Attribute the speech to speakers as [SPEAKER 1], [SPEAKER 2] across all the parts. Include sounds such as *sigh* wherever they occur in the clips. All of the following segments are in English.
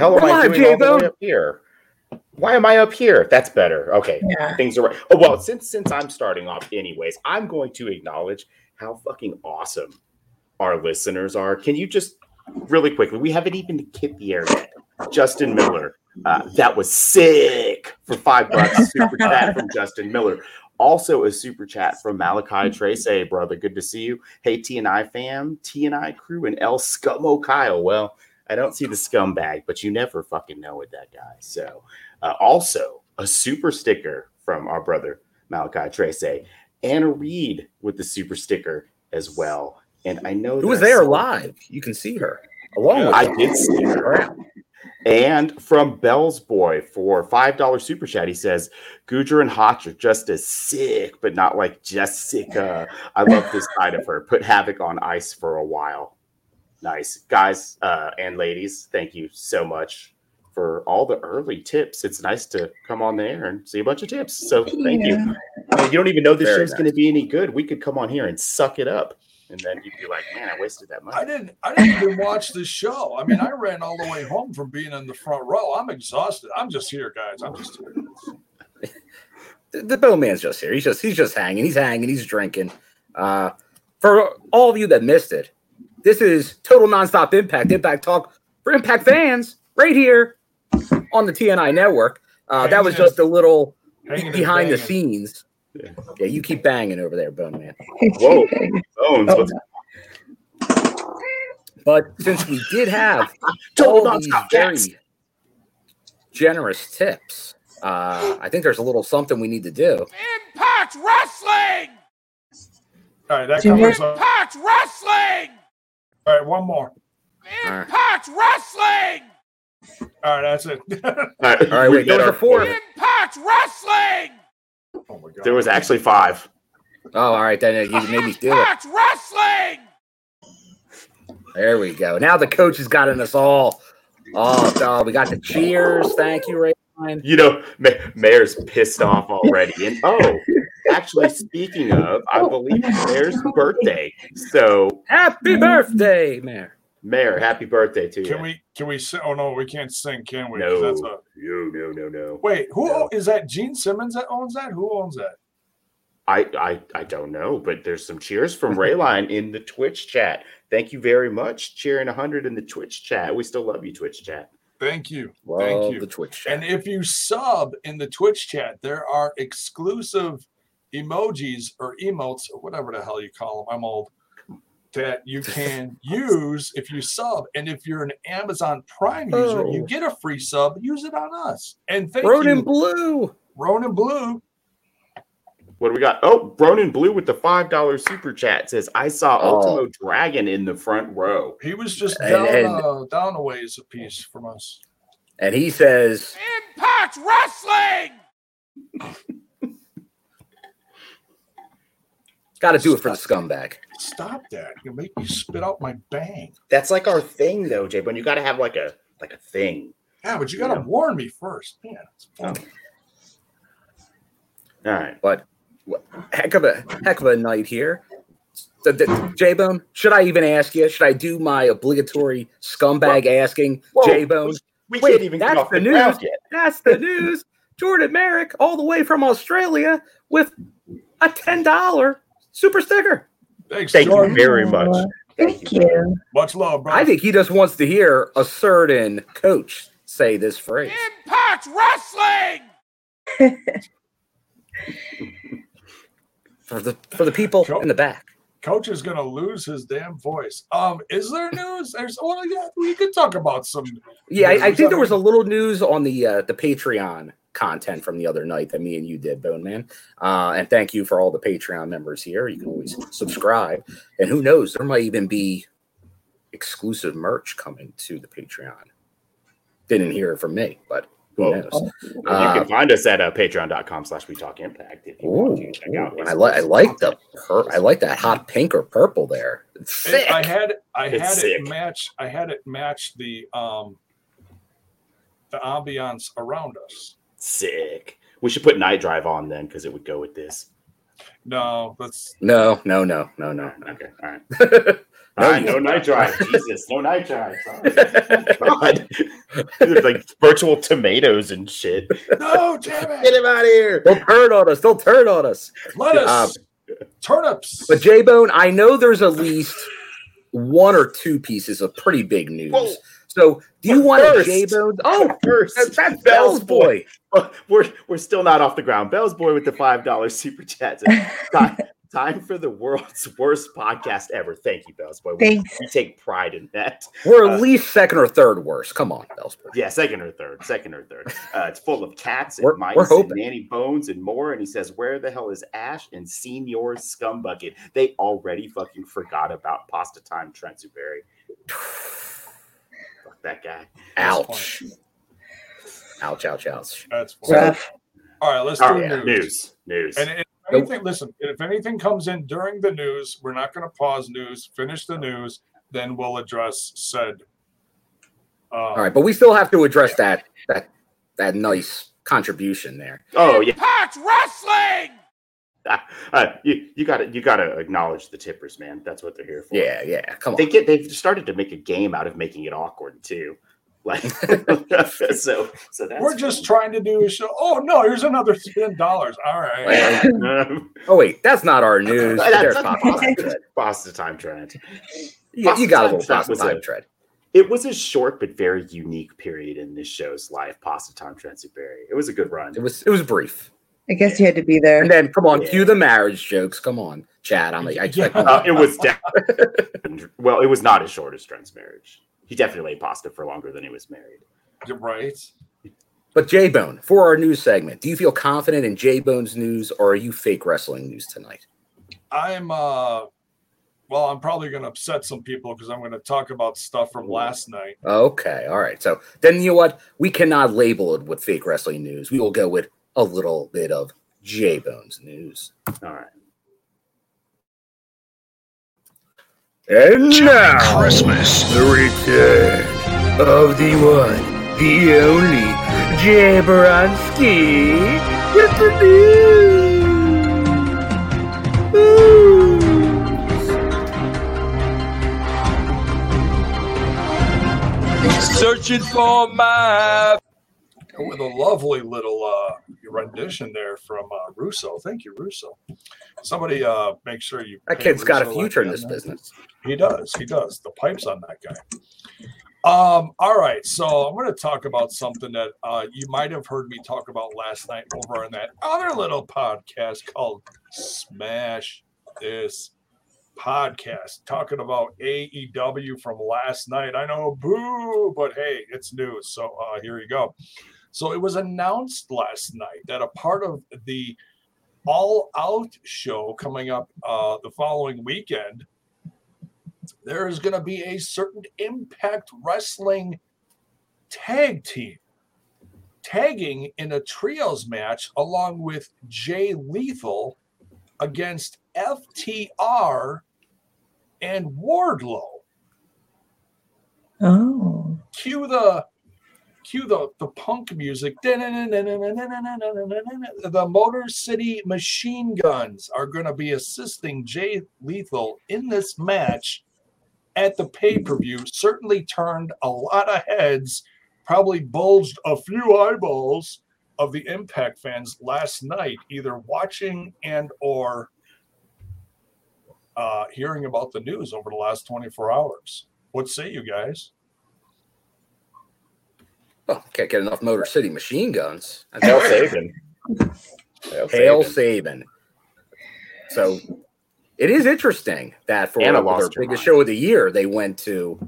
[SPEAKER 1] hell am I doing all the way up here? Why am I up here? That's better. Okay,
[SPEAKER 2] Yeah.
[SPEAKER 1] things are right. Oh well, since since I'm starting off, anyways, I'm going to acknowledge how fucking awesome our listeners are. Can you just really quickly? We haven't even hit the air yet. Justin Miller, uh, that was sick for five bucks. *laughs* Super chat from Justin Miller. Also a super chat from Malachi Trace. Hey, brother, good to see you. Hey, T and I fam, T and I crew, and El Scummo Kyle. Well, I don't see the scumbag, but you never fucking know with that guy. So, uh, also a super sticker from our brother Malachi Trace. Anna Reed with the super sticker as well. And I know
[SPEAKER 3] Who was there live? You can see her along with
[SPEAKER 1] I
[SPEAKER 3] them.
[SPEAKER 1] did see her. And from Bell's Boy for $5 super chat, he says, Gujar and Hotch are just as sick, but not like Jessica. I love this side of her. Put Havok on ice for a while. Nice. Guys uh, and ladies, thank you so much for all the early tips. It's nice to come on there and see a bunch of tips. So thank you.
[SPEAKER 2] Yeah.
[SPEAKER 1] I mean, you don't even know this
[SPEAKER 3] Very
[SPEAKER 1] show's going to be any good. We could come on here and suck it up. And then you'd be like, man, I wasted that money.
[SPEAKER 4] I didn't. I didn't even watch the show. I mean, I ran all the way home from being in the front row. I'm exhausted. I'm just here, guys. I'm just here.
[SPEAKER 3] the, the bowman's just here. He's just he's just hanging. He's hanging. He's drinking. Uh, for all of you that missed it, this is total nonstop impact. Impact talk for impact fans right here on the TNI network. Uh, that was just a little behind the scenes.
[SPEAKER 1] Yeah.
[SPEAKER 3] Yeah, you keep banging over there, Bone Man. *laughs*
[SPEAKER 1] Whoa. Bones,
[SPEAKER 2] Oh.
[SPEAKER 3] But since we did have *laughs*
[SPEAKER 1] Total
[SPEAKER 3] all these very generous tips, uh, I think there's a little something we need to do.
[SPEAKER 5] Impact Wrestling!
[SPEAKER 4] All right, that
[SPEAKER 2] Do you
[SPEAKER 4] covers.
[SPEAKER 5] Impact Wrestling!
[SPEAKER 4] Right, one more.
[SPEAKER 5] Impact Wrestling!
[SPEAKER 4] All right, that's it. *laughs*
[SPEAKER 1] All right,
[SPEAKER 3] All right,
[SPEAKER 1] we
[SPEAKER 3] wait,
[SPEAKER 1] got
[SPEAKER 3] there was
[SPEAKER 1] our
[SPEAKER 3] a fourth.
[SPEAKER 5] Impact Wrestling!
[SPEAKER 4] oh my god.
[SPEAKER 1] There was actually five.
[SPEAKER 3] Oh, all right, then you made me do it.
[SPEAKER 5] Impact Wrestling!
[SPEAKER 3] There we go. Now the coach has gotten us all. Oh, oh, we got the cheers. Thank you, Ray.
[SPEAKER 1] You know, Mayor's pissed off already. And oh, actually, speaking of, I oh. believe it's Mayor's *laughs* birthday. So,
[SPEAKER 3] Happy mm. birthday, Mayor.
[SPEAKER 1] Mayor, happy birthday to you.
[SPEAKER 4] Can we? Can we sing? Oh no, we can't sing, can we?
[SPEAKER 1] No,
[SPEAKER 4] That's
[SPEAKER 1] no, no, no, no.
[SPEAKER 4] wait, who
[SPEAKER 1] No.
[SPEAKER 4] is that? Gene Simmons that owns that? Who owns that?
[SPEAKER 1] I, I, I don't know, but there's some cheers from Rayline in the Twitch chat. Thank you very much. Cheering 100 in the Twitch chat. We still love you, Twitch chat.
[SPEAKER 4] Thank you.
[SPEAKER 3] Love
[SPEAKER 4] Thank you.
[SPEAKER 3] the Twitch chat.
[SPEAKER 4] And if you sub in the Twitch chat, there are exclusive emojis or emotes or whatever the hell you call them. I'm old. That you *laughs* can use if you sub. And if you're an Amazon Prime user, you
[SPEAKER 3] Oh.
[SPEAKER 4] get a free sub. Use it on us. And thank
[SPEAKER 3] Ronin
[SPEAKER 4] you,
[SPEAKER 3] Blue.
[SPEAKER 4] Ronan Blue.
[SPEAKER 1] What do we got? Oh, Bronin Blue with the $5 super chat says, I saw
[SPEAKER 3] Oh.
[SPEAKER 1] Ultimo Dragon in the front row.
[SPEAKER 4] He was just
[SPEAKER 3] And- and-
[SPEAKER 4] uh, down a ways a piece from us.
[SPEAKER 3] And he says,
[SPEAKER 5] Impact Wrestling! *laughs*
[SPEAKER 3] got to do it for the scumbag.
[SPEAKER 4] Stop that. You make me spit out my bang.
[SPEAKER 1] That's like our thing, though, Jay. But you got to have like a like a thing.
[SPEAKER 4] Yeah, but you gotta
[SPEAKER 1] Yeah.
[SPEAKER 4] warn me first. Man, oh. fun.
[SPEAKER 1] All right.
[SPEAKER 3] But what- heck of a heck of a night here. The, the, J-Bone, should I even ask you? Should I do my obligatory scumbag asking
[SPEAKER 1] Whoa,
[SPEAKER 3] J-Bone?
[SPEAKER 1] We
[SPEAKER 3] Wait,
[SPEAKER 1] can't even get
[SPEAKER 3] that's
[SPEAKER 1] off
[SPEAKER 3] the
[SPEAKER 1] the,
[SPEAKER 3] news.
[SPEAKER 1] yet.
[SPEAKER 3] That's the news. Jordan Merrick, all the way from Australia, with a ten dollar super sticker.
[SPEAKER 4] Thanks,
[SPEAKER 1] Thank
[SPEAKER 4] Jordan.
[SPEAKER 1] you very much.
[SPEAKER 2] Thank you.
[SPEAKER 4] Much love, bro.
[SPEAKER 3] I think he just wants to hear a certain coach say this phrase.
[SPEAKER 5] Impact Wrestling!
[SPEAKER 3] For the for the people in the back.
[SPEAKER 4] Coach is gonna lose his damn voice. Um, is there news? There's well, yeah, we could talk about some.
[SPEAKER 3] Yeah, I, I think there was a little news on the uh, the Patreon content from the other night that me and you did, Bone Man. Uh, and thank you for all the Patreon members here. You can always subscribe, and who knows, there might even be exclusive merch coming to the Patreon. Didn't hear it from me, but who
[SPEAKER 1] Whoa.
[SPEAKER 3] knows?
[SPEAKER 1] you
[SPEAKER 3] Uh,
[SPEAKER 1] can find us at uh, patreon.com slash we talk impact if you want
[SPEAKER 3] Ooh,
[SPEAKER 1] to check out.
[SPEAKER 3] I like I like the pur- I like that hot pink or purple there. It's.
[SPEAKER 4] I had I
[SPEAKER 1] It's
[SPEAKER 4] had
[SPEAKER 1] sick.
[SPEAKER 4] it match. I had it match the um the ambiance around us.
[SPEAKER 1] Sick. We should put night drive on then because it would go with this.
[SPEAKER 4] No, that's
[SPEAKER 3] no, no, no, no, no.
[SPEAKER 1] Okay, all right. *laughs* Ah, no night drive. Jesus, no night drive. *laughs* Sorry. God. There's like virtual tomatoes and shit.
[SPEAKER 4] No, damn
[SPEAKER 3] Get him out of here. They'll turn on us. They'll turn on us.
[SPEAKER 4] Lettuce. turnips.
[SPEAKER 3] But J Bone, I know there's at least one or two pieces of pretty big news.
[SPEAKER 1] Whoa.
[SPEAKER 3] So do you
[SPEAKER 1] But
[SPEAKER 3] want a
[SPEAKER 1] first-
[SPEAKER 3] J Bone? Oh,
[SPEAKER 1] First,
[SPEAKER 3] that's, that's
[SPEAKER 1] Bell's
[SPEAKER 3] boy.
[SPEAKER 1] Oh, we're we're still not off the ground. Bell's boy with the five dollars super chat. *laughs* time, time for the world's worst podcast ever. Thank you, Bell's boy.
[SPEAKER 2] Thanks.
[SPEAKER 1] we take pride in that.
[SPEAKER 3] We're
[SPEAKER 1] Uh,
[SPEAKER 3] at least second or third worst. Come on, Bell's boy.
[SPEAKER 1] Yeah, second or third. Second or third. *laughs* Uh, it's full of cats and
[SPEAKER 3] We're-
[SPEAKER 1] mice
[SPEAKER 3] we're
[SPEAKER 1] and nanny bones and more. And he says, "Where the hell is Ash and Senior Scumbucket? They already fucking forgot about Pasta Time Transuberi. Fuck *sighs* *laughs* that guy.
[SPEAKER 3] Ouch. Ouch, ouch, ouch.
[SPEAKER 4] That's fine.
[SPEAKER 2] Rough.
[SPEAKER 4] All right, let's
[SPEAKER 1] Oh
[SPEAKER 4] do
[SPEAKER 1] yeah,
[SPEAKER 4] news.
[SPEAKER 1] news, news.
[SPEAKER 4] And if anything, listen, if anything comes in during the news, we're not going to pause news, finish the news, then we'll address said. Uh,
[SPEAKER 3] All right, but we still have to address that that that nice contribution there.
[SPEAKER 1] oh yeah,
[SPEAKER 5] Impact Wrestling! *laughs*
[SPEAKER 1] uh, you you got to you got to acknowledge the tippers, man. That's what they're here for.
[SPEAKER 3] Yeah, yeah. Come on.
[SPEAKER 1] they get they've started to make a game out of making it awkward too. *laughs* Like *laughs* so, so that's
[SPEAKER 4] we're just trying to do a show. Oh no, here's another ten dollars. All right.
[SPEAKER 1] Um,
[SPEAKER 3] Oh wait, that's not our news.
[SPEAKER 1] That's-
[SPEAKER 3] There's
[SPEAKER 1] that's
[SPEAKER 3] Pasta Time Tread.
[SPEAKER 1] Pasta time trend.
[SPEAKER 3] You, you got a little
[SPEAKER 1] Pasta Time
[SPEAKER 3] Pasta Time
[SPEAKER 1] a-
[SPEAKER 3] Tread.
[SPEAKER 1] It was a short but very unique period in this show's life. Pasta time Transuberi. It was a good run.
[SPEAKER 3] It was it was brief.
[SPEAKER 2] I guess you had to be there.
[SPEAKER 3] And then come on,
[SPEAKER 1] Yeah.
[SPEAKER 3] cue the marriage jokes. Come on, Chad. I'm like, I expect
[SPEAKER 4] Yeah.
[SPEAKER 1] Uh, it was de- well. It was not as short as Trent's marriage. He definitely ate pasta for longer than he was married.
[SPEAKER 4] You're right.
[SPEAKER 3] But J Bone, for our news segment, do you feel confident in J Bone's news or are you fake wrestling news tonight?
[SPEAKER 4] I'm uh well, I'm probably gonna upset some people because I'm gonna talk about stuff from last night.
[SPEAKER 3] Okay, all right. So then you know what? We cannot label it with fake wrestling news. We will go with a little bit of J Bone's news.
[SPEAKER 1] All right.
[SPEAKER 3] And now,
[SPEAKER 6] Christmas.
[SPEAKER 3] the return of the one, the only Jay Baronski with the news. Ooh.
[SPEAKER 5] Searching for my
[SPEAKER 4] With a lovely little uh rendition there from uh Russo. Thank you, Russo. Somebody uh make sure you
[SPEAKER 3] That kid's got a
[SPEAKER 4] Russo like
[SPEAKER 3] future in this business.
[SPEAKER 4] He does. He does. The pipes on that guy. Um, all right. So I'm going to talk about something that uh, you might have heard me talk about last night over on that other little podcast called Smash This Podcast, talking about AEW from last night. I know, boo, but hey, it's news. So uh, here you go. So it was announced last night that a part of the All Out show coming up uh, the following weekend there is going to be a certain Impact Wrestling tag team tagging in a trios match along with Jay Lethal against FTR and Wardlow.
[SPEAKER 2] Oh.
[SPEAKER 4] Cue the cue the, the punk music. The Motor City Machine Guns are going to be assisting Jay Lethal in this match at the pay per view. Certainly turned a lot of heads, probably bulged a few eyeballs of the Impact fans last night, either watching and or uh, hearing about the news over the last 24 hours. What say you guys? *laughs*
[SPEAKER 3] Can't get enough Motor City machine guns. That's
[SPEAKER 1] Hail. Sabin. Hail
[SPEAKER 3] Hail
[SPEAKER 1] Sabin.
[SPEAKER 3] Sabin. So it is interesting that for
[SPEAKER 1] Anna
[SPEAKER 3] their biggest
[SPEAKER 1] mind.
[SPEAKER 3] show of the year, they went to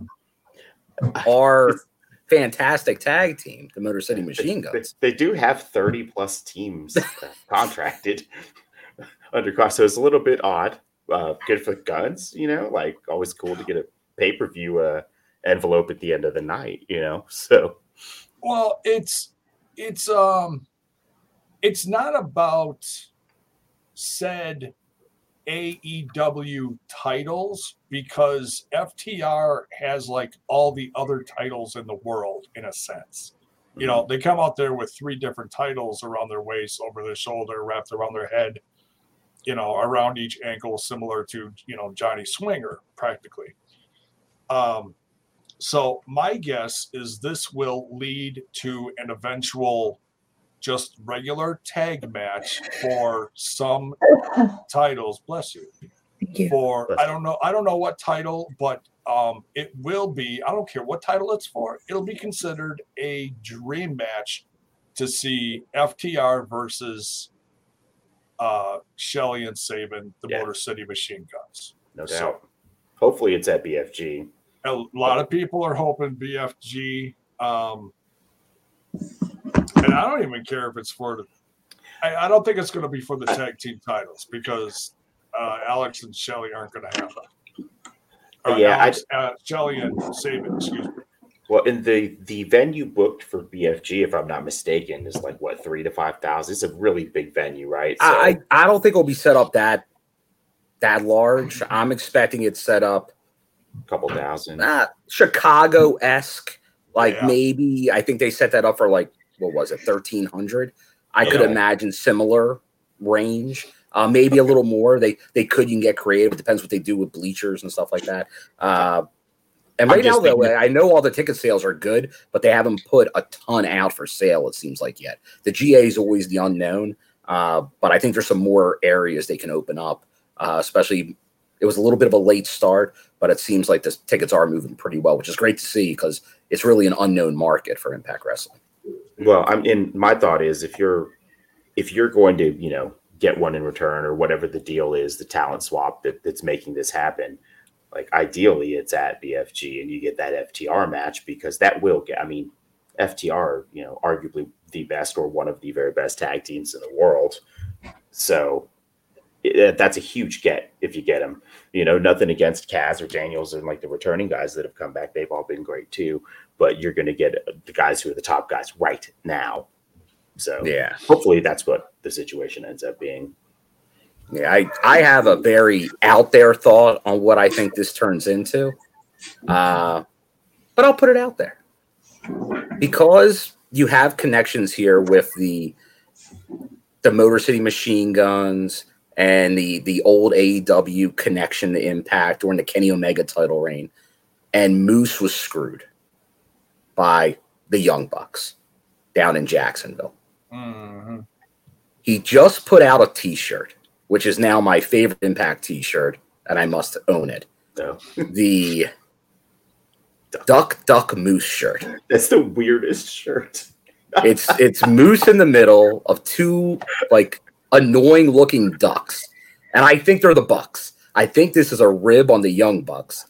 [SPEAKER 3] our *laughs* fantastic tag team, the Motor City Machine Guns.
[SPEAKER 1] they do have 30 plus teams *laughs* contracted under cross, so it's a little bit odd. Uh, good for guns, you know, like always cool to get a pay per view uh, envelope at the end of the night, you know. So
[SPEAKER 4] Well, it's it's um it's not about said AEW titles because FTR has like all the other titles in the world in a sense. You know, they come out there with three different titles around their waist, over their shoulder, wrapped around their head, you know, around each ankle, similar to, you know, Johnny Swinger, practically. Um, so my guess is this will lead to an eventual just regular tag match for some titles. Bless you.
[SPEAKER 2] Thank you.
[SPEAKER 4] For
[SPEAKER 1] Bless
[SPEAKER 4] I don't know, I don't know what title, but um, it will be. I don't care what title it's for. It'll be considered a dream match to see FTR versus uh, Shelley and Sabin, the
[SPEAKER 1] Yeah.
[SPEAKER 4] Motor City Machine Guns.
[SPEAKER 1] No
[SPEAKER 4] So-
[SPEAKER 1] doubt. Hopefully it's at BFG.
[SPEAKER 4] A lot of people are hoping BFG. Um, and I don't even care if it's for the. I, I don't think it's going to be for the tag team titles because uh, Alex and Shelley aren't going to have them. Or
[SPEAKER 1] Yeah, I-
[SPEAKER 4] uh, Shelley and Sabin, excuse me.
[SPEAKER 1] Well, and the the venue booked for BFG, if I'm not mistaken, is like what three to five thousand. It's a really big venue, right? So,
[SPEAKER 3] I, I I don't think it'll be set up that that large. I'm expecting it set up
[SPEAKER 1] a couple thousand.
[SPEAKER 3] not Chicago esque. Like
[SPEAKER 4] Yeah.
[SPEAKER 3] maybe I think they set that up for like what was it, thirteen hundred? I could
[SPEAKER 1] Yeah.
[SPEAKER 3] imagine similar range. Uh, maybe a little more. They they could you can get creative. It depends what they do with bleachers and stuff like that. Uh, and right now, though, I know all the ticket sales are good, but they haven't put a ton out for sale. It seems like yet. The GA is always the unknown, uh, but I think there's some more areas they can open up. Uh, especially, it was a little bit of a late start, but it seems like the tickets are moving pretty well, which is great to see because it's really an unknown market for Impact Wrestling.
[SPEAKER 1] Well, I'm in. My thought is if you're if you're going to you know get one in return or whatever the deal is, the talent swap that, that's making this happen. Like ideally, it's at BFG and you get that FTR match because that will get. I mean, FTR, you know, arguably the best or one of the very best tag teams in the world. So that's a huge get if you get them. You know, nothing against Kaz or Daniels and like the returning guys that have come back; they've all been great too. But you're going to get the guys who are the top guys right now. So
[SPEAKER 3] Yeah.
[SPEAKER 1] hopefully that's what the situation ends up being.
[SPEAKER 3] Yeah, I, I have a very out there thought on what I think this turns into. Uh, but I'll put it out there. Because you have connections here with the the Motor City Machine Guns and the the old AEW connection to Impact during the Kenny Omega title reign. And Moose was screwed by the Young Bucks down in Jacksonville.
[SPEAKER 4] Mhm.
[SPEAKER 3] He just put out a t-shirt, which is now my favorite Impact t-shirt, and I must own it.
[SPEAKER 1] So *laughs*
[SPEAKER 3] The Duck Duck Moose shirt.
[SPEAKER 1] that's the weirdest shirt.
[SPEAKER 3] It's it's moose in the middle of two like annoying looking ducks. And I think they're the Bucks. I think this is a rib on the Young Bucks.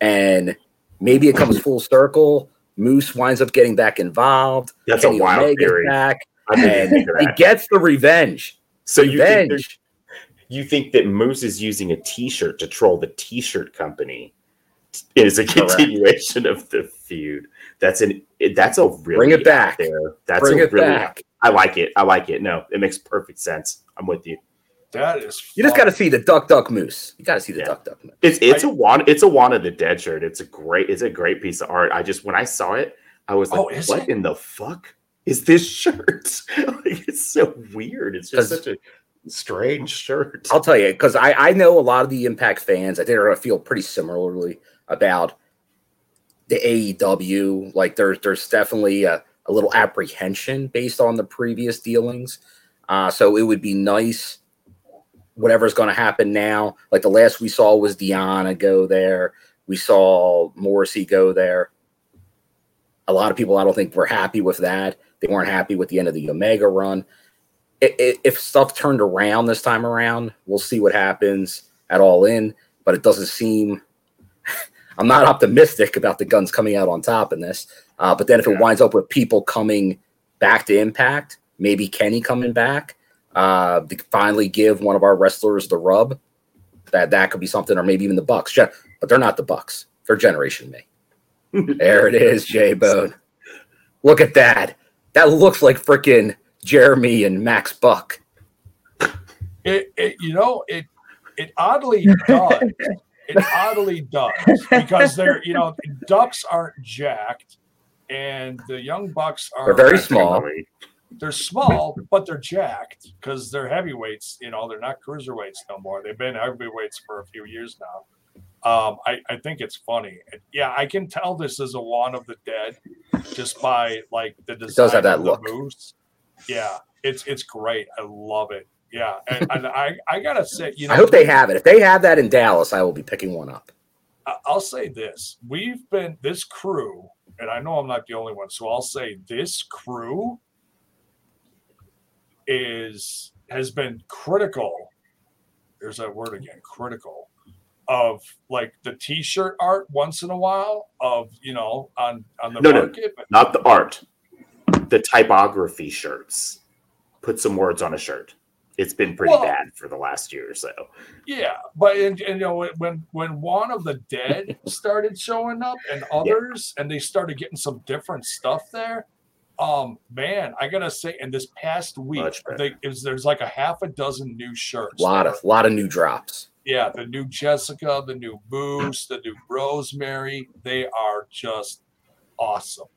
[SPEAKER 3] And maybe it comes full circle. Moose winds up getting back involved.
[SPEAKER 1] That's a wild
[SPEAKER 3] Omega's
[SPEAKER 1] theory.
[SPEAKER 3] back, and he gets the revenge.
[SPEAKER 1] So you think, you think that Moose is using a T-shirt to troll the T-shirt company? Is a
[SPEAKER 3] Correct.
[SPEAKER 1] continuation of the feud. That's an that's a really
[SPEAKER 3] Bring it back.
[SPEAKER 1] there. That's
[SPEAKER 3] Bring
[SPEAKER 1] a really
[SPEAKER 3] back.
[SPEAKER 1] I like it. I like it. No, it makes perfect sense. I'm with you.
[SPEAKER 4] That is.
[SPEAKER 3] You just got to see the Duck Duck Moose. You got to see the
[SPEAKER 1] Yeah.
[SPEAKER 3] Duck Duck Moose.
[SPEAKER 1] It's it's
[SPEAKER 4] I-
[SPEAKER 1] a one it's a one of the dead shirt. It's a great it's a great piece of art. I just when I saw it, I was oh, like,
[SPEAKER 4] Oh,
[SPEAKER 1] what
[SPEAKER 4] it?
[SPEAKER 1] in the fuck is this shirt? *laughs* like, it's so weird. It's just such a strange shirt.
[SPEAKER 3] I'll tell you because I, I know a lot of the Impact fans. I think are going to feel pretty similarly about the AEW. Like there's there's definitely a, a little apprehension based on the previous dealings. Uh, so it would be nice. Whatever's going to happen now, like the last we saw was Diana go there. We saw Morrissey go there. A lot of people, I don't think, were happy with that. They weren't happy with the end of the Omega run i- i- if stuff turned around this time around, we'll see what happens at All In. But it doesn't seem. *laughs* I'm not optimistic about the guns coming out on top in this. Uh, but then if it winds up with people coming back to Impact, maybe Kenny coming back, uh, to finally give one of our wrestlers the rub, that that could be something, or maybe even the Bucks. Gen- But they're not the Bucks. They're Generation Me. *laughs* There it is, J Bone. Look at that. That looks like freaking Jeremy and Max Buck.
[SPEAKER 4] It, it you know it it oddly does. It oddly does because they're you know ducks aren't jacked, and the young bucks are
[SPEAKER 3] They're very small.
[SPEAKER 4] They're small, but they're jacked because they're heavyweights. You know, they're not cruiserweights no more. They've been heavyweights for a few years now. Um, I, I think it's funny. Yeah, I can tell this is a One of the Dead just by like the design
[SPEAKER 3] does have that look.
[SPEAKER 4] moves. Yeah, it's it's great. I love it. Yeah, and, and I I gotta say, you know,
[SPEAKER 3] I hope they have it. If they have that in Dallas, I will be picking one up.
[SPEAKER 4] I'll say this: we've been this crew, and I know I'm not the only one, so I'll say this crew is has been critical. There's that word again, critical of like the t-shirt art once in a while of you know on on the
[SPEAKER 1] No, no.
[SPEAKER 4] market. But
[SPEAKER 1] Not the art, the typography shirts. Put some words on a shirt. It's been pretty
[SPEAKER 4] Well-
[SPEAKER 1] bad for the last year or so.
[SPEAKER 4] yeah, but and, and, you know when when one of the dead started showing up and *laughs* others, and they started getting some different stuff there. Um, man, I gotta say, in this past week, they, is there's like a half a dozen new shirts.
[SPEAKER 3] A lot of lot of new drops.
[SPEAKER 4] yeah, the new Jessica, the new Boost, the new Rosemary, they are just awesome.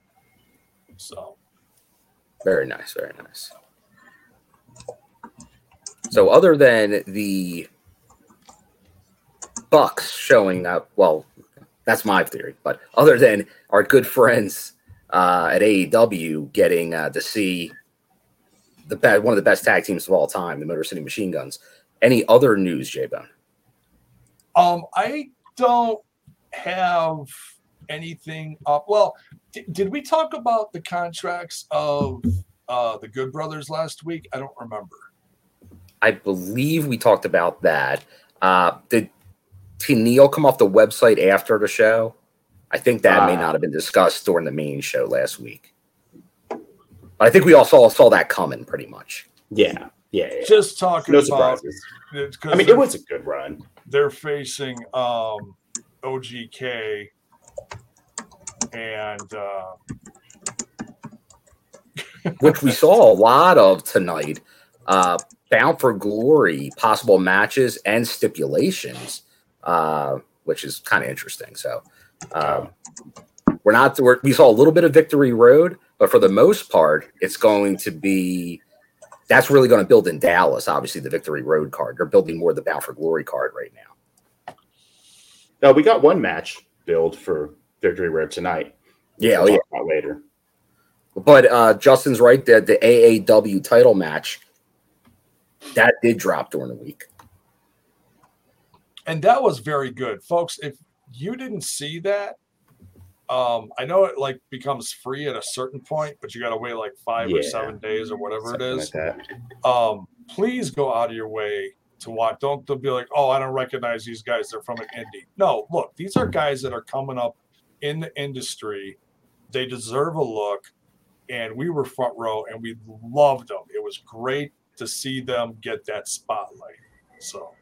[SPEAKER 4] So
[SPEAKER 3] Very nice, very nice. So other than the Bucks showing up, well, that's my theory. But other than our good friends uh, at AEW getting uh, to see the be- one of the best tag teams of all time, the Motor City Machine Guns, any other news, J Bone?
[SPEAKER 4] um I don't have anything up. Well, d- did we talk about the contracts of uh the Good Brothers last week? I don't remember.
[SPEAKER 3] I believe we talked about that. Uh, did Neil come off the website after the show? I think that may
[SPEAKER 1] Uh,
[SPEAKER 3] not have been discussed during the main show last week. But I think we all saw saw that coming pretty much.
[SPEAKER 1] Yeah, yeah, yeah.
[SPEAKER 4] Just talking
[SPEAKER 1] no
[SPEAKER 4] about
[SPEAKER 1] surprises. I mean, it was a good run.
[SPEAKER 4] they're facing um OGK and uh
[SPEAKER 3] which we saw a lot of tonight. Uh, Bound for Glory, possible matches and stipulations, uh, which is kind of interesting. So um, we're not we're, we saw a little bit of Victory Road, but for the most part, it's going to be that's really going to build in Dallas. Obviously, the Victory Road card. They're building more the Bound for Glory card right now.
[SPEAKER 1] No, we got one match build for Victory Road tonight.
[SPEAKER 3] Yeah, oh
[SPEAKER 1] We'll
[SPEAKER 3] yeah.
[SPEAKER 1] talk about later.
[SPEAKER 3] But uh, Justin's right. The the AAW title match that did drop during the week.
[SPEAKER 4] and that was very good folks if you didn't see that um i know it like becomes free at a certain point but you gotta wait like five or seven days or whatever it is.
[SPEAKER 1] like
[SPEAKER 4] um please go out of your way to watch. Don't, don't be like oh i don't recognize these guys they're from an indie. No look these are guys that are coming up in the industry. They deserve a look and we were front row and we loved them. It was great to see them get that spotlight so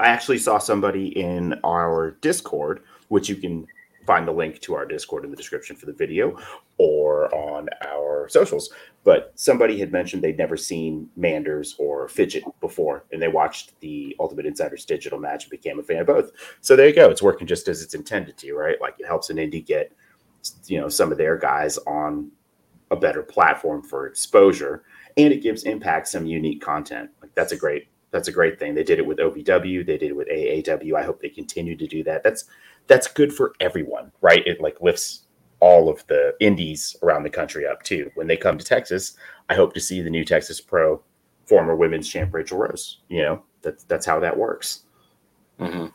[SPEAKER 1] I actually saw somebody in our Discord, which you can find the link to our Discord in the description for the video or on our socials. But somebody had mentioned they'd never seen Manders or Fidget before, and they watched the Ultimate Insiders digital match and became a fan of both. So there you go. It's working just as it's intended to, right? Like it helps an indie get, you know, some of their guys on a better platform for exposure, and it gives Impact some unique content. Like that's a great that's a great thing. They did it with OVW, they did it with AAW. I hope they continue to do that. That's that's good for everyone, right? It like lifts all of the indies around the country up too. When they come to Texas, I hope to see the new Texas Pro former women's champ Rachel Rose. You know, that's that's how that works.
[SPEAKER 3] hmm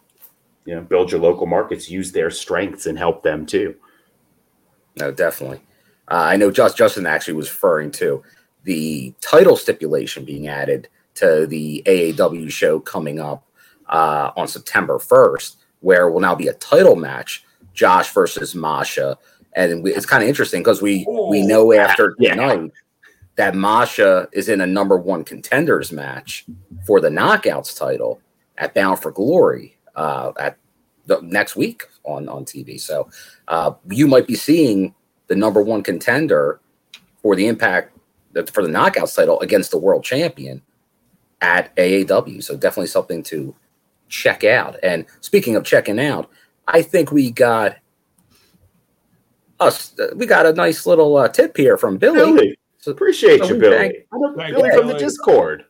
[SPEAKER 1] You know, build your local markets, use their strengths and help them too.
[SPEAKER 3] No, definitely. Uh, I know just Justin actually was referring to the title stipulation being added to the AAW show coming up uh, on September 1st, where will now be a title match, Josh versus Masha. And we, it's kind of interesting because we we know after
[SPEAKER 1] Yeah.
[SPEAKER 3] tonight that Masha is in a number one contenders match for the Knockouts title at Bound for Glory uh, at the next week on on TV. So uh, you might be seeing the number one contender for the Impact for the Knockouts title against the world champion at AAW. So definitely something to check out. And speaking of checking out, I think we got us. We got a nice little uh, tip here from Billy.
[SPEAKER 1] Billy,
[SPEAKER 3] So,
[SPEAKER 1] appreciate
[SPEAKER 3] So
[SPEAKER 1] you, Billy.
[SPEAKER 3] thank-
[SPEAKER 4] Thank
[SPEAKER 1] Billy
[SPEAKER 4] you,
[SPEAKER 1] from the Discord.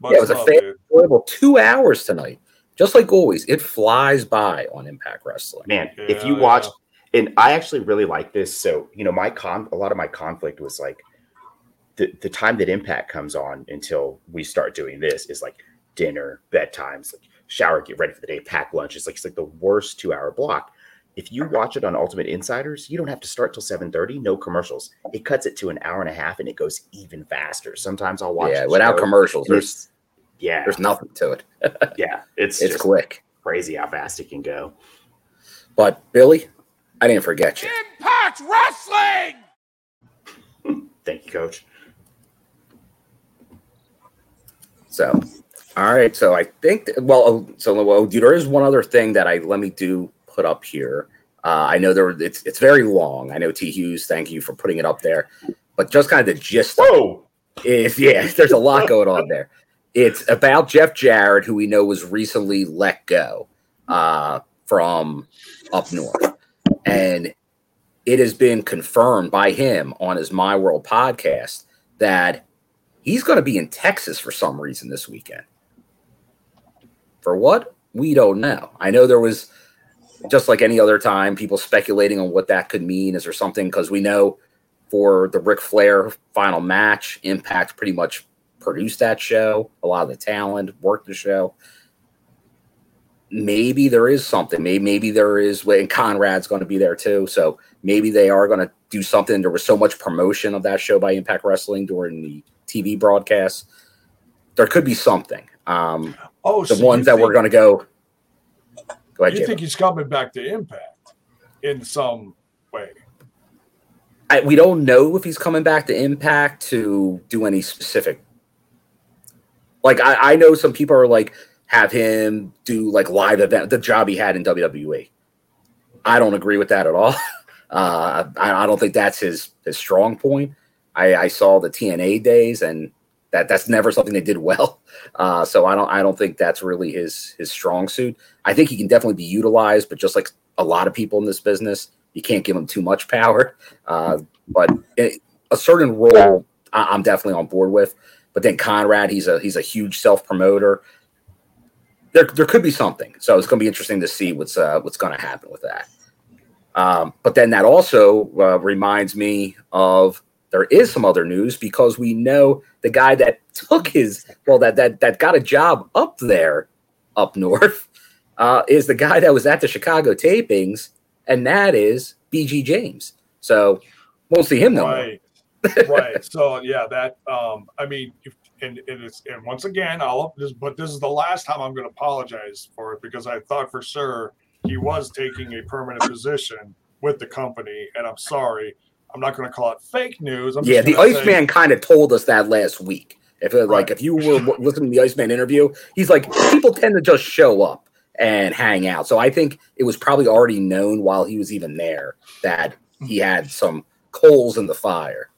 [SPEAKER 4] Much
[SPEAKER 3] Yeah, it was a
[SPEAKER 4] love,
[SPEAKER 3] fan-
[SPEAKER 4] dude.
[SPEAKER 3] enjoyable two hours tonight. just like always, it flies by on Impact Wrestling.
[SPEAKER 1] Man, if
[SPEAKER 4] Yeah,
[SPEAKER 1] you watch,
[SPEAKER 4] yeah.
[SPEAKER 1] and I actually really like this. So you know, my con, a lot of my conflict was like the the time that Impact comes on until we start doing this is like dinner, bedtimes, like shower, get ready for the day, pack lunch. It's like it's like the worst two hour block. If you watch it on Ultimate Insiders, you don't have to start till seven thirty. No commercials. It cuts it to an hour and a half, and it goes even faster. Sometimes I'll watch.
[SPEAKER 3] yeah,
[SPEAKER 1] the
[SPEAKER 3] without commercials, there's
[SPEAKER 1] yeah,
[SPEAKER 3] there's nothing to it. *laughs*
[SPEAKER 1] yeah, it's
[SPEAKER 3] It's
[SPEAKER 1] just
[SPEAKER 3] quick.
[SPEAKER 1] crazy how fast it can go.
[SPEAKER 3] But Billy, I didn't forget you.
[SPEAKER 5] Impact Wrestling! *laughs*
[SPEAKER 1] Thank you, Coach.
[SPEAKER 3] So, all right. So I think, that- well, oh, so well, there is one other thing that I let me do put up here. Uh, I know there it's it's very long. I know T Hughes, thank you for putting it up there. But just kind of the gist
[SPEAKER 1] Whoa!
[SPEAKER 3] is yeah, *laughs* there's a lot going on there. It's about Jeff Jarrett, who we know was recently let go uh, from up north, and it has been confirmed by him on his My World podcast that he's going to be in Texas for some reason this weekend. For what? We don't know. I know there was just like any other time, people speculating on what that could mean. Is there something? Because we know for the Ric Flair final match, Impact pretty much produced that show. A lot of the talent worked the show. Maybe there is something. Maybe maybe there is. And Conrad's going to be there too. So maybe they are going to do something. There was so much promotion of that show by Impact Wrestling during the TV broadcasts, There could be something. Um,
[SPEAKER 4] Oh,
[SPEAKER 3] the
[SPEAKER 4] so
[SPEAKER 3] ones that we're going to go. Go ahead,
[SPEAKER 4] You think he's coming back to Impact in some way?
[SPEAKER 3] I, we don't know if he's coming back to Impact to do any specific. Like I, I know some people are like have him do like live event the job he had in WWE. I don't agree with that at all. *laughs* Uh, I, I don't think that's his his strong point. I, I saw the TNA days and that that's never something they did well. *laughs* Uh, so I don't I don't think that's really his his strong suit. I think he can definitely be utilized, but just like a lot of people in this business, you can't give him too much *laughs* power. Uh, but it, a certain role I, I'm definitely on board with. But then Conrad, he's a he's a huge self promoter. There, there could be something. So it's going to be interesting to see what's uh, what's going to happen with that. Um, but then that also uh, reminds me of there is some other news because we know the guy that *laughs* took his well that that that got a job up there up north *laughs* uh, is the guy that was at the Chicago tapings, and that is BG James. So won't see him no.
[SPEAKER 4] Right. right. *laughs* So yeah, that um I mean and and it's and once again I'll but this is the last time I'm gonna apologize for it because I thought for sure he was taking a permanent position with the company and I'm sorry. I'm not gonna call it fake news. I'm
[SPEAKER 3] Yeah, the
[SPEAKER 4] gonna say-
[SPEAKER 3] Iceman kind of told us that last week. If it, like
[SPEAKER 4] Right.
[SPEAKER 3] if you were listening to the Iceman interview, he's like people tend to just show up and hang out. So I think it was probably already known while he was even there that he mm-hmm. had some coals in the fire.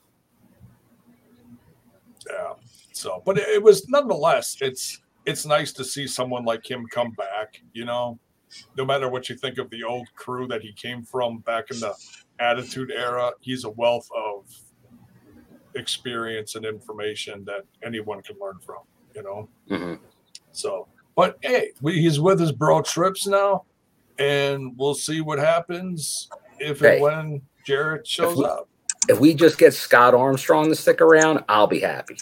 [SPEAKER 4] Yeah. So, but it, it was nonetheless, it's it's nice to see someone like him come back. You know, no matter what you think of the old crew that he came from back in the Attitude Era, he's a wealth of experience and information that anyone can learn from. You know,
[SPEAKER 3] Mhm.
[SPEAKER 4] so. But hey, we, he's with his bro Trips now, and we'll see what happens if
[SPEAKER 3] Hey.
[SPEAKER 4] and when Jarrett shows
[SPEAKER 3] we-
[SPEAKER 4] up.
[SPEAKER 3] If we just get Scott Armstrong to stick around, I'll be happy.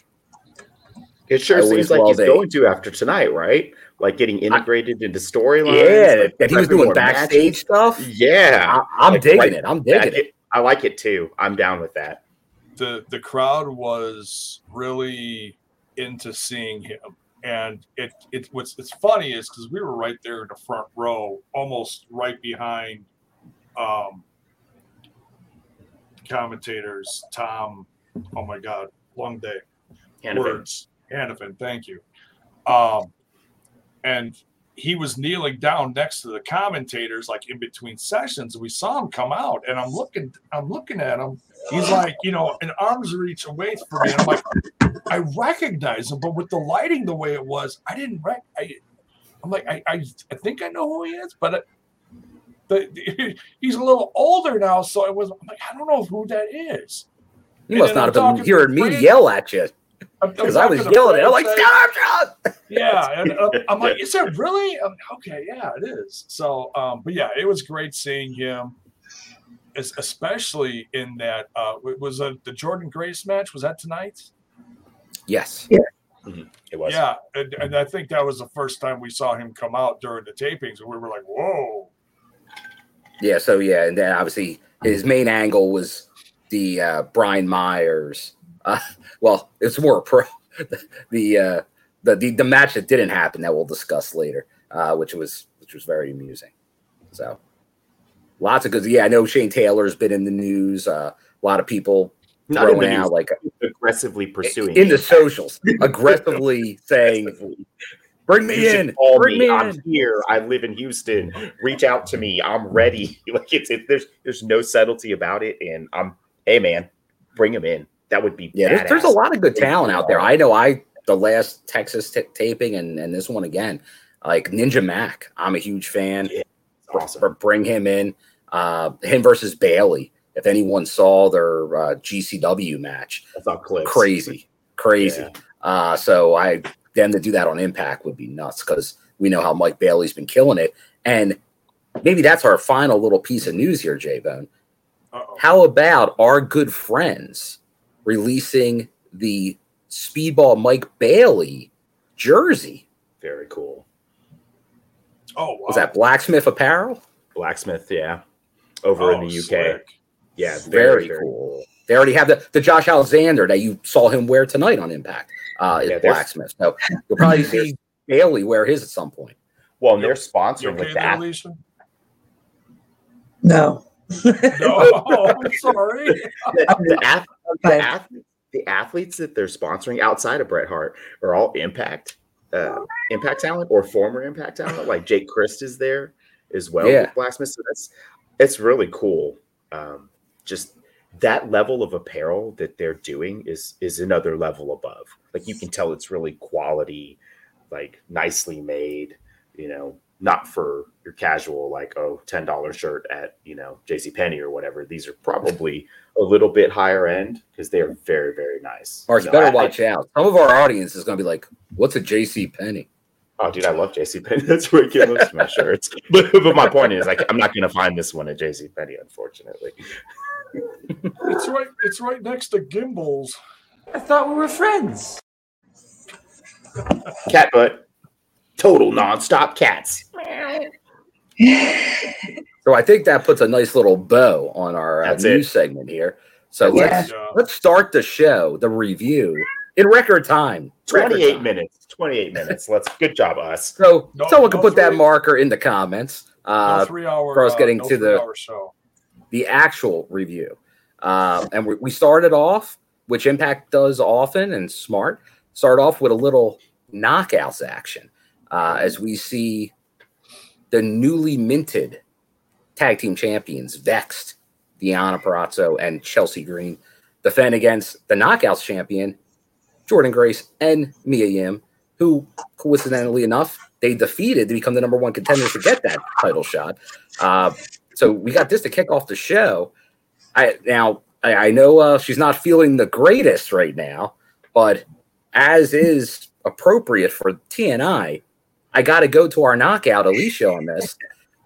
[SPEAKER 1] It sure
[SPEAKER 3] I
[SPEAKER 1] seems like he's
[SPEAKER 3] a-
[SPEAKER 1] going to after tonight, right? Like getting integrated into storylines.
[SPEAKER 3] Yeah,
[SPEAKER 1] like
[SPEAKER 3] that he was doing backstage
[SPEAKER 1] matches.
[SPEAKER 3] stuff.
[SPEAKER 1] Yeah,
[SPEAKER 3] I, I'm
[SPEAKER 1] Like,
[SPEAKER 3] digging
[SPEAKER 1] right
[SPEAKER 3] it. I'm digging it.
[SPEAKER 1] get- I like it too. I'm down with that.
[SPEAKER 4] the the crowd was really into seeing him and it it what's it's funny is because we were right there in the front row almost right behind um commentators tom oh my god long day
[SPEAKER 1] Hannifan.
[SPEAKER 4] words hannifan thank you um and he was kneeling down next to the commentators like in between sessions. We saw him come out and i'm looking i'm looking at him. He's like you know an arm's reach away from me. And i'm like i recognize him but with the lighting the way it was i didn't rec- I, i'm like I, I i think i know who he is but uh, the, *laughs* he's a little older now so i was I'm like i don't know who that is.
[SPEAKER 3] You
[SPEAKER 4] and
[SPEAKER 3] must not have been hearing me yell at you.
[SPEAKER 4] I'm- I'm
[SPEAKER 3] Because I was
[SPEAKER 4] gonna
[SPEAKER 3] yelling it. I'm like,
[SPEAKER 4] say-
[SPEAKER 3] Skylarshot! *laughs*
[SPEAKER 4] yeah, and uh, *laughs* I'm like, is it really? I'm like, okay, yeah, it is. So, um, but yeah, it was great seeing him, es- especially in that. Uh, w- was it the Jordynne Grace match? Was that tonight?
[SPEAKER 3] Yes.
[SPEAKER 1] Yeah, it was.
[SPEAKER 4] Yeah, and, and I think that was the first time we saw him come out during the tapings, and we were like, whoa.
[SPEAKER 3] Yeah, so yeah, and then obviously his main angle was the uh, Brian Myers. Well, it's more *laughs* pro. The, uh, the the the match that didn't happen that we'll discuss later, uh, which was which was very amusing. So lots of good. Yeah, I know Shane Taylor's been in the news. Uh, a lot of people
[SPEAKER 1] Not in the
[SPEAKER 3] throwing out
[SPEAKER 1] news,
[SPEAKER 3] like
[SPEAKER 1] aggressively pursuing
[SPEAKER 3] in the socials, *laughs* aggressively saying, "Bring me
[SPEAKER 1] You
[SPEAKER 3] in,
[SPEAKER 1] call
[SPEAKER 3] bring
[SPEAKER 1] me.
[SPEAKER 3] me
[SPEAKER 1] I'm
[SPEAKER 3] in."
[SPEAKER 1] here. I live in Houston. Reach out to me. I'm ready. *laughs* Like it's it, there's there's no subtlety about it, and I'm hey man, bring him in. That would be
[SPEAKER 3] Yeah, there's, there's a lot of good talent out there. I know I the last Texas t- taping and, and this one again, like Ninja Mac. I'm a huge fan.
[SPEAKER 1] Yeah, awesome.
[SPEAKER 3] for bring him in. Uh, him versus Bailey. If anyone saw their uh, GCW match,
[SPEAKER 1] That's all clips.
[SPEAKER 3] crazy, crazy.
[SPEAKER 1] Yeah.
[SPEAKER 3] Uh, so I them to do that on Impact would be nuts because we know how Mike Bailey's been killing it, and maybe that's our final little piece of news here, J Bone. How about our good friends releasing the Speedball Mike Bailey jersey?
[SPEAKER 1] Very cool.
[SPEAKER 4] Oh, wow.
[SPEAKER 3] Was that Blacksmith Apparel?
[SPEAKER 1] Blacksmith, yeah. Over in
[SPEAKER 4] Oh,
[SPEAKER 1] the UK.
[SPEAKER 4] slick.
[SPEAKER 1] Yeah,
[SPEAKER 3] Very, cool. They already have the, the Josh Alexander that you saw him wear tonight on Impact. Uh, is
[SPEAKER 1] Yeah,
[SPEAKER 3] Blacksmith. So you'll probably see Bailey wear his at some point.
[SPEAKER 1] Well, and they're
[SPEAKER 4] You
[SPEAKER 1] sponsoring
[SPEAKER 4] okay
[SPEAKER 1] like
[SPEAKER 4] there,
[SPEAKER 1] that.
[SPEAKER 4] Alicia?
[SPEAKER 2] No. *laughs*
[SPEAKER 4] No, I'm sorry. *laughs*
[SPEAKER 1] The, the, ath- the, athletes, the athletes that they're sponsoring outside of Bret Hart are all Impact, uh, Impact talent or former Impact talent. Like Jake Crist is there as well
[SPEAKER 3] Yeah.
[SPEAKER 1] with Blacksmith. So that's it's really cool. Um, just that level of apparel that they're doing is is another level above. Like you can tell it's really quality, like nicely made. You know, not for your casual like oh ten dollar shirt at you know J.C. Penney or whatever. These are probably a little bit higher end because they are very very nice.
[SPEAKER 3] Mark, you
[SPEAKER 1] So
[SPEAKER 3] better
[SPEAKER 1] I-
[SPEAKER 3] watch out. Some of our audience is going to be like, "What's a JC Penney?"
[SPEAKER 1] Oh, dude, I love JC Penney. *laughs* That's where I get most of my *laughs* shirts. But, but my point is, like, I'm not going to find this one at JC Penney, unfortunately. *laughs*
[SPEAKER 4] It's right. It's right next to Gimbels.
[SPEAKER 5] I thought we were friends.
[SPEAKER 1] Cat butt, total nonstop cats. *laughs*
[SPEAKER 3] So I think that puts a nice little bow on our uh,
[SPEAKER 1] That's
[SPEAKER 3] news
[SPEAKER 1] it.
[SPEAKER 3] segment here. So
[SPEAKER 2] Yeah.
[SPEAKER 3] let's
[SPEAKER 4] Yeah.
[SPEAKER 3] let's start the show, the review in record time. Record
[SPEAKER 1] 28
[SPEAKER 3] time.
[SPEAKER 1] minutes. 28 minutes. Let's good job, us.
[SPEAKER 3] So
[SPEAKER 4] No-
[SPEAKER 3] someone can
[SPEAKER 4] no
[SPEAKER 3] put that marker in the comments.
[SPEAKER 4] No
[SPEAKER 3] Uh,
[SPEAKER 4] three hour.
[SPEAKER 3] for us
[SPEAKER 4] uh,
[SPEAKER 3] getting
[SPEAKER 4] no
[SPEAKER 3] to the-
[SPEAKER 4] show.
[SPEAKER 3] the actual review. Uh, and we, we started off, which Impact does often and smart, start off with a little knockouts action uh, as we see the newly minted tag team champions, VXT, Deonna Purrazzo, and Chelsea Green, defend against the knockouts champion, Jordynne Grace and Mia Yim, who coincidentally enough, they defeated to become the number one contenders to get that title shot. Uh, so we got this to kick off the show. I now I, I know uh, she's not feeling the greatest right now, but as is appropriate for TNI, I got to go to our knockout, Alicia, on this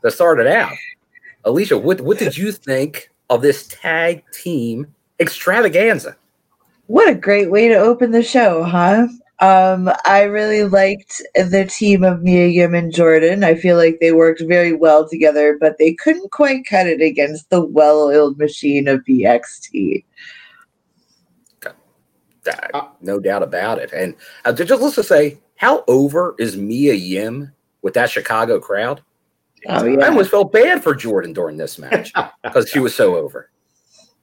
[SPEAKER 3] to start it out. Alicia, what what did you think of this tag team extravaganza?
[SPEAKER 2] What a great way to open the show, huh? Um, I really liked the team of Mia Yim and Jordan. I feel like they worked very well together, but they couldn't quite cut it against the well-oiled machine of VXT.
[SPEAKER 3] Uh, no doubt about it. And uh, just let's just say, how over is Mia Yim with that Chicago crowd?
[SPEAKER 2] Oh
[SPEAKER 3] I almost felt bad for Jordynne during this match *laughs* because she was so over.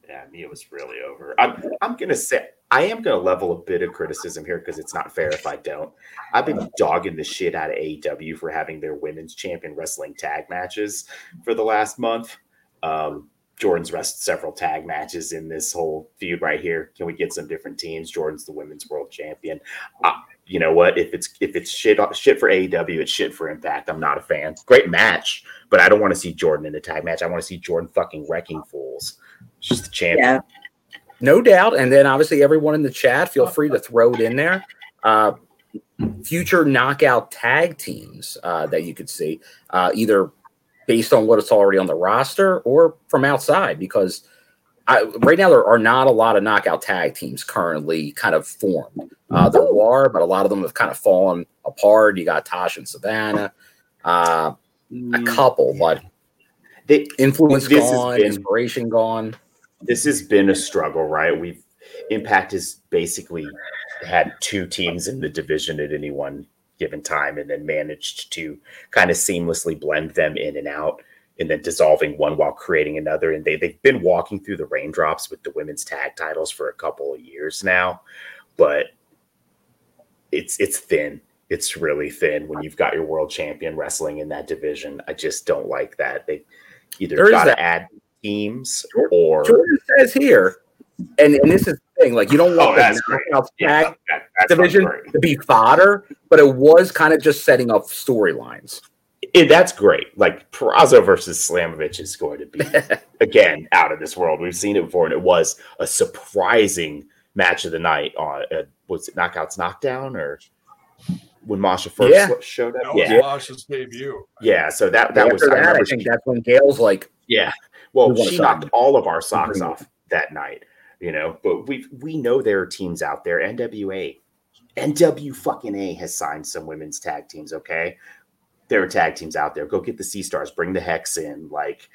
[SPEAKER 1] Yeah, Mia was really over. I'm, I'm going to say, I am going to level a bit of criticism here because it's not fair if I don't. I've been dogging the shit out of AEW for having their women's champion wrestling tag matches for the last month. Um, Jordynne's wrestled several tag matches in this whole feud right here. Can we get some different teams? Jordynne's the women's world champion. Uh, you know what? If it's if it's shit shit for AEW, it's shit for Impact. I'm not a fan. Great match, but I don't want to see Jordynne in a tag match. I want to see Jordynne fucking wrecking fools. She's the champion.
[SPEAKER 2] yeah.
[SPEAKER 3] no doubt. And then obviously everyone in the chat, feel free to throw it in there. Uh, future knockout tag teams uh, that you could see, uh, either based on what it's already on the roster or from outside, because I, right now there are not a lot of knockout tag teams currently kind of formed. Uh, there are, but a lot of them have kind of fallen apart. You got Tosh and Savannah, uh, a couple, but
[SPEAKER 1] They,
[SPEAKER 3] influence gone,
[SPEAKER 1] been-
[SPEAKER 3] inspiration gone.
[SPEAKER 1] this has been a struggle, right? We've Impact has basically had two teams in the division at any one given time, and then managed to kind of seamlessly blend them in and out, and then dissolving one while creating another. And they they've been walking through the raindrops with the women's tag titles for a couple of years now, but it's it's thin. It's really thin when you've got your world champion wrestling in that division. I just don't like that. They either
[SPEAKER 3] There is
[SPEAKER 1] got
[SPEAKER 3] that.
[SPEAKER 1] to add teams or
[SPEAKER 3] Jordynne says here, and, and this is the thing, like you don't
[SPEAKER 1] Oh,
[SPEAKER 3] want the
[SPEAKER 1] that's great. Yeah,
[SPEAKER 3] tag
[SPEAKER 1] that,
[SPEAKER 3] division to be fodder, but it was kind of just setting up storylines.
[SPEAKER 1] It- that's great. Like Purrazzo versus Slamovich is going to be *laughs* again out of this world. We've seen it before, and it was a surprising match of the night. On uh, was it Knockouts Knockdown or when Masha first
[SPEAKER 3] Yeah.
[SPEAKER 1] showed up?
[SPEAKER 4] That was
[SPEAKER 1] Yeah,
[SPEAKER 4] Masha's debut.
[SPEAKER 1] yeah. So that that
[SPEAKER 3] After
[SPEAKER 1] was. I
[SPEAKER 3] that, I,
[SPEAKER 1] remember
[SPEAKER 3] think
[SPEAKER 1] she-
[SPEAKER 3] that's when Gail's like,
[SPEAKER 1] Yeah. Well,
[SPEAKER 3] We
[SPEAKER 1] she knocked
[SPEAKER 3] them.
[SPEAKER 1] all of our socks off that night, you know. But we we know there are teams out there. NWA, NW fucking A has signed some women's tag teams. Okay, there are tag teams out there. Go get the Sea Stars. Bring the Hex in. Like,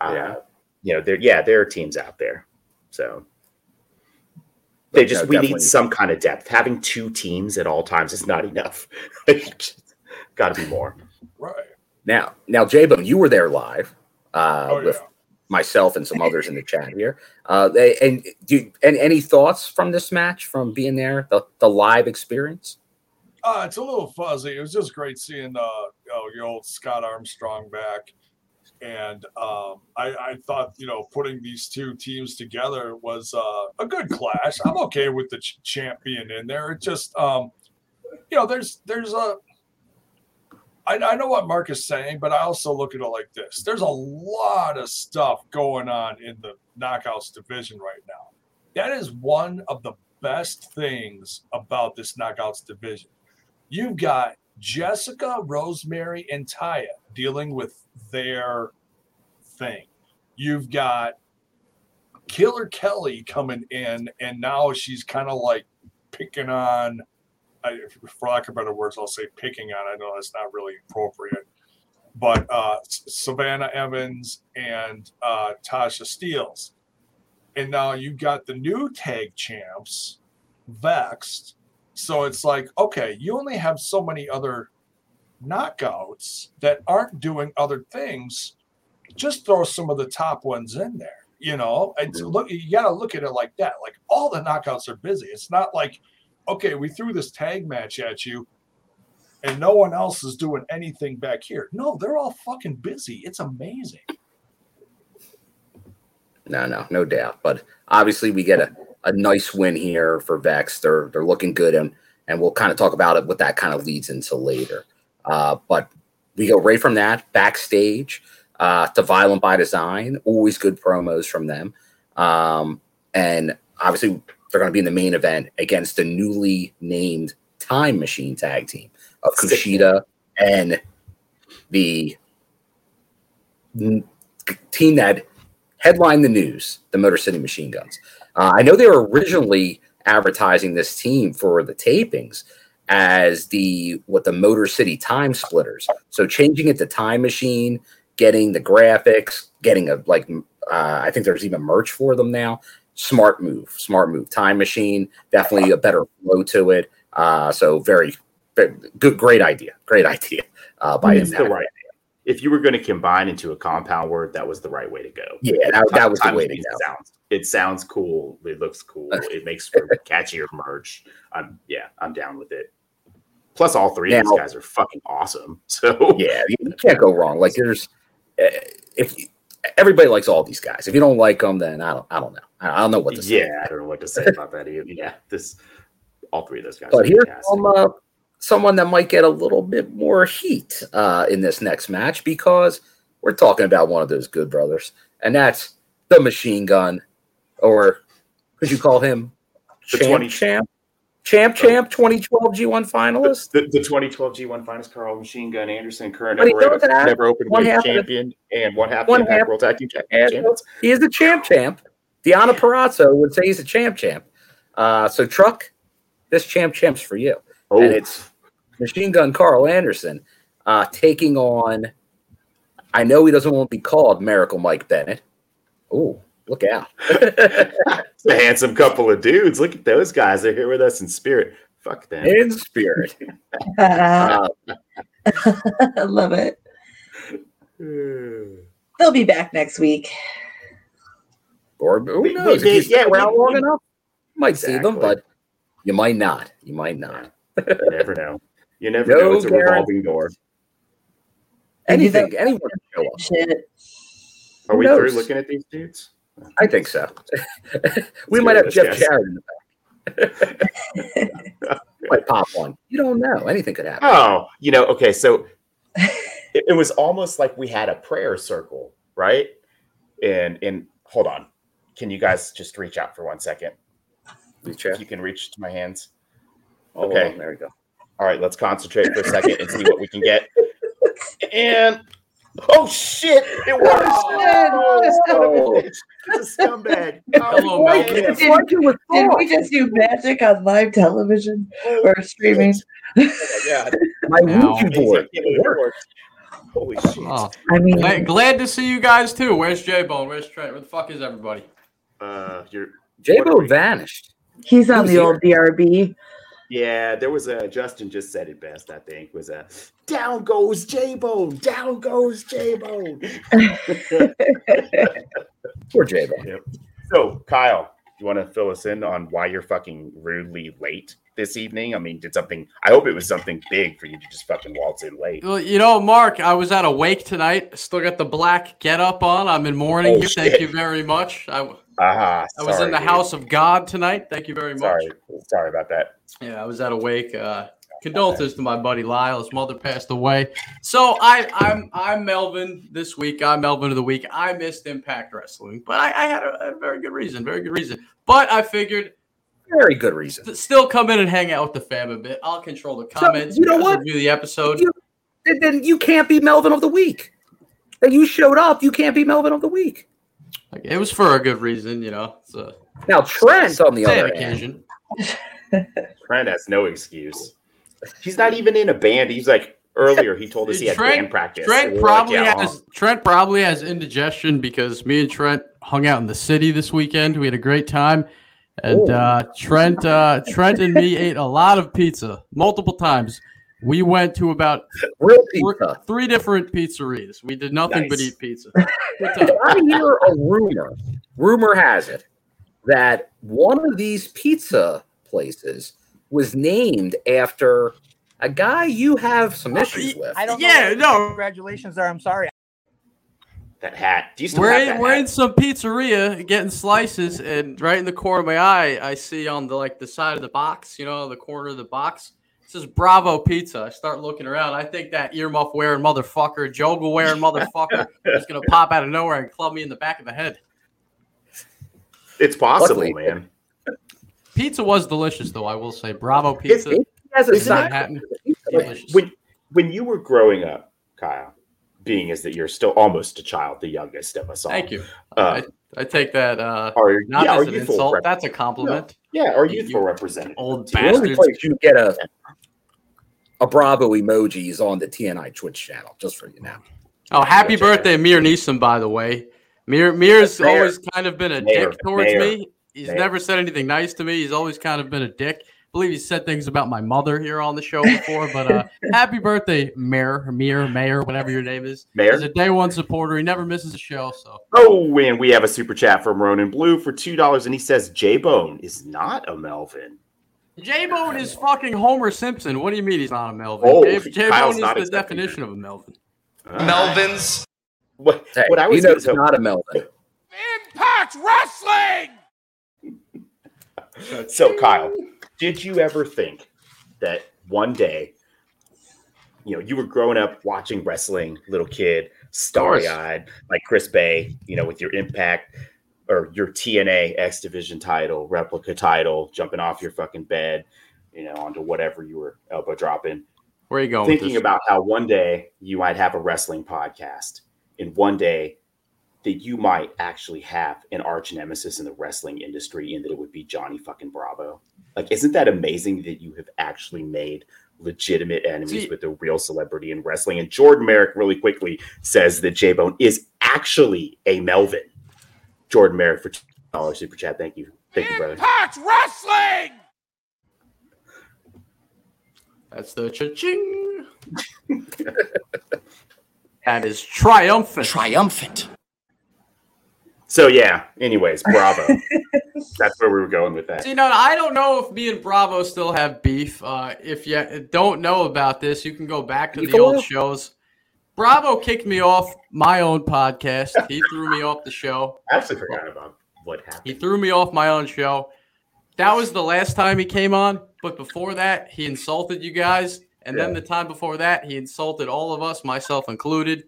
[SPEAKER 1] uh,
[SPEAKER 3] Yeah.
[SPEAKER 1] you know, there. Yeah, there are teams out there. So they
[SPEAKER 3] But
[SPEAKER 1] just
[SPEAKER 3] no,
[SPEAKER 1] we
[SPEAKER 3] definitely.
[SPEAKER 1] need some kind of depth. Having two teams at all times is not enough. *laughs* Got to be more.
[SPEAKER 4] Right.
[SPEAKER 3] now, now, J Bone, you were there live uh,
[SPEAKER 4] Oh,
[SPEAKER 3] with
[SPEAKER 4] yeah.
[SPEAKER 3] myself and some others in the chat here. Uh, they, and do you, and any thoughts from this match from being there, the, the live experience?
[SPEAKER 4] Uh, it's a little fuzzy. It was just great seeing uh, you know, your old Scott Armstrong back. And um, I, I thought, you know, putting these two teams together was uh, a good clash. I'm okay with the ch- in there. It just, um, you know, there's there's a. I, I know what Mark is saying, but I also look at it like this: there's a lot of stuff going on in the knockouts division right now. That is one of the best things about this knockouts division. You've got Jessica, Rosemary, and Taya dealing with their thing. You've got Killer Kelly coming in, and now she's kind of like picking on, I, for lack of better words, I'll say picking on. I know that's not really appropriate, but uh, Savannah Evans and uh, Tasha Steeles. And now you've got the new tag champs, Vexed. So it's like, okay, you only have so many other knockouts that aren't doing other things. Just throw some of the top ones in there. You know, it's look you gotta look at it like that. Like all the knockouts are busy. It's not like, okay, we threw this tag match at you and no one else is doing anything back here. No, they're all fucking busy. It's amazing.
[SPEAKER 3] No, no, no doubt. But obviously, we get a, a nice win here for Vex. They're they're looking good, and and we'll kind of talk about it. What that kind of leads into later. Uh, but we go right from that backstage uh, to Violent by Design. Always good promos from them, um, and obviously they're going to be in the main event against the newly named Time Machine Tag Team of Kushida and the team that headlined the news, the Motor City Machine Guns. Uh, I know they were originally advertising this team for the tapings as the what the Motor City Time Splitters. So changing it to Time Machine, getting the graphics, getting a like uh, I think there's even merch for them now. Smart move, smart move. Time Machine, definitely a better flow to it. Uh, so very, very good, great idea, great *laughs* idea uh, by
[SPEAKER 1] It's
[SPEAKER 3] Impact.
[SPEAKER 1] right. If you were going to combine into a compound word, that was the right way to go.
[SPEAKER 3] Yeah, that, that was the way to go.
[SPEAKER 1] Sounds, it sounds cool. It looks cool. It makes for *laughs* catchier merch. I'm yeah, I'm down with it. Plus, all three of these guys are fucking awesome. *laughs* So
[SPEAKER 3] Yeah, you can't go wrong. Like there's, uh, if everybody likes all these guys, if you don't like them, then I don't, I don't know. I don't know what to say.
[SPEAKER 1] yeah, I don't know what to say *laughs* about that. Either. Yeah, this all three of those guys.
[SPEAKER 3] But here's some, uh, someone that might get a little bit more heat uh, in this next match because we're talking about one of those good brothers, and that's the Machine Gun, or Could you call him
[SPEAKER 1] The
[SPEAKER 3] champ
[SPEAKER 1] 20
[SPEAKER 3] champ? Champ champ 2012 G1 finalist?
[SPEAKER 1] The, the 2012 G1 finalist, Carl Machine Gun Anderson, current
[SPEAKER 3] But
[SPEAKER 1] never,
[SPEAKER 3] knows that.
[SPEAKER 1] never open
[SPEAKER 3] One
[SPEAKER 1] weight
[SPEAKER 3] half of the-
[SPEAKER 1] champion, and one half
[SPEAKER 3] one
[SPEAKER 1] the Impact
[SPEAKER 3] half-
[SPEAKER 1] World Tag Team
[SPEAKER 3] And
[SPEAKER 1] Champions.
[SPEAKER 3] he is a champ champ. Deonna Purrazzo would say he's a champ champ. Uh, so truck, this champ champ's for you.
[SPEAKER 1] Oh,
[SPEAKER 3] and it's Machine Gun Carl Anderson uh, taking on. I know he doesn't want to be called Miracle Mike Bennett. Oh, look out! *laughs*
[SPEAKER 1] it's a handsome couple of dudes. Look at those guys. They're here with us in spirit. Fuck them.
[SPEAKER 3] In spirit. *laughs* *laughs*
[SPEAKER 2] I love it. *sighs* They'll be back next week.
[SPEAKER 3] or who
[SPEAKER 1] We-
[SPEAKER 3] knows?
[SPEAKER 1] we-
[SPEAKER 3] if
[SPEAKER 1] yeah, we-
[SPEAKER 3] around long enough, you might see them, but you might not. You might not.
[SPEAKER 1] you never know. You never
[SPEAKER 3] No
[SPEAKER 1] know. It's a revolving door.
[SPEAKER 3] Anything, anyone can show up.
[SPEAKER 2] Shit.
[SPEAKER 1] Are we through looking at these dudes?
[SPEAKER 3] I think so. *laughs* we might have Jeff
[SPEAKER 1] guys.
[SPEAKER 3] Jarrett in the back. *laughs* might pop one. You don't know. Anything could happen.
[SPEAKER 1] Oh, you know, okay, so it, it was almost like we had a prayer circle, right? And and hold on. Can you guys just reach out for one second?
[SPEAKER 3] Reach
[SPEAKER 1] If
[SPEAKER 3] out.
[SPEAKER 1] you can reach to my hands. Okay.
[SPEAKER 3] there we go.
[SPEAKER 1] All right, let's concentrate for a second and see what we can get. *laughs* And oh shit, it works! Oh, son of a bitch. It's a scumbag. Oh,
[SPEAKER 5] Hello,
[SPEAKER 1] my
[SPEAKER 5] Malcolm.
[SPEAKER 2] Did, did we just do magic on live television or streaming?
[SPEAKER 1] Yeah,
[SPEAKER 3] My
[SPEAKER 5] Now.
[SPEAKER 3] Ouija board.
[SPEAKER 1] it. Holy shit.
[SPEAKER 5] Oh,
[SPEAKER 2] I mean,
[SPEAKER 5] glad, glad to see you guys too. Where's J Bone? Where's Trent? Where the fuck is everybody?
[SPEAKER 1] Uh, you're
[SPEAKER 3] J-Bo vanished.
[SPEAKER 2] he's on
[SPEAKER 3] who's
[SPEAKER 2] the old DRB.
[SPEAKER 1] Yeah, there was a Justin just said it best. I think was a down goes J Bone, down goes J Bone. *laughs*
[SPEAKER 3] Poor J-Bo.
[SPEAKER 1] so, Kyle, you want to fill us in on why you're fucking rudely late this evening? I mean, did something? I hope it was something big for you to just fucking waltz in late.
[SPEAKER 5] Well, you know, Mark, I was at a wake tonight. Still got the black get up on. I'm in mourning
[SPEAKER 1] Oh,
[SPEAKER 5] you. Thank
[SPEAKER 1] shit.
[SPEAKER 5] you very much. I,
[SPEAKER 1] Ah,
[SPEAKER 5] I was in the
[SPEAKER 1] dude.
[SPEAKER 5] house of God tonight. Thank you very much.
[SPEAKER 1] Sorry, sorry about that.
[SPEAKER 5] Yeah, I was at a wake. Uh, condolences to my buddy Lyle. His mother passed away. So I, I'm I'm Melvin this week. I'm Melvin of the week. I missed Impact Wrestling, but I, I had a, a very good reason. Very good reason. But I figured
[SPEAKER 3] Very good reason.
[SPEAKER 5] to still come in and hang out with the fam a bit. I'll control the comments.
[SPEAKER 3] you know what?
[SPEAKER 5] Review the episode.
[SPEAKER 3] You, then- you can't be Melvin of the week. Then you showed up. You can't be Melvin of the week.
[SPEAKER 5] Like, it was for a good reason, you know. A
[SPEAKER 3] Now Trent, on the other hand,
[SPEAKER 5] occasion. *laughs*
[SPEAKER 1] Trent has no excuse. He's not even in a band. He's like earlier. He told us he had
[SPEAKER 5] Trent-
[SPEAKER 1] band practice.
[SPEAKER 5] Trent
[SPEAKER 1] And we're like,
[SPEAKER 5] probably
[SPEAKER 1] yeah,
[SPEAKER 5] has Trent probably has indigestion because me and Trent hung out in the city this weekend. We had a great time, and
[SPEAKER 3] Oh.
[SPEAKER 5] uh, Trent uh, Trent and me *laughs* ate a lot of pizza multiple times. We went to about *laughs*
[SPEAKER 3] real
[SPEAKER 5] four-
[SPEAKER 3] pizza.
[SPEAKER 5] three different pizzerias. We did nothing but eat pizza. *laughs*
[SPEAKER 3] I hear a rumor. Rumor has it that one of these pizza places was named after a guy you have some issues with.
[SPEAKER 6] I don't
[SPEAKER 5] Yeah,
[SPEAKER 6] know.
[SPEAKER 5] no.
[SPEAKER 6] Congratulations there. I'm sorry.
[SPEAKER 1] that hat. Do you still
[SPEAKER 5] We're
[SPEAKER 1] have
[SPEAKER 5] in,
[SPEAKER 1] that
[SPEAKER 5] we're
[SPEAKER 1] hat?
[SPEAKER 5] in some pizzeria getting slices, and right in the corner of my eye, I see on the like the side of the box, you know, the corner of the box, it says Bravo Pizza. I start looking around. I think that earmuff wearing motherfucker, jogle wearing motherfucker, is gonna pop out of nowhere and club me in the back of the head.
[SPEAKER 1] It's possible,
[SPEAKER 3] Luckily-
[SPEAKER 1] man.
[SPEAKER 5] Pizza was delicious, though. I will say, Bravo Pizza.
[SPEAKER 3] He has a
[SPEAKER 1] Isn't
[SPEAKER 3] side.
[SPEAKER 1] Like,
[SPEAKER 5] Delicious.
[SPEAKER 1] when when you were growing up, Kyle, being as that you're still almost a child, the youngest of us all.
[SPEAKER 5] Thank you.
[SPEAKER 1] Uh,
[SPEAKER 5] I, I take that uh,
[SPEAKER 1] Are,
[SPEAKER 5] not
[SPEAKER 1] yeah,
[SPEAKER 5] as
[SPEAKER 1] are
[SPEAKER 5] an insult.
[SPEAKER 1] rep-
[SPEAKER 5] That's a compliment.
[SPEAKER 1] yeah, our youthful
[SPEAKER 5] you-
[SPEAKER 1] representative.
[SPEAKER 5] Old
[SPEAKER 3] The only
[SPEAKER 5] bastards.
[SPEAKER 3] place you get a a Bravo emoji is on the TNI Twitch channel, just for you now.
[SPEAKER 5] Oh, happy
[SPEAKER 1] Gotcha.
[SPEAKER 5] birthday, Mir Neeson, by the way. Mir Mir's
[SPEAKER 1] Mayor.
[SPEAKER 5] always kind of been a
[SPEAKER 1] Mayor.
[SPEAKER 5] dick towards
[SPEAKER 1] Mayor.
[SPEAKER 5] me. He's
[SPEAKER 1] Mayor.
[SPEAKER 5] never said anything nice to me. He's always kind of been a dick. I believe he said things about my mother here on the show before. but uh, *laughs* happy birthday, Mayor, Mayor, Mayor, whatever your name is.
[SPEAKER 1] Mayor?
[SPEAKER 5] He's a day one supporter. He never misses a show. So
[SPEAKER 1] Oh, and we have a super chat from Ronan Blue for two dollars, and he says J Bone is not a Melvin.
[SPEAKER 5] J Bone is fucking Homer Simpson. What do you mean he's not a Melvin?
[SPEAKER 1] Oh,
[SPEAKER 5] J J Bone is the
[SPEAKER 1] accepting
[SPEAKER 5] definition of a Melvin.
[SPEAKER 1] Ah.
[SPEAKER 7] Melvin's
[SPEAKER 1] What,
[SPEAKER 3] Hey,
[SPEAKER 1] what I
[SPEAKER 3] he
[SPEAKER 1] was
[SPEAKER 3] knows it's not a Melvin.
[SPEAKER 7] Impact Wrestling. *laughs*
[SPEAKER 1] So, Kyle, did you ever think that one day, you know, you were growing up watching wrestling, little kid, starry eyed, like Chris Bey, you know, with your impact? or your TNA X Division title, replica title, jumping off your fucking bed, you know, onto whatever you were elbow dropping,
[SPEAKER 5] Where are you going?
[SPEAKER 1] thinking about how one day you might have a wrestling podcast, and one day that you might actually have an arch nemesis in the wrestling industry, and that it would be Johnny fucking Bravo. Like, isn't that amazing that you have actually made legitimate enemies
[SPEAKER 5] See-
[SPEAKER 1] with a real celebrity in wrestling? And Jordan Merrick really quickly says that J Bone is actually a Melvin. Jordan Merrick for dollar super chat. Thank you, thank you, brother.
[SPEAKER 7] Impact Wrestling!
[SPEAKER 5] That's the cha-ching. *laughs* that is triumphant.
[SPEAKER 6] Triumphant.
[SPEAKER 1] So yeah. Anyways, Bravo. *laughs* That's where we were going with that.
[SPEAKER 5] See, no, I don't know if me and Bravo still have beef. Uh, if you don't know about this, you can go back to
[SPEAKER 3] Beef
[SPEAKER 5] the old
[SPEAKER 3] oil?
[SPEAKER 5] shows. Bravo kicked me off my own podcast. He threw me off the show.
[SPEAKER 1] I actually forgot about what happened.
[SPEAKER 5] He threw me off my own show. That was the last time he came on. But before that, he insulted you guys. And then the time before that, he insulted all of us, myself included.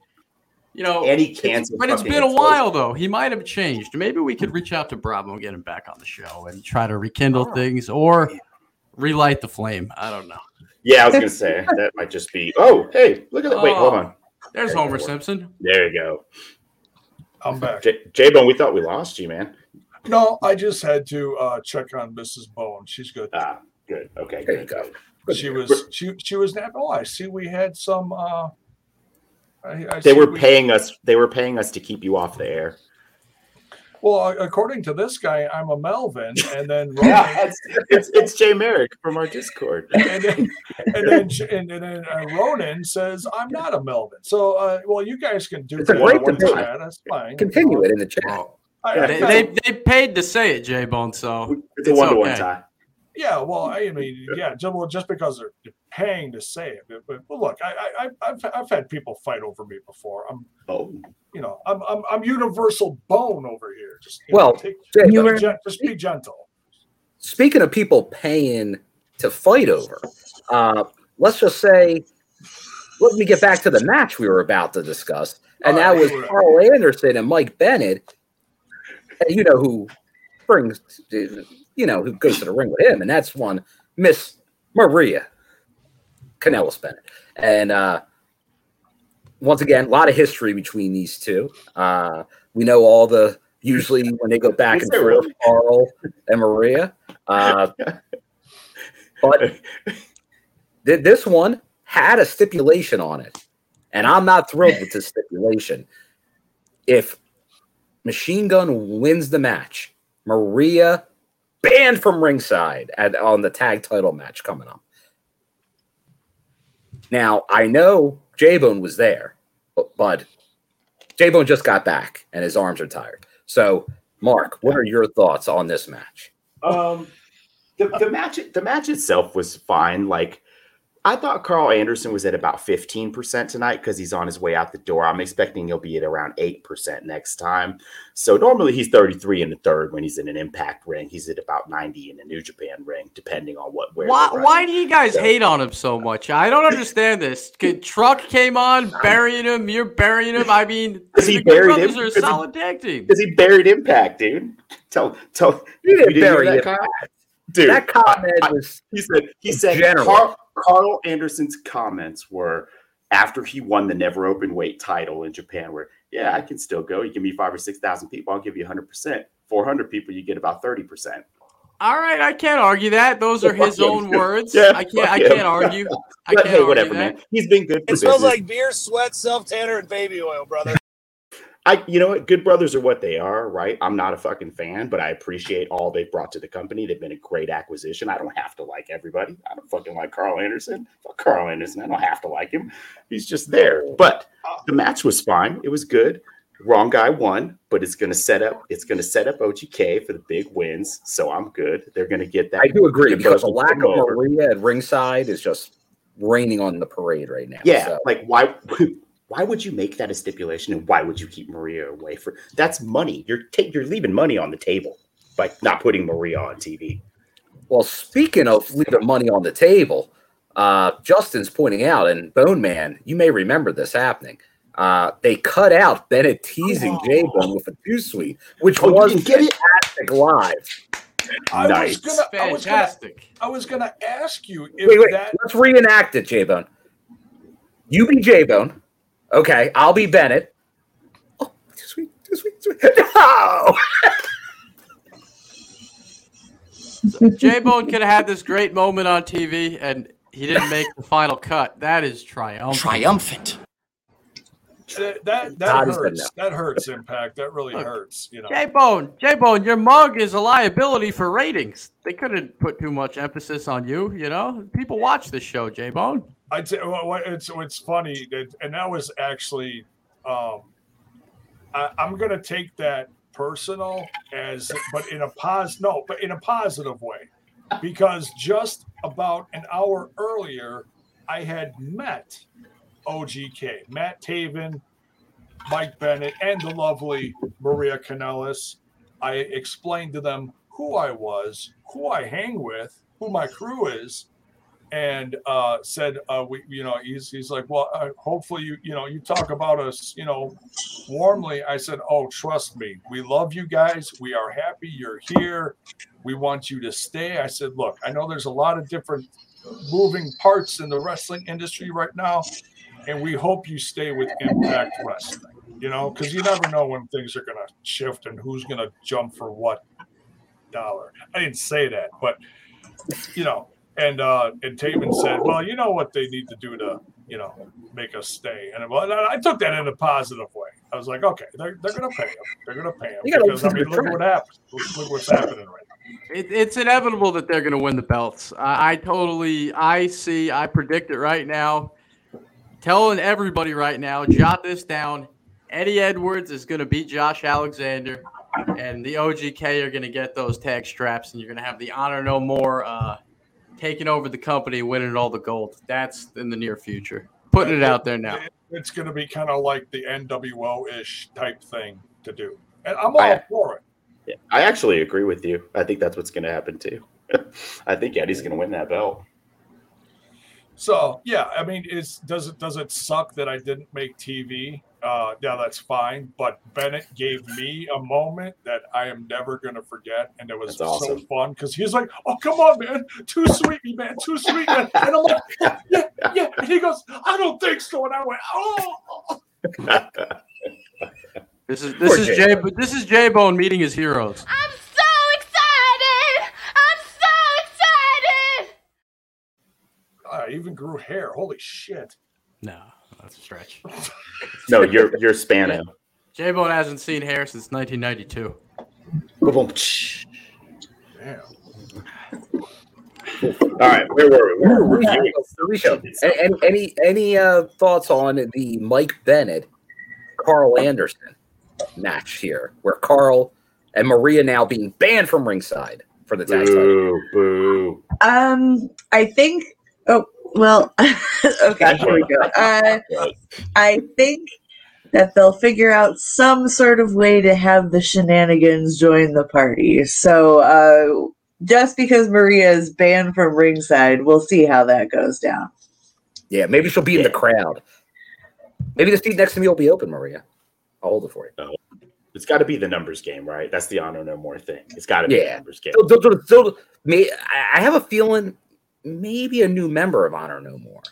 [SPEAKER 5] You know,
[SPEAKER 1] And he
[SPEAKER 5] it's-
[SPEAKER 1] canceled
[SPEAKER 5] but it's been a
[SPEAKER 1] Explosion.
[SPEAKER 5] while though. He might have changed. Maybe we could reach out to Bravo and get him back on the show and try to rekindle
[SPEAKER 1] Oh.
[SPEAKER 5] things or relight the flame. I don't know.
[SPEAKER 1] Yeah, I was gonna say *laughs* that might just be. Oh, hey, look at that. Wait, hold
[SPEAKER 5] Oh.
[SPEAKER 1] on.
[SPEAKER 5] There's
[SPEAKER 1] There
[SPEAKER 5] Homer
[SPEAKER 1] go.
[SPEAKER 5] Simpson.
[SPEAKER 1] There you go.
[SPEAKER 4] I'm back.
[SPEAKER 1] J Bone, we thought we lost you, man.
[SPEAKER 4] No, I just had to uh, check on Mrs. Bone. She's good.
[SPEAKER 1] Ah, good. Okay,
[SPEAKER 3] There you
[SPEAKER 1] good.
[SPEAKER 3] go.
[SPEAKER 1] good.
[SPEAKER 3] Good.
[SPEAKER 4] She was she she was not. Oh, I see. We had some. uh I, I
[SPEAKER 1] They
[SPEAKER 4] see
[SPEAKER 1] were
[SPEAKER 4] we-
[SPEAKER 1] paying us. They were paying us to keep you off the air.
[SPEAKER 4] Well, according to this guy, I'm a Melvin, and then *laughs*
[SPEAKER 1] Yeah, it's, it's it's Jay Merrick from our Discord. *laughs*
[SPEAKER 4] and then and then, and then uh, Ronan says I'm not a Melvin. So, uh, well, you guys can do
[SPEAKER 3] It's a
[SPEAKER 4] that
[SPEAKER 3] great
[SPEAKER 4] one
[SPEAKER 3] debate.
[SPEAKER 4] chat. That's fine.
[SPEAKER 3] Continue it in the chat.
[SPEAKER 5] Well,
[SPEAKER 4] I- I-
[SPEAKER 5] they, they, they paid to say it, J Bone. So
[SPEAKER 1] It's a one to one
[SPEAKER 5] okay.
[SPEAKER 1] tie.
[SPEAKER 4] Yeah, well, I *laughs* mean, yeah, just, well, just because they're paying to say it. But, but, but look, I, I, I- I've, I've had people fight over me before. I'm,
[SPEAKER 1] Oh,
[SPEAKER 4] you know, I'm, I'm, I'm universal bone over here. Just you
[SPEAKER 3] Well,
[SPEAKER 4] know, take,
[SPEAKER 3] Jay,
[SPEAKER 2] You
[SPEAKER 4] be
[SPEAKER 2] were-
[SPEAKER 4] gen- just be gentle.
[SPEAKER 3] Speaking of people paying to fight over, uh, let's just say, let me get back to the match we were about to discuss, and
[SPEAKER 4] All
[SPEAKER 3] that was
[SPEAKER 4] all right.
[SPEAKER 3] Carl Anderson and Mike Bennett. And You know who brings, you know, who goes to the ring with him, and that's one Miss Maria Kanellis Bennett, and uh, once again, a lot of history between these two. Uh, we know all the usually when they go back and forth,
[SPEAKER 1] really?
[SPEAKER 3] Carl and Maria. Uh, but th- this one had a stipulation on it, and I'm not thrilled with this stipulation. If Machine Gun wins the match, Maria banned from ringside at on the tag title match coming up. Now I know J Bone was there, but, but J Bone just got back and his arms are tired. So, Mark, what are your thoughts on this match?
[SPEAKER 1] Um, the, the match the match itself was fine. Like I thought Carl Anderson was at about 15% tonight because he's on his way out the door. I'm expecting he'll be at around 8% next time. So normally he's 33 in the third when he's in an impact ring. He's at about 90 in a New Japan ring, depending on what where
[SPEAKER 5] why, why do you guys
[SPEAKER 1] So-
[SPEAKER 5] hate on him so much? I don't understand this. Good Truck came on, burying him. You're burying him. I mean, *laughs*
[SPEAKER 1] Because he buried
[SPEAKER 5] Brothers
[SPEAKER 1] him?
[SPEAKER 5] are a
[SPEAKER 1] Because he-
[SPEAKER 5] solid tag team. *laughs*
[SPEAKER 1] Because he buried impact, dude. Tell tell
[SPEAKER 3] You didn't
[SPEAKER 1] you hear
[SPEAKER 3] bury
[SPEAKER 1] that,
[SPEAKER 3] it.
[SPEAKER 1] Kyle? Dude,
[SPEAKER 3] That comment
[SPEAKER 1] I-
[SPEAKER 3] was
[SPEAKER 1] He said he said Carl, Carl Anderson's comments were after he won the never open weight title in Japan, where yeah, I can still go. You give me five or six thousand people, I'll give you hundred percent. Four hundred people, you get about thirty percent.
[SPEAKER 5] All right, I can't argue that. Those are *laughs* his own words.
[SPEAKER 1] Yeah,
[SPEAKER 5] I can't. I can't argue. *laughs* I can't
[SPEAKER 1] hey,
[SPEAKER 5] argue
[SPEAKER 1] whatever,
[SPEAKER 5] that.
[SPEAKER 1] man. He's been good for
[SPEAKER 6] It smells
[SPEAKER 1] business.
[SPEAKER 6] like beer, sweat, self tanner, and baby oil, brother.
[SPEAKER 1] I, you know what? Good brothers are what they are, right? I'm not a fucking fan, but I appreciate all they've brought to the company. They've been a great acquisition. I don't have to like everybody. I don't fucking like Carl Anderson. Fuck Carl Anderson. I don't have to like him. He's just there. But the match was fine. It was good. Wrong guy won, but it's gonna set up. It's gonna set up OGK for the big wins. So I'm good. They're gonna get that.
[SPEAKER 3] I do agree because a lack of. Maria at ringside is just raining on the parade right now.
[SPEAKER 1] Yeah,
[SPEAKER 3] So,
[SPEAKER 1] like why? Why would you make that a stipulation, and why would you keep Maria away for? That's money. You're ta- you're leaving money on the table by not putting Maria on TV.
[SPEAKER 3] well, speaking of leaving money on the table, uh, Justin's pointing out, and Bone Man, you may remember this happening. Uh, they cut out Bennett teasing J Bone with a two sweet, which
[SPEAKER 1] Oh,
[SPEAKER 3] was
[SPEAKER 1] didn't it?
[SPEAKER 3] fantastic live.
[SPEAKER 4] I
[SPEAKER 1] Nice.
[SPEAKER 4] was gonna, I was gonna,
[SPEAKER 5] Fantastic.
[SPEAKER 4] I was gonna ask you if
[SPEAKER 3] Wait, wait,
[SPEAKER 4] that.
[SPEAKER 3] let's reenact it, J Bone. You be J Bone. Okay, I'll be Bennett. Oh, too sweet, too sweet, too sweet. *laughs* No!
[SPEAKER 5] J Bone could have had this great moment on TV and he didn't make the final cut. That is triumphant.
[SPEAKER 6] Triumphant.
[SPEAKER 4] That that, that
[SPEAKER 3] God, he said
[SPEAKER 4] hurts. That hurts. Impact. That really
[SPEAKER 5] Look,
[SPEAKER 4] hurts. You know.
[SPEAKER 5] J Bone, J Bone, your mug is a liability for ratings. They couldn't put too much emphasis on you. You know, people watch this show, J Bone.
[SPEAKER 4] I you what, it's it's funny, that, and that was actually, um, I, I'm gonna take that personal as, but in a pos no, but in a positive way, because just about an hour earlier, I had met OGK, Matt Taven, Mike Bennett, and the lovely Maria Kanellis. I explained to them who I was, who I hang with, who my crew is, and uh, said, uh, "We, you know, he's he's like, well, uh, hopefully you, you know, you talk about us, you know, warmly." I said, "Oh, trust me, we love you guys. We are happy you're here. We want you to stay." I said, "Look, I know there's a lot of different moving parts in the wrestling industry right now, and we hope you stay with Impact Wrestling. You know, because you never know when things are gonna shift and who's gonna jump for what dollar." I didn't say that, but you know. And uh, and Taven said, "Well, you know what they need to do to, you know, make us stay." And well, I took that in a positive way. I was like, "Okay, they're, they're going to pay him. They're going to pay him
[SPEAKER 3] You gotta
[SPEAKER 4] because I mean, look
[SPEAKER 3] track.
[SPEAKER 4] what happened. Look, look what's happening right now."
[SPEAKER 5] It, it's inevitable that they're going to win the belts. I, I totally, I see, I predict it right now. Telling everybody right now, jot this down. Eddie Edwards is going to beat Josh Alexander, and the OGK are going to get those tag straps, and you're going to have the Honor No More uh, taking over the company, winning all the gold. That's in the near future. Putting it out there now.
[SPEAKER 4] It's going to be kind of like the NWO ish type thing to do, and I'm all
[SPEAKER 1] I-
[SPEAKER 4] for it.
[SPEAKER 1] Yeah, I actually agree with you. I think that's what's going to happen too. *laughs* I think Eddie's going to win that belt.
[SPEAKER 4] So yeah, I mean, is does it does it suck that I didn't make TV? Uh, yeah, that's fine. But Bennett gave me a moment that I am never going to forget, and it was
[SPEAKER 1] That's awesome.
[SPEAKER 4] so fun because he's like, "Oh, come on, man, too sweet, me, man, too sweet, man," and I'm like, "Yeah, yeah," and he goes, "I don't think so," and I went, "Oh."
[SPEAKER 5] This is this
[SPEAKER 3] Poor
[SPEAKER 5] is
[SPEAKER 3] Jay
[SPEAKER 5] Jay. But this is J Bone meeting his heroes.
[SPEAKER 8] I'm so excited! I'm so excited!
[SPEAKER 4] I even grew hair. Holy shit!
[SPEAKER 5] No, that's a stretch.
[SPEAKER 1] no, you're you're Spano. *laughs*
[SPEAKER 5] J Bone hasn't seen hair since 1992.
[SPEAKER 1] Boom, boom.
[SPEAKER 4] Damn.
[SPEAKER 1] All right, where were we? We were reviewing
[SPEAKER 3] Alicia, a- any any any uh, thoughts on the Mike Bennett, Carl Anderson match here, where Carl and Maria now being banned from ringside for the tag title?
[SPEAKER 1] Boo, boo.
[SPEAKER 2] Um, I think. Oh well. *laughs* okay, here we go. Uh, *laughs* I think that they'll figure out some sort of way to have the shenanigans join the party. So, uh, just because Maria is banned from ringside, we'll see how that goes down.
[SPEAKER 3] Yeah, maybe she'll be in the crowd. Maybe the seat next to me will be open, Maria. I'll hold it for you.
[SPEAKER 1] It's got to be the numbers game, right? That's the honor no more thing. It's got to be the numbers game.
[SPEAKER 3] May, I I have a feeling maybe a new member of Honor No More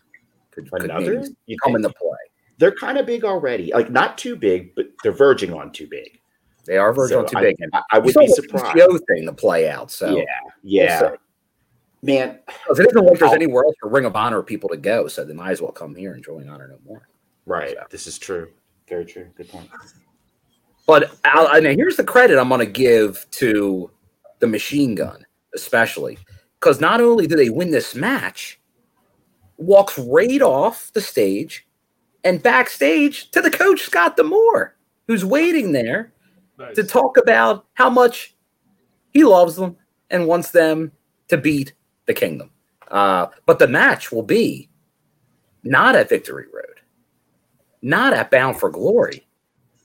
[SPEAKER 3] could, could
[SPEAKER 1] Another?
[SPEAKER 3] maybe
[SPEAKER 1] You
[SPEAKER 3] come into play.
[SPEAKER 1] They're kind of big already. Like not too big, but they're verging on too big.
[SPEAKER 3] They are verging
[SPEAKER 1] So
[SPEAKER 3] on too
[SPEAKER 1] I-
[SPEAKER 3] big. And
[SPEAKER 1] I, I would be
[SPEAKER 3] the
[SPEAKER 1] surprised.
[SPEAKER 3] PCO thing to play out. So
[SPEAKER 1] Yeah, yeah,
[SPEAKER 3] We'll
[SPEAKER 1] man.
[SPEAKER 3] 'Cause it isn't like there's anywhere else for Ring of Honor people to go, so they might as well come here and join Honor No More.
[SPEAKER 1] Right.
[SPEAKER 3] So.
[SPEAKER 1] This is true. Very true. Good point.
[SPEAKER 3] But I'll, and here's the credit I'm going to give to the Machine Gun, especially because not only do they win this match, walks right off the stage and backstage to the coach Scott D'Amore, who's waiting there
[SPEAKER 4] Nice.
[SPEAKER 3] to talk about how much he loves them and wants them to beat the kingdom. Uh, but the match will be not at Victory Road, not at Bound for Glory.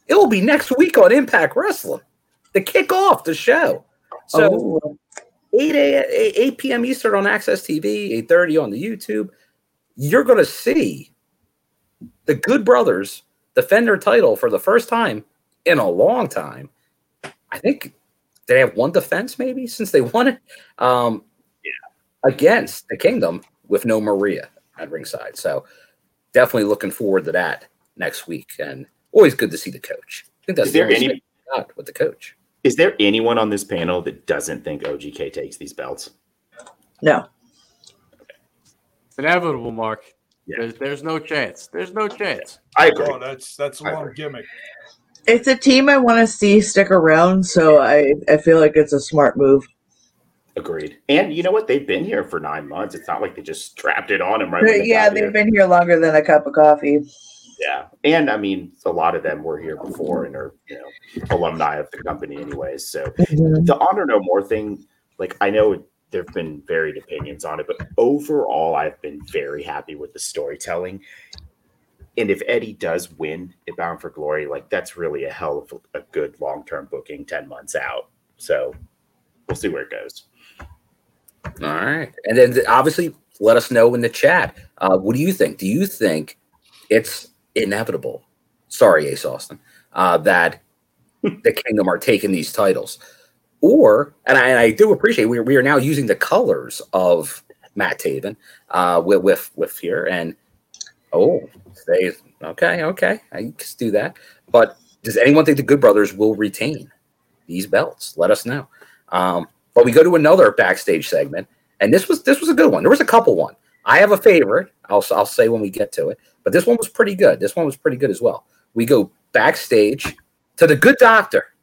[SPEAKER 3] It will be next week on Impact Wrestling to kick off the show. So
[SPEAKER 2] Oh.
[SPEAKER 3] 8, a, 8 p.m. Eastern on AXS TV, 8.30 on the YouTube. You're going to see the Good Brothers defend their title for the first time in a long time. I think they have one defense maybe since they won it. Um, against the Kingdom with no Maria at ringside. So definitely looking forward to that next week. And always good to see the coach. I think that's
[SPEAKER 1] Is there
[SPEAKER 3] the only
[SPEAKER 1] any-
[SPEAKER 3] with the coach.
[SPEAKER 1] Is there anyone on this panel that doesn't think OGK takes these belts?
[SPEAKER 2] No.
[SPEAKER 5] It's inevitable, Mark.
[SPEAKER 1] Yeah.
[SPEAKER 5] There's, there's no chance. There's no chance.
[SPEAKER 1] I agree.
[SPEAKER 4] Oh, that's that's
[SPEAKER 1] I
[SPEAKER 4] one
[SPEAKER 1] agree.
[SPEAKER 4] gimmick.
[SPEAKER 2] It's a team I want to see stick around, so I, I feel like it's a smart move.
[SPEAKER 1] Agreed. And you know what? They've been here for nine months. It's not like they just strapped it on them right. when they
[SPEAKER 2] yeah,
[SPEAKER 1] here.
[SPEAKER 2] they've been here longer than a cup of coffee.
[SPEAKER 1] Yeah, and I mean, a lot of them were here before and are you know alumni of the company, anyways. So the honor no more thing, like I know there have been varied opinions on it, but overall, I've been very happy with the storytelling. And if Eddie does win at Bound for Glory, like that's really a hell of a, a good long term booking, ten months out. So we'll see where it goes.
[SPEAKER 3] All right. And then obviously let us know in the chat. Uh, what do you think? Do you think it's inevitable? Sorry, Ace Austin, uh, that the Kingdom are taking these titles. Or, and I, and I do appreciate we, we are now using the colors of Matt Taven uh, with, with with here. And oh, they okay, okay, I can do that. But does anyone think the Good Brothers will retain these belts? Let us know. Um, but we go to another backstage segment, and this was this was a good one. There was a couple one. I have a favorite. I'll I'll say when we get to it. But this one was pretty good. This one was pretty good as well. We go backstage to the good doctor,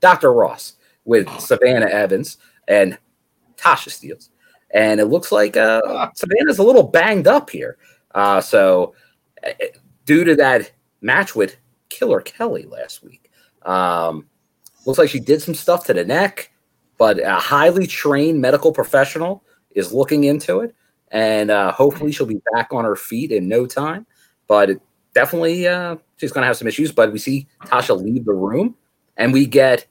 [SPEAKER 3] Doctor Ross, with Savannah Evans and Tasha Steeles, and it looks like uh, *laughs* Savannah's a little banged up here. Uh, so uh, due to that match with Killer Kelly last week, um, looks like she did some stuff to the neck but a highly trained medical professional is looking into it, and uh, hopefully she'll be back on her feet in no time. But it definitely, uh, she's going to have some issues. But we see Tasha leave the room, and we get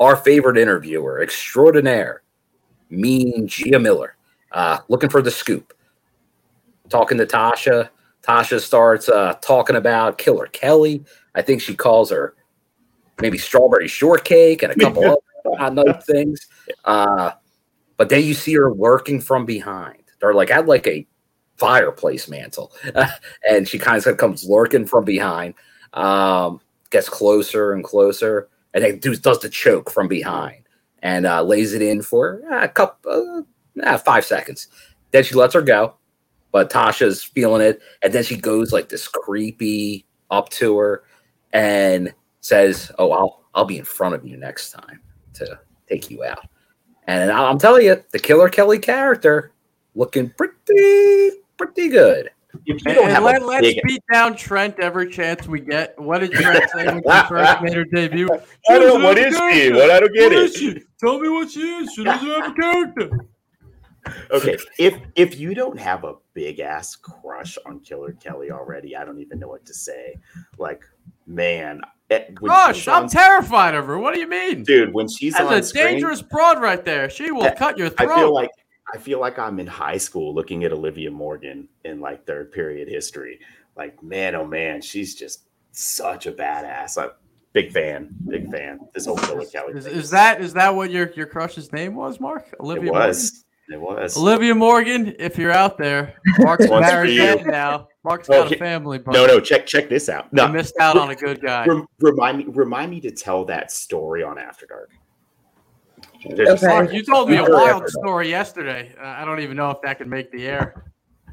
[SPEAKER 3] our favorite interviewer extraordinaire, Mean Gia Miller, uh, looking for the scoop, talking to Tasha. Tasha starts uh, talking about Killer Kelly. I think she calls her maybe strawberry shortcake and a couple *laughs* other things. Uh, but then you see her lurking from behind. They're like had like a fireplace mantle, *laughs* and she kind of comes lurking from behind. Um, gets closer and closer, and then does, does the choke from behind and uh, lays it in for uh, a couple, uh, five seconds. Then she lets her go, but Tasha's feeling it, and then she goes like this creepy up to her and says, "Oh, I'll I'll be in front of you next time to take you out." And I'm telling you, the Killer Kelly character looking pretty pretty good.
[SPEAKER 1] You
[SPEAKER 5] And,
[SPEAKER 1] don't
[SPEAKER 5] and
[SPEAKER 1] have
[SPEAKER 5] let,
[SPEAKER 1] a
[SPEAKER 5] let's
[SPEAKER 1] big,
[SPEAKER 5] beat down Trent every chance we get. What did Trent say when she first made her debut? *laughs*
[SPEAKER 1] I don't. What is she? What I don't get
[SPEAKER 5] What
[SPEAKER 1] it.
[SPEAKER 5] is she? Tell me what she is. She doesn't have a character.
[SPEAKER 1] Okay, if if you don't have a big ass crush on Killer Kelly already, I don't even know what to say. Like, man, eh, it-
[SPEAKER 5] Gosh, I'm
[SPEAKER 1] on-
[SPEAKER 5] terrified of her. What do you mean?
[SPEAKER 1] dude. When she's on
[SPEAKER 5] That's a
[SPEAKER 1] screen,
[SPEAKER 5] dangerous broad right there. She will
[SPEAKER 1] I-
[SPEAKER 5] cut your throat.
[SPEAKER 1] I feel like I feel like I'm in high school looking at Olivia Morgan in like third period history. Like, man, oh man, she's just such a badass. I'm big fan, big fan. This whole Killer Kelly.
[SPEAKER 5] is, is that is that what your your crush's name was, Mark?
[SPEAKER 1] It
[SPEAKER 5] Olivia
[SPEAKER 1] was. It was.
[SPEAKER 5] Olivia Morgan, if you're out there, *laughs* Mark's married now. Mark's
[SPEAKER 1] Oh,
[SPEAKER 5] got a family,
[SPEAKER 1] No, no. Check check this out.
[SPEAKER 5] you
[SPEAKER 1] No,
[SPEAKER 5] missed out on a good *laughs* guy.
[SPEAKER 1] Remind me remind me to tell that story on After Dark. There's
[SPEAKER 2] Okay.
[SPEAKER 5] Mark, you told me a wild story yesterday. Uh, I don't even know if that could make the air.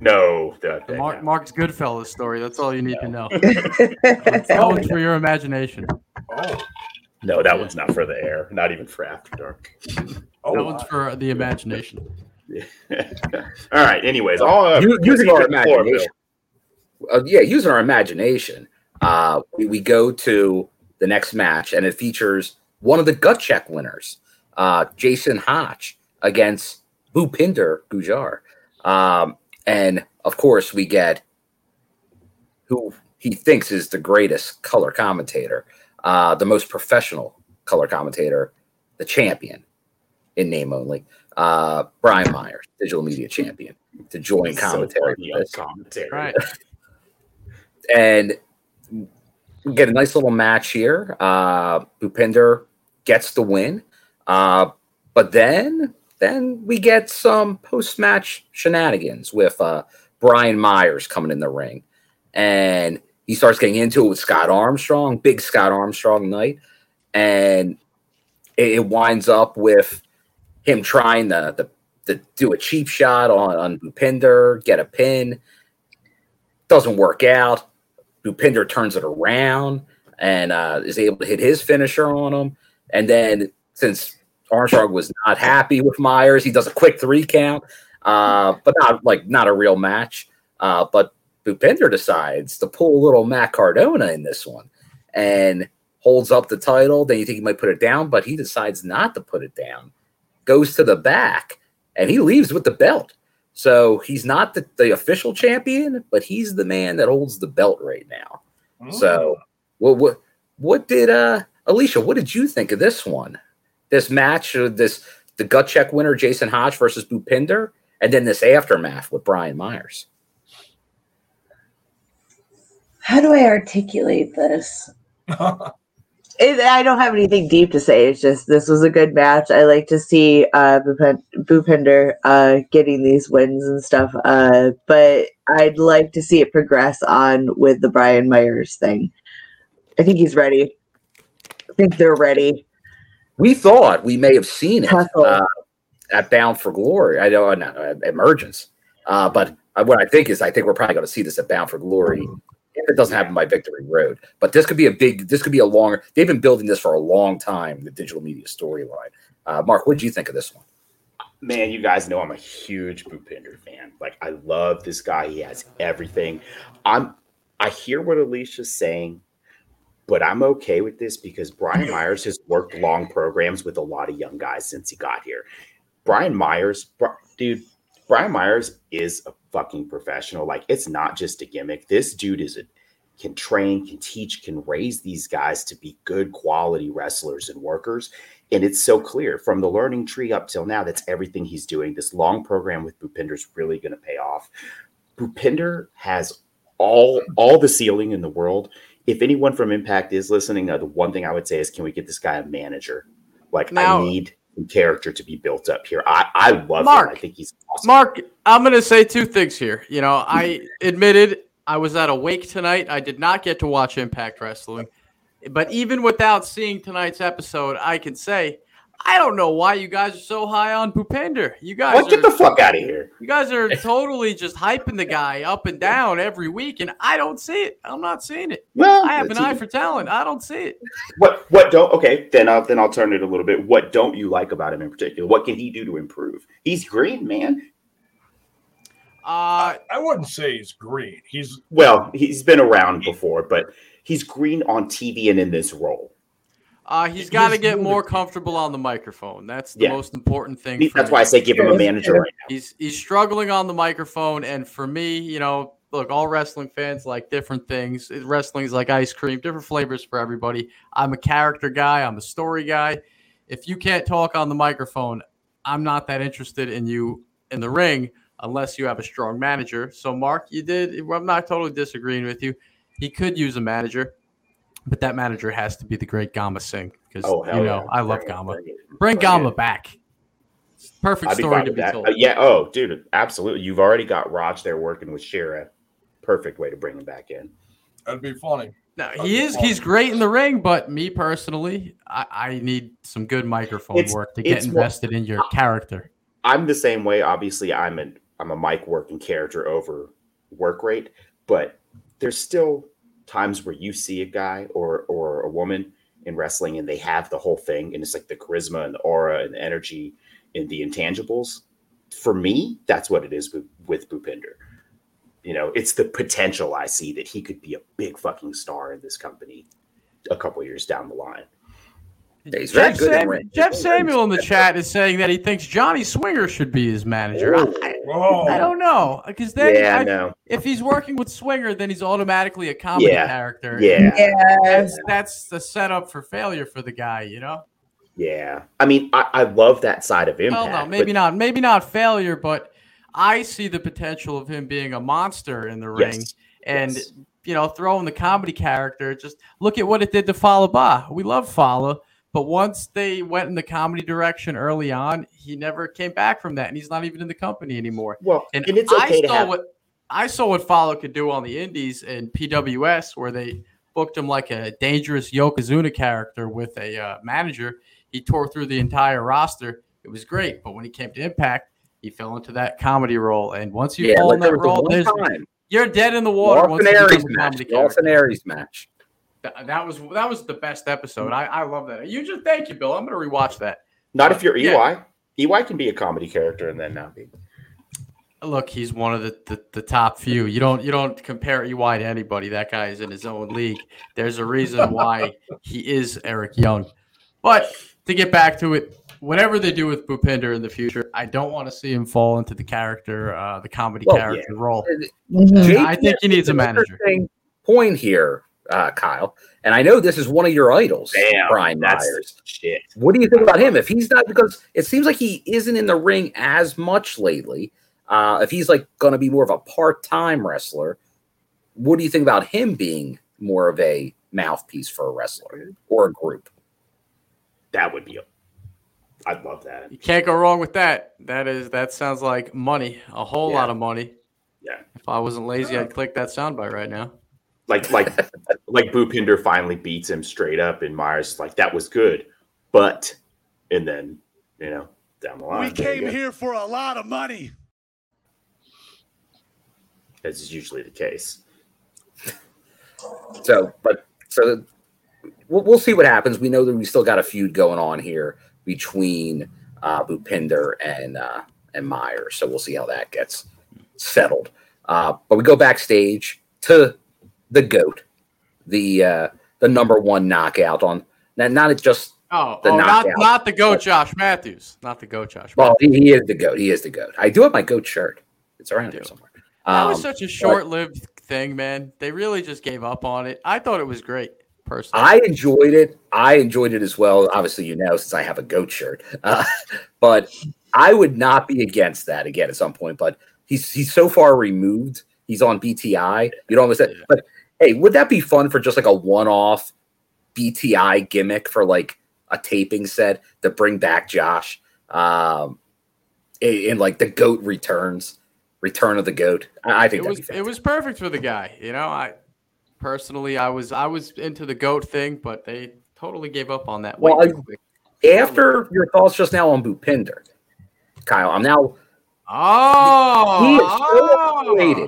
[SPEAKER 1] No, that, that-
[SPEAKER 5] Mark, Mark's Goodfellas story. That's all you need to know.
[SPEAKER 2] That's *laughs*
[SPEAKER 5] That one's for your imagination.
[SPEAKER 4] Oh,
[SPEAKER 1] no, that one's not for the air. Not even for After Dark.
[SPEAKER 4] oh,
[SPEAKER 5] That one's for the imagination. *laughs*
[SPEAKER 1] All right. Anyways, all uh,
[SPEAKER 3] U- using our
[SPEAKER 1] proceed floor,
[SPEAKER 3] imagination. Uh, yeah, using our imagination, uh, we, we go to the next match, and it features one of the gut check winners, uh, Jason Hotch, against Bhupinder Gujjar. Um, and of course, we get who he thinks is the greatest color commentator, uh, the most professional color commentator, the champion in name only, uh, Brian Myers, digital media champion, to join
[SPEAKER 1] So
[SPEAKER 3] commentary.
[SPEAKER 1] funny
[SPEAKER 3] for
[SPEAKER 1] on
[SPEAKER 3] this
[SPEAKER 1] commentary.
[SPEAKER 5] Right. *laughs*
[SPEAKER 3] and we get a nice little match here. Uh, Bhupinder gets the win, uh, but then then we get some post match shenanigans with uh, Brian Myers coming in the ring, and he starts getting into it with Scott Armstrong, big Scott Armstrong night, and it, it winds up with him trying to, to, to do a cheap shot on, on Bhupinder, get a pin. Doesn't work out. Bhupinder turns it around and uh, is able to hit his finisher on him. And then since Armstrong was not happy with Myers, he does a quick three count, uh, but not like not a real match. Uh, but Bhupinder decides to pull a little Matt Cardona in this one and holds up the title. Then you think he might put it down, but he decides not to put it down. Goes to the back and he leaves with the belt. So he's not the, the official champion, but he's the man that holds the belt right now. So what what what did uh Alicia, what did you think of this one? This match, uh, this the gut check winner Jason Hotch versus Bhupinder, and then this aftermath with Brian Myers.
[SPEAKER 2] How do I articulate this? *laughs* It, I don't have anything deep to say. It's just this was a good match. I like to see uh, Bhupinder uh, getting these wins and stuff. Uh, but I'd like to see it progress on with the Brian Myers thing. I think he's ready. I think they're ready.
[SPEAKER 3] We thought we may have seen it uh, at Bound for Glory. I don't know, Emergence. Uh, but uh, what I think is, I think we're probably going to see this at Bound for Glory if it doesn't happen by Victory Road. But this could be a big, this could be a longer. They've been building this for a long time. The digital media storyline. Uh, Mark, what did you think of this one?
[SPEAKER 1] man, you guys know I'm a huge Bhupinder fan. Like I love this guy. He has everything. I'm I hear what Alicia's saying, but I'm okay with this because Brian Myers has worked long programs with a lot of young guys since he got here. Brian Myers, dude, Brian Myers is a fucking professional. Like it's not just a gimmick. This dude is a can train, can teach, can raise these guys to be good quality wrestlers and workers. And it's so clear from the learning tree up till now, that's everything he's doing. This long program with Bhupinder is really going to pay off. Bhupinder has all all the ceiling in the world. If anyone from Impact is listening, uh, the one thing I would say is, can we get this guy a manager? Like
[SPEAKER 5] Now-
[SPEAKER 1] I need character to be built up here. I I love
[SPEAKER 5] Mark.
[SPEAKER 1] him. I think he's awesome.
[SPEAKER 5] Mark, I'm going to say two things here. You know, I admitted I was at a wake tonight. I did not get to watch Impact Wrestling. But even without seeing tonight's episode, I can say I don't know why you guys are so high on Bhupinder. You guys
[SPEAKER 1] What?
[SPEAKER 5] are
[SPEAKER 1] Get the fuck out of here.
[SPEAKER 5] you guys are *laughs* totally just hyping the guy up and down every week, and I don't see it. I'm not seeing it.
[SPEAKER 1] Well,
[SPEAKER 5] I have an eye for talent. I don't see it.
[SPEAKER 1] What what don't okay, then I'll then I'll turn it a little bit. What don't you like about him in particular? What can he do to improve? He's green, man.
[SPEAKER 5] Uh,
[SPEAKER 4] I wouldn't say he's green. He's
[SPEAKER 1] Well, he's been around before, but he's green on TV and in this role.
[SPEAKER 5] Uh, he's got to get more comfortable on the microphone. That's the
[SPEAKER 1] Yeah.
[SPEAKER 5] most important thing.
[SPEAKER 1] That's why I say give him a manager right now.
[SPEAKER 5] he's he's struggling on the microphone and for me you know look all wrestling fans like different things wrestling is like ice cream different flavors for everybody i'm a character guy i'm a story guy if you can't talk on the microphone i'm not that interested in you in the ring unless you have a strong manager so mark you did i'm not totally disagreeing with you he could use a manager but that manager has to be the great Gama Singh because
[SPEAKER 1] Oh
[SPEAKER 5] you know
[SPEAKER 1] yeah.
[SPEAKER 5] I love
[SPEAKER 1] Bring
[SPEAKER 5] Gama.
[SPEAKER 1] bring it,
[SPEAKER 5] Bring
[SPEAKER 1] bring
[SPEAKER 5] Gama
[SPEAKER 1] it.
[SPEAKER 5] back. Perfect
[SPEAKER 1] I'd
[SPEAKER 5] story
[SPEAKER 1] fine
[SPEAKER 5] to be
[SPEAKER 1] that.
[SPEAKER 5] told.
[SPEAKER 1] Uh, yeah. Oh, dude, absolutely. You've already got Raj there working with Shera. Perfect way to bring him back in.
[SPEAKER 4] that'd be funny.
[SPEAKER 5] No,
[SPEAKER 4] That'd
[SPEAKER 5] he is.
[SPEAKER 4] fun.
[SPEAKER 5] He's great in the ring, but me personally, I, I need some good microphone
[SPEAKER 1] It's-
[SPEAKER 5] work to get
[SPEAKER 1] it's more-
[SPEAKER 5] invested in your character.
[SPEAKER 1] I'm the same way. Obviously, I'm an I'm a mic working character over work rate, but there's still times where you see a guy or or a woman in wrestling and they have the whole thing, and it's like the charisma and the aura and the energy and the intangibles. For me, that's what it is with, with Bhupinder. You know, it's the potential I see that he could be a big fucking star in this company a couple years down the line.
[SPEAKER 3] Yeah, he's very
[SPEAKER 5] Jeff,
[SPEAKER 3] good
[SPEAKER 5] Sam- Jeff Samuel in the chat is saying that he thinks Johnny Swinger should be his manager. I, I- don't know because then
[SPEAKER 1] yeah,
[SPEAKER 5] I-
[SPEAKER 1] no,
[SPEAKER 5] if he's working with Swinger, then he's automatically a comedy
[SPEAKER 1] Yeah.
[SPEAKER 5] character.
[SPEAKER 1] yeah.
[SPEAKER 2] Yes.
[SPEAKER 5] That's, that's the setup for failure for the guy, you know.
[SPEAKER 1] Yeah, I mean, I, I love that side of impact.
[SPEAKER 5] Well, no,
[SPEAKER 1] but-
[SPEAKER 5] maybe not. Maybe not failure, but I see the potential of him being a monster in the ring.
[SPEAKER 1] Yes,
[SPEAKER 5] And
[SPEAKER 1] yes.
[SPEAKER 5] you know, throw in the comedy character. Just look at what it did to Fallah Bahh. We love Fallah, but once they went in the comedy direction early on, he never came back from that, and he's not even in the company anymore.
[SPEAKER 1] Well,
[SPEAKER 5] And,
[SPEAKER 1] and, it's okay
[SPEAKER 5] I saw what I saw what Fallah could do on the Indies and PWS, where they booked him like a dangerous Yokozuna character with a uh, manager. He tore through the entire roster. It was great, but when he came to Impact, he fell into that comedy role. And once you
[SPEAKER 3] Yeah,
[SPEAKER 5] fall
[SPEAKER 3] like
[SPEAKER 5] in that role, you're dead in the water.
[SPEAKER 3] Dolphin Aries match. Dolphin Aries match.
[SPEAKER 5] That, that was that was the best episode. I, I love that. You just thank you, Bill. I'm gonna rewatch that.
[SPEAKER 1] Not if you're EY.
[SPEAKER 5] Yeah.
[SPEAKER 1] EY can be a comedy character and then not be.
[SPEAKER 5] Look, he's one of the, the, the top few. You don't you don't compare EY to anybody. That guy is in his own league. There's a reason why he is Eric Young. But to get back to it, whatever they do with Bhupinder in the future, I don't want to see him fall into the character, uh, the comedy
[SPEAKER 3] Well,
[SPEAKER 5] character role.
[SPEAKER 2] Mhm.
[SPEAKER 5] I think he needs a manager.
[SPEAKER 3] Point here, uh, Kyle, and I know this is one of your idols,
[SPEAKER 1] Damn,
[SPEAKER 3] Brian
[SPEAKER 1] that's
[SPEAKER 3] Myers.
[SPEAKER 1] shit.
[SPEAKER 3] What do you think about him? If he's not, because it seems like he isn't in the ring as much lately. Uh, if he's like going to be more of a part-time wrestler, what do you think about him being more of a mouthpiece for a wrestler or a group?
[SPEAKER 1] That would be. A, I'd love that.
[SPEAKER 5] You can't go wrong with that. That is that sounds like money, a whole
[SPEAKER 1] Yeah.
[SPEAKER 5] lot of money.
[SPEAKER 1] Yeah.
[SPEAKER 5] If I wasn't lazy, I'd click that soundbite right now.
[SPEAKER 1] Like like *laughs* like Bhupinder finally beats him straight up, and Myers like that was good, but and then you know down the line
[SPEAKER 7] We came here for a lot of money.
[SPEAKER 1] as is usually the case.
[SPEAKER 3] So, but so we'll, we'll see what happens. We know that we still got a feud going on here between uh, Bhupinder and uh, and Myers. So we'll see how that gets settled. Uh, but we go backstage to the goat, the uh, the number one knockout on not not just
[SPEAKER 5] Oh,
[SPEAKER 3] The
[SPEAKER 5] oh not not the goat Josh Matthews. Not the goat Josh
[SPEAKER 3] well, he, he is the goat. He is the goat. I do have my goat shirt. It's around here somewhere.
[SPEAKER 5] That was
[SPEAKER 3] Um,
[SPEAKER 5] such a short-lived thing, man. They really just gave up on it. I thought it was great, personally.
[SPEAKER 3] I enjoyed it. I enjoyed it as well. Obviously, you know, since I have a goat shirt. Uh, *laughs* but I would not be against that again at some point. But he's he's so far removed. He's on BTI. You don't understand.
[SPEAKER 5] Yeah.
[SPEAKER 3] But hey, would that be fun for just like a one-off BTI gimmick for like a taping set to bring back Josh? Um, in, like the goat returns, return of the goat. I, I think
[SPEAKER 5] it was it was perfect for the guy. You know, I personally I was I was into the goat thing, but they totally gave up on that.
[SPEAKER 3] Well,
[SPEAKER 5] quick.
[SPEAKER 3] After your thoughts just now on Bhupinder, Kyle, I'm now
[SPEAKER 5] Oh,
[SPEAKER 3] He is so
[SPEAKER 5] oh.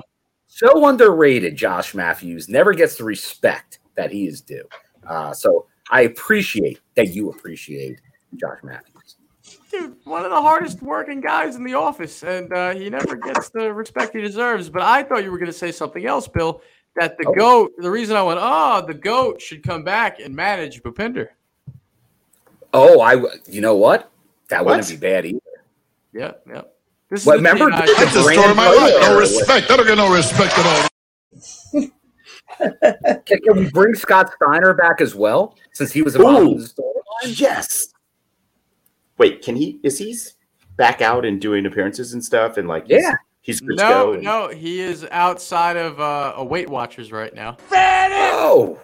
[SPEAKER 3] So underrated, Josh Matthews never gets the respect that he is due. Uh, so I appreciate that you appreciate Josh Matthews.
[SPEAKER 5] dude, one of the hardest working guys in the office, and uh, he never gets the respect he deserves. But I thought you were going to say something else, Bill. That the
[SPEAKER 3] Oh.
[SPEAKER 5] goat. The reason I went, oh, the goat should come back and manage Bhupinder.
[SPEAKER 3] Oh, I. You know what? That
[SPEAKER 1] What?
[SPEAKER 3] wouldn't be bad either.
[SPEAKER 5] Yeah, yeah. This is
[SPEAKER 3] Well, remember
[SPEAKER 5] thing I-
[SPEAKER 3] the
[SPEAKER 9] That's the
[SPEAKER 3] Brand
[SPEAKER 9] story of my
[SPEAKER 3] Brothers
[SPEAKER 9] life. No respect. I don't get no respect at all. *laughs*
[SPEAKER 3] Can, can we bring Scott Steiner back as well, since he was involved
[SPEAKER 1] Ooh.
[SPEAKER 3] in the storyline?
[SPEAKER 1] Yes. Wait, can he? Is he's back out and doing appearances and stuff? And like,
[SPEAKER 3] Yeah.
[SPEAKER 1] he's good to
[SPEAKER 5] No,
[SPEAKER 1] go. and-
[SPEAKER 5] no, he is outside of uh, a Weight Watchers right now.
[SPEAKER 3] Oh,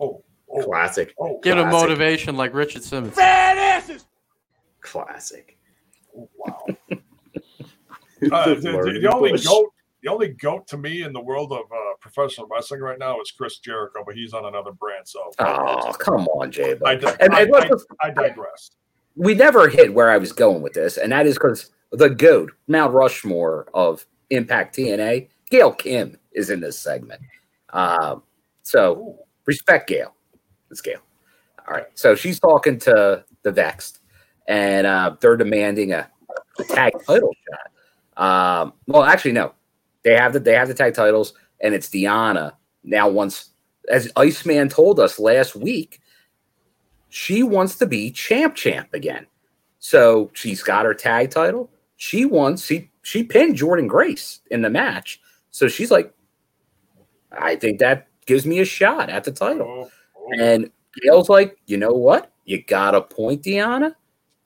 [SPEAKER 4] Oh, oh,
[SPEAKER 1] Classic.
[SPEAKER 4] oh,
[SPEAKER 5] Give him
[SPEAKER 1] Classic.
[SPEAKER 5] motivation like Richard Simmons.
[SPEAKER 7] Fat asses.
[SPEAKER 1] Classic.
[SPEAKER 4] wow. *laughs* Uh, the, the- the only goat, the only goat to me in the world of uh, professional wrestling right now is Chris Jericho, but he's on another brand. So
[SPEAKER 3] oh, come on, Jay.
[SPEAKER 4] I, di-
[SPEAKER 3] And,
[SPEAKER 4] I,
[SPEAKER 3] and let's
[SPEAKER 4] I- I digress.
[SPEAKER 3] we never hit where I was going with this, and that is because the GOAT, Mount Rushmore of Impact TNA, Gail Kim is in this segment. Um, so respect Gail. It's Gail. All right. So she's talking to the Vexed, and uh, they're demanding a, a tag title shot. Um, well, actually, no. They have the they have the tag titles, and it's Deonna now. Once, as Iceman told us last week, she wants to be champ champ again. So she's got her tag title. She wants she she pinned Jordynne Grace in the match. So she's like, I think that gives me a shot at the title.
[SPEAKER 4] Oh, oh.
[SPEAKER 3] And Gail's like, you know what? You got a point, Deonna.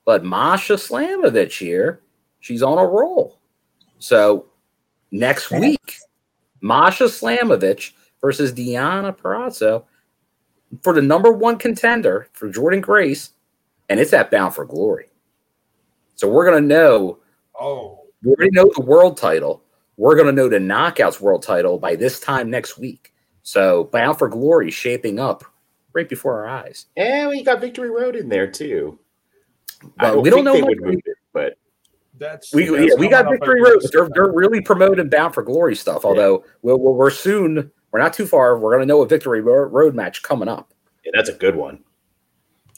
[SPEAKER 3] But Masha Slamovich here, she's on a roll. So next week, Masha Slamovich versus Deonna Purrazzo for the number one contender for Jordynne Grace, and it's at Bound for Glory. So we're gonna know.
[SPEAKER 4] Oh,
[SPEAKER 3] We already know the world title. We're gonna know the Knockouts world title by this time next week. So Bound for Glory shaping up right before our eyes.
[SPEAKER 1] And we got Victory Road in there too. Uh, I
[SPEAKER 3] Well,
[SPEAKER 1] don't
[SPEAKER 3] we don't know
[SPEAKER 1] they
[SPEAKER 3] much-
[SPEAKER 1] would move it, but
[SPEAKER 4] that's
[SPEAKER 3] We
[SPEAKER 4] that's
[SPEAKER 3] yeah, we got Victory
[SPEAKER 4] at
[SPEAKER 3] Road. They're, they're really promoting Bound for Glory stuff. Although we'll, we'll, we're soon, we're not too far. We're going to know a Victory Road match coming up.
[SPEAKER 1] yeah, that's a good one.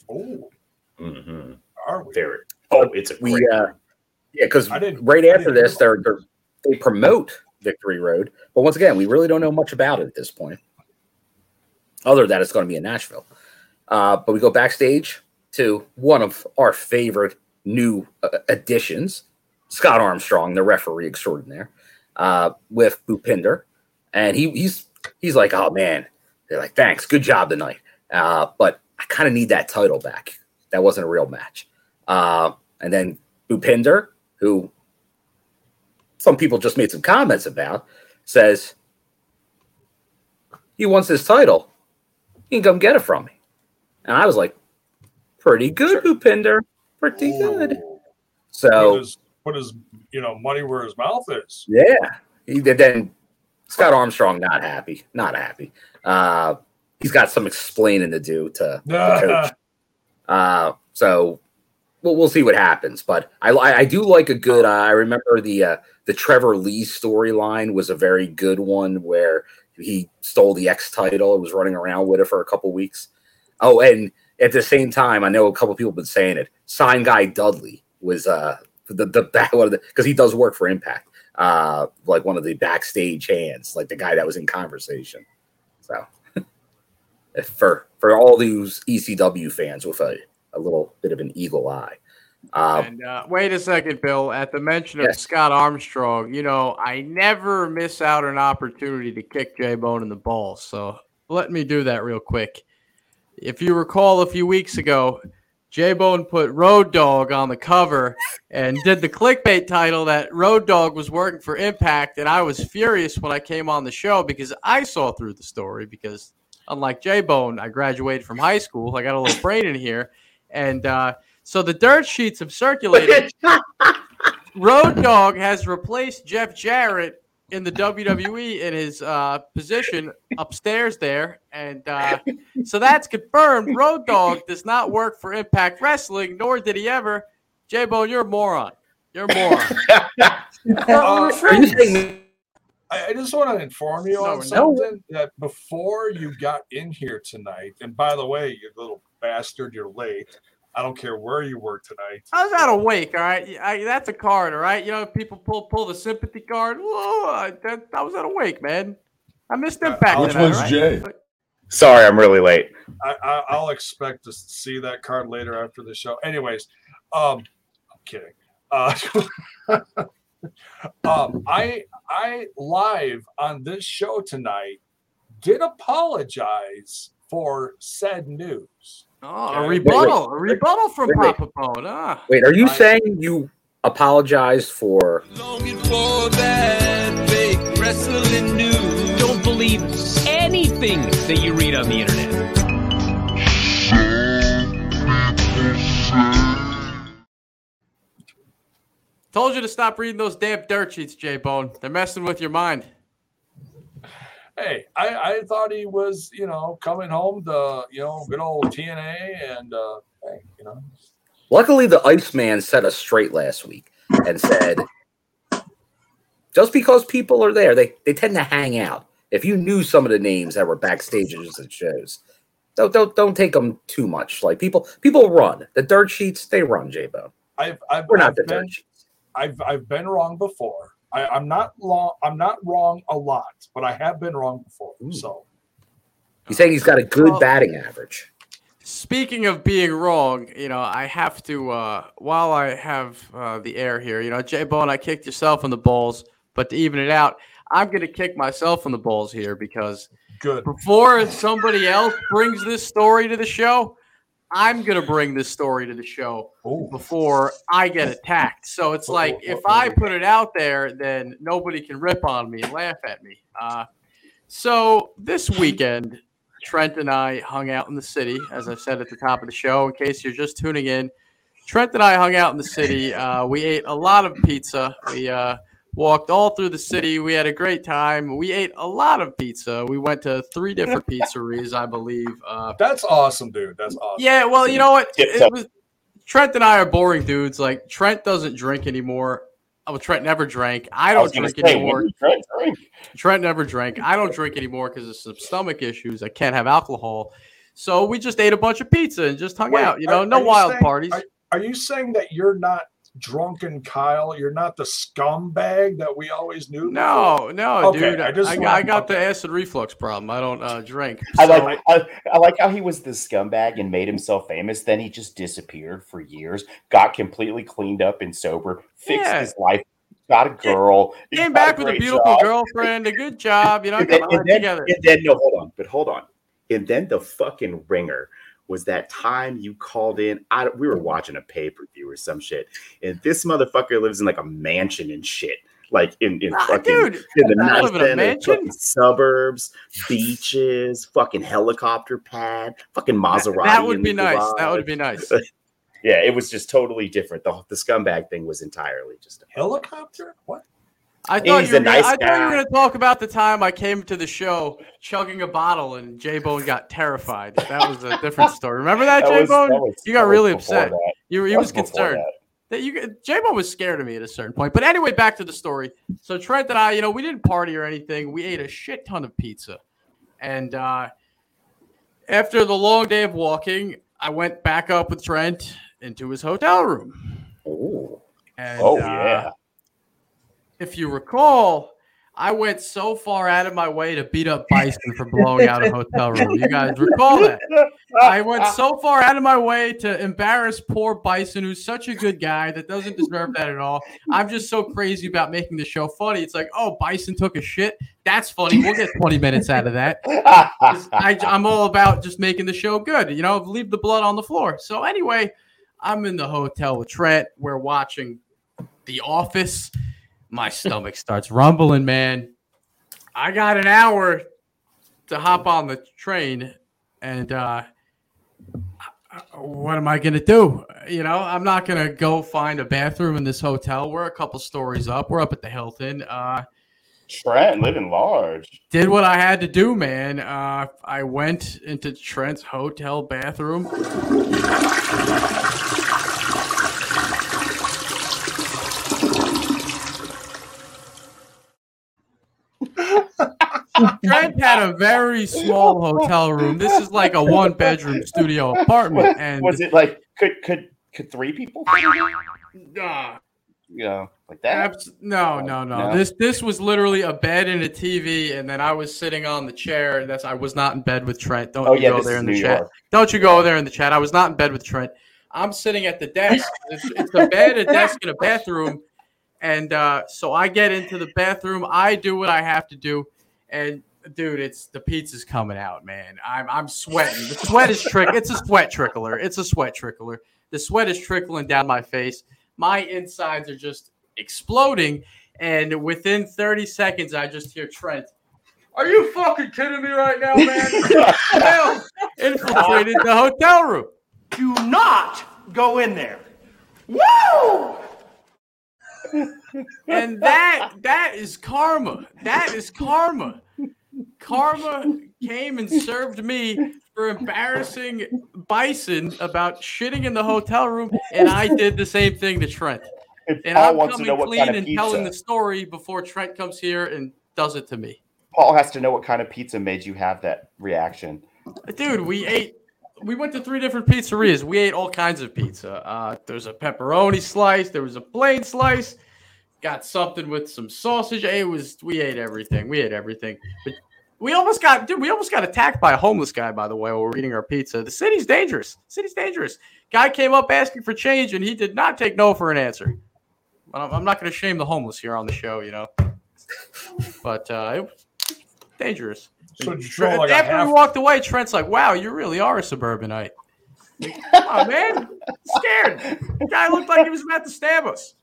[SPEAKER 4] Oh,
[SPEAKER 1] hmm
[SPEAKER 4] are we?
[SPEAKER 1] Very. Oh, it's a
[SPEAKER 3] We uh, yeah, because right after this, they're, they're they promote Victory Road, but once again, we really don't know much about it at this point. Other than that, it's going to be in Nashville. Uh, but we go backstage to one of our favorite new uh, additions, Scott Armstrong, the referee extraordinaire, uh, with Bhupinder, and he he's he's like, oh man, they're like, thanks, good job tonight, uh, but I kind of need that title back. That wasn't a real match. Uh, and then Bhupinder, who some people just made some comments about, says he wants this title. He can come get it from me. And I was like, pretty good, Bhupinder. Pretty good.
[SPEAKER 4] Ooh. Put
[SPEAKER 3] So
[SPEAKER 4] his, put his, you know, money where his mouth is.
[SPEAKER 3] yeah. He did then Scott Armstrong not happy. Not happy. Uh he's got some explaining to do to the *laughs* coach. Uh, so we'll, we'll see what happens. But I, I I do like a good. Uh, I remember the uh, the Trevor Lee storyline was a very good one where he stole the X title and was running around with it for a couple weeks. Oh, and at the same time, I know a couple people have been saying it. Sign guy Dudley was uh the the back *laughs* one of the because he does work for Impact. Uh, like one of the backstage hands, like the guy that was in conversation. So *laughs* for for all these ECW fans with a, a little bit of an eagle eye. Um,
[SPEAKER 5] And uh, wait a second, Bill. At the mention of
[SPEAKER 3] Yes.
[SPEAKER 5] Scott Armstrong, you know, I never miss out an opportunity to kick J Bone in the balls. So let me do that real quick. If you recall a few weeks ago, J Bone put Road Dog on the cover and did the clickbait title that Road Dog was working for Impact. And I was furious when I came on the show because I saw through the story. Because unlike J Bone, I graduated from high school. I got a little brain in here. And uh, so the dirt sheets have circulated. *laughs* Road Dog has replaced Jeff Jarrett in the WWE in his uh, position upstairs there, and uh, so that's confirmed. Road Dog does not work for Impact Wrestling, nor did he ever. J Bone, you're a moron. You're a moron. *laughs*
[SPEAKER 4] Uh,
[SPEAKER 3] are you saying
[SPEAKER 4] I, I just want to inform you
[SPEAKER 5] No,
[SPEAKER 4] on
[SPEAKER 5] no.
[SPEAKER 4] that before you got in here tonight, and by the way, you little bastard, you're late. I don't care where you were tonight.
[SPEAKER 5] I was not awake. All right, I, that's a card. All right, you know people pull pull the sympathy card. Whoa, I, that, I was not awake, man. I missed
[SPEAKER 4] Uh,
[SPEAKER 5] back.
[SPEAKER 4] which
[SPEAKER 9] one's
[SPEAKER 5] all right?
[SPEAKER 9] Jay?
[SPEAKER 1] Sorry, I'm really late.
[SPEAKER 4] I, I, I'll expect to see that card later after the show. Anyways, um, I'm kidding. Uh, *laughs* um, I I live on this show tonight did apologize for said news.
[SPEAKER 5] Oh,
[SPEAKER 4] Okay.
[SPEAKER 5] a
[SPEAKER 4] Wait,
[SPEAKER 5] rebuttal, a rebuttal from
[SPEAKER 3] Wait, wait.
[SPEAKER 5] Papa Bone. Ah.
[SPEAKER 3] wait, are you
[SPEAKER 4] I-
[SPEAKER 3] saying you apologized for
[SPEAKER 10] Longing for that fake wrestling news. Don't believe anything that you read on the internet.
[SPEAKER 5] Told you to stop reading those damn dirt sheets, J Bone. They're messing with your mind.
[SPEAKER 4] Hey, I, I thought he was, you know, coming home to, you know, good old TNA and, uh, hey, you know,
[SPEAKER 3] Luckily, the Iceman set us straight last week and said, just because people are there, they, they tend to hang out. If you knew some of the names that were backstage at shows, don't don't don't take them too much. Like people people run the dirt sheets, they run J Bone.
[SPEAKER 4] I've, I've,
[SPEAKER 3] We're not
[SPEAKER 4] I've
[SPEAKER 3] the
[SPEAKER 4] been,
[SPEAKER 3] dirt sheets.
[SPEAKER 4] I've I've been wrong before. I, I'm not long. I'm not wrong a lot, but I have been wrong before.
[SPEAKER 3] Ooh.
[SPEAKER 4] So
[SPEAKER 3] He's saying he's got a good
[SPEAKER 5] Well-
[SPEAKER 3] batting average.
[SPEAKER 5] Speaking of being wrong, you know, I have to, uh, while I have uh, the air here, you know, J Bone, I kicked yourself in the balls, but to even it out, I'm going to kick myself in the balls here because
[SPEAKER 4] good.
[SPEAKER 5] before somebody else brings this story to the show, I'm going to bring this story to the show
[SPEAKER 4] Ooh.
[SPEAKER 5] before I get attacked. So it's like if I put it out there, then nobody can rip on me and laugh at me. Uh, So this weekend, Trent and I hung out in the city, as I said at the top of the show. In case you're just tuning in, Trent and I hung out in the city. Uh, we ate a lot of pizza. We uh, walked all through the city. We had a great time. We ate a lot of pizza. We went to three different pizzeries, I believe. Uh,
[SPEAKER 4] That's awesome, dude. That's awesome.
[SPEAKER 5] yeah, well, you know what?
[SPEAKER 1] Tip
[SPEAKER 5] It was, Trent and I are boring dudes. Like Trent doesn't drink anymore. Oh, Trent never drank. I
[SPEAKER 1] I
[SPEAKER 5] don't
[SPEAKER 1] gonna
[SPEAKER 5] drink
[SPEAKER 1] say,
[SPEAKER 5] anymore.
[SPEAKER 1] when you drink, drink.
[SPEAKER 5] Trent never drank. I don't drink anymore because of some stomach issues. I can't have alcohol. So we just ate a bunch of pizza and just hung
[SPEAKER 4] Wait,
[SPEAKER 5] out. You know,
[SPEAKER 4] are-
[SPEAKER 5] no
[SPEAKER 4] are you
[SPEAKER 5] wild
[SPEAKER 4] saying-
[SPEAKER 5] parties.
[SPEAKER 4] Are, are you saying that you're not drunken Kyle? You're not the scumbag that we always knew?
[SPEAKER 5] no, no,
[SPEAKER 4] Okay,
[SPEAKER 5] dude.
[SPEAKER 4] I
[SPEAKER 5] I,
[SPEAKER 4] just
[SPEAKER 5] I, got, I got the acid reflux problem. I don't uh, drink.
[SPEAKER 1] I
[SPEAKER 5] So-
[SPEAKER 1] like I, I like how he was the scumbag and made himself famous. Then he just disappeared for years, got completely cleaned up and sober, fixed
[SPEAKER 5] Yeah.
[SPEAKER 1] his life, got a girl,
[SPEAKER 5] Came
[SPEAKER 1] got
[SPEAKER 5] back with a beautiful
[SPEAKER 1] job.
[SPEAKER 5] girlfriend, a good job. You know,
[SPEAKER 1] and then, and then,
[SPEAKER 5] together.
[SPEAKER 1] and then no, hold on, but hold on. And then the fucking ringer was that time you called in. I we were watching a pay per view or some shit, and this motherfucker lives in like a mansion and shit, like in in
[SPEAKER 5] Ah,
[SPEAKER 1] fucking
[SPEAKER 5] dude,
[SPEAKER 1] in the nice
[SPEAKER 5] in a
[SPEAKER 1] fucking suburbs, beaches, fucking helicopter pad, fucking Maserati.
[SPEAKER 5] that would be
[SPEAKER 1] the
[SPEAKER 5] nice. That would be nice. *laughs*
[SPEAKER 1] Yeah, it was just totally different. The the scumbag thing was entirely just.
[SPEAKER 4] A helicopter? What?
[SPEAKER 5] I thought,
[SPEAKER 1] He's
[SPEAKER 5] you
[SPEAKER 1] a
[SPEAKER 5] were, gonna-
[SPEAKER 1] nice
[SPEAKER 5] I thought you were going to talk about the time I came to the show chugging a bottle and J Bone got terrified. That was a different *laughs* story. Remember that,
[SPEAKER 1] That
[SPEAKER 5] J Bone? You got really upset.
[SPEAKER 1] that.
[SPEAKER 5] You he
[SPEAKER 1] That
[SPEAKER 5] was concerned.
[SPEAKER 1] that.
[SPEAKER 5] that you J Bone was scared of me at a certain point. But anyway, back to the story. So Trent and I, you know, we didn't party or anything. We ate a shit ton of pizza, and uh, after the long day of walking, I went back up with Trent into his hotel room.
[SPEAKER 1] Ooh.
[SPEAKER 5] And,
[SPEAKER 1] Oh
[SPEAKER 5] uh,
[SPEAKER 1] yeah.
[SPEAKER 5] If you recall, I went so far out of my way to beat up Bison for blowing out a hotel room. You guys recall that? I went *laughs* so far out of my way to embarrass poor Bison, who's such a good guy that doesn't deserve that at all. I'm just so crazy about making the show funny. It's like, oh, Bison took a shit. That's funny. We'll get 20 minutes out of that. I, I'm all about just making the show good. You know, leave the blood on the floor. So anyway, I'm in the hotel with Trent. We're watching The Office. My stomach starts rumbling, man. I got an hour to hop on the train, and uh, what am I gonna do? You know, I'm not gonna go find a bathroom in this hotel. We're a couple stories up. We're up at the Hilton. Uh,
[SPEAKER 1] Trent living large.
[SPEAKER 5] did what I had to do, man. Uh, I went into Trent's hotel bathroom. Trent had a very small hotel room. This is like a one bedroom studio apartment.
[SPEAKER 1] Was,
[SPEAKER 5] And
[SPEAKER 1] was it like could could could three people?
[SPEAKER 5] Nah,
[SPEAKER 1] You know, like that.
[SPEAKER 5] abs- no, no, no,
[SPEAKER 1] No?
[SPEAKER 5] This this was literally a bed and a TV, and then I was sitting on the chair. And that's I was not in bed with Trent. Don't
[SPEAKER 1] Oh
[SPEAKER 5] you
[SPEAKER 1] yeah,
[SPEAKER 5] go there in
[SPEAKER 1] New
[SPEAKER 5] the chat.
[SPEAKER 1] York.
[SPEAKER 5] Don't you go there in the chat. I was not in bed with Trent. I'm sitting at the desk. It's, it's a bed, a desk, and a bathroom. And uh, so I get into the bathroom. I do what I have to do. And dude, it's the pizza's coming out, man. I'm I'm sweating. The sweat is trick. It's a sweat trickler. It's a sweat trickler. The sweat is trickling down my face. My insides are just exploding. And within 30 seconds, I just hear Trent. Are you fucking kidding me right now, man? *laughs* Infiltrated the hotel room.
[SPEAKER 7] Do not go in there. Woo!
[SPEAKER 5] And that that is karma. That is karma. Karma came and served me for embarrassing Bison about shitting in the hotel room, and I did the same thing to Trent.
[SPEAKER 1] If
[SPEAKER 5] And
[SPEAKER 1] Paul
[SPEAKER 5] I'm coming
[SPEAKER 1] know
[SPEAKER 5] clean
[SPEAKER 1] kind of
[SPEAKER 5] and
[SPEAKER 1] pizza.
[SPEAKER 5] telling the story before Trent comes here and does it to me.
[SPEAKER 1] Paul has to know what kind of pizza made you have that reaction.
[SPEAKER 5] Dude, we ate. We went to three different pizzerias. We ate all kinds of pizza. Uh, there's a pepperoni slice. There was a plain slice. Got something with some sausage. It was. We ate everything. We ate everything. But we almost got. Dude, we almost got attacked by a homeless guy. By the way, while we're eating our pizza. The city's dangerous. city's dangerous. Guy came up asking for change, and he did not take no for an answer. I'm, I'm not going to shame the homeless here on the show, you know. But uh, it was dangerous.
[SPEAKER 4] So did
[SPEAKER 5] Trent-
[SPEAKER 4] like
[SPEAKER 5] after
[SPEAKER 4] half-
[SPEAKER 5] we walked away, Trent's like, "Wow, you really are a suburbanite." Like, Come on, man, scared. The guy looked like he was about to stab us.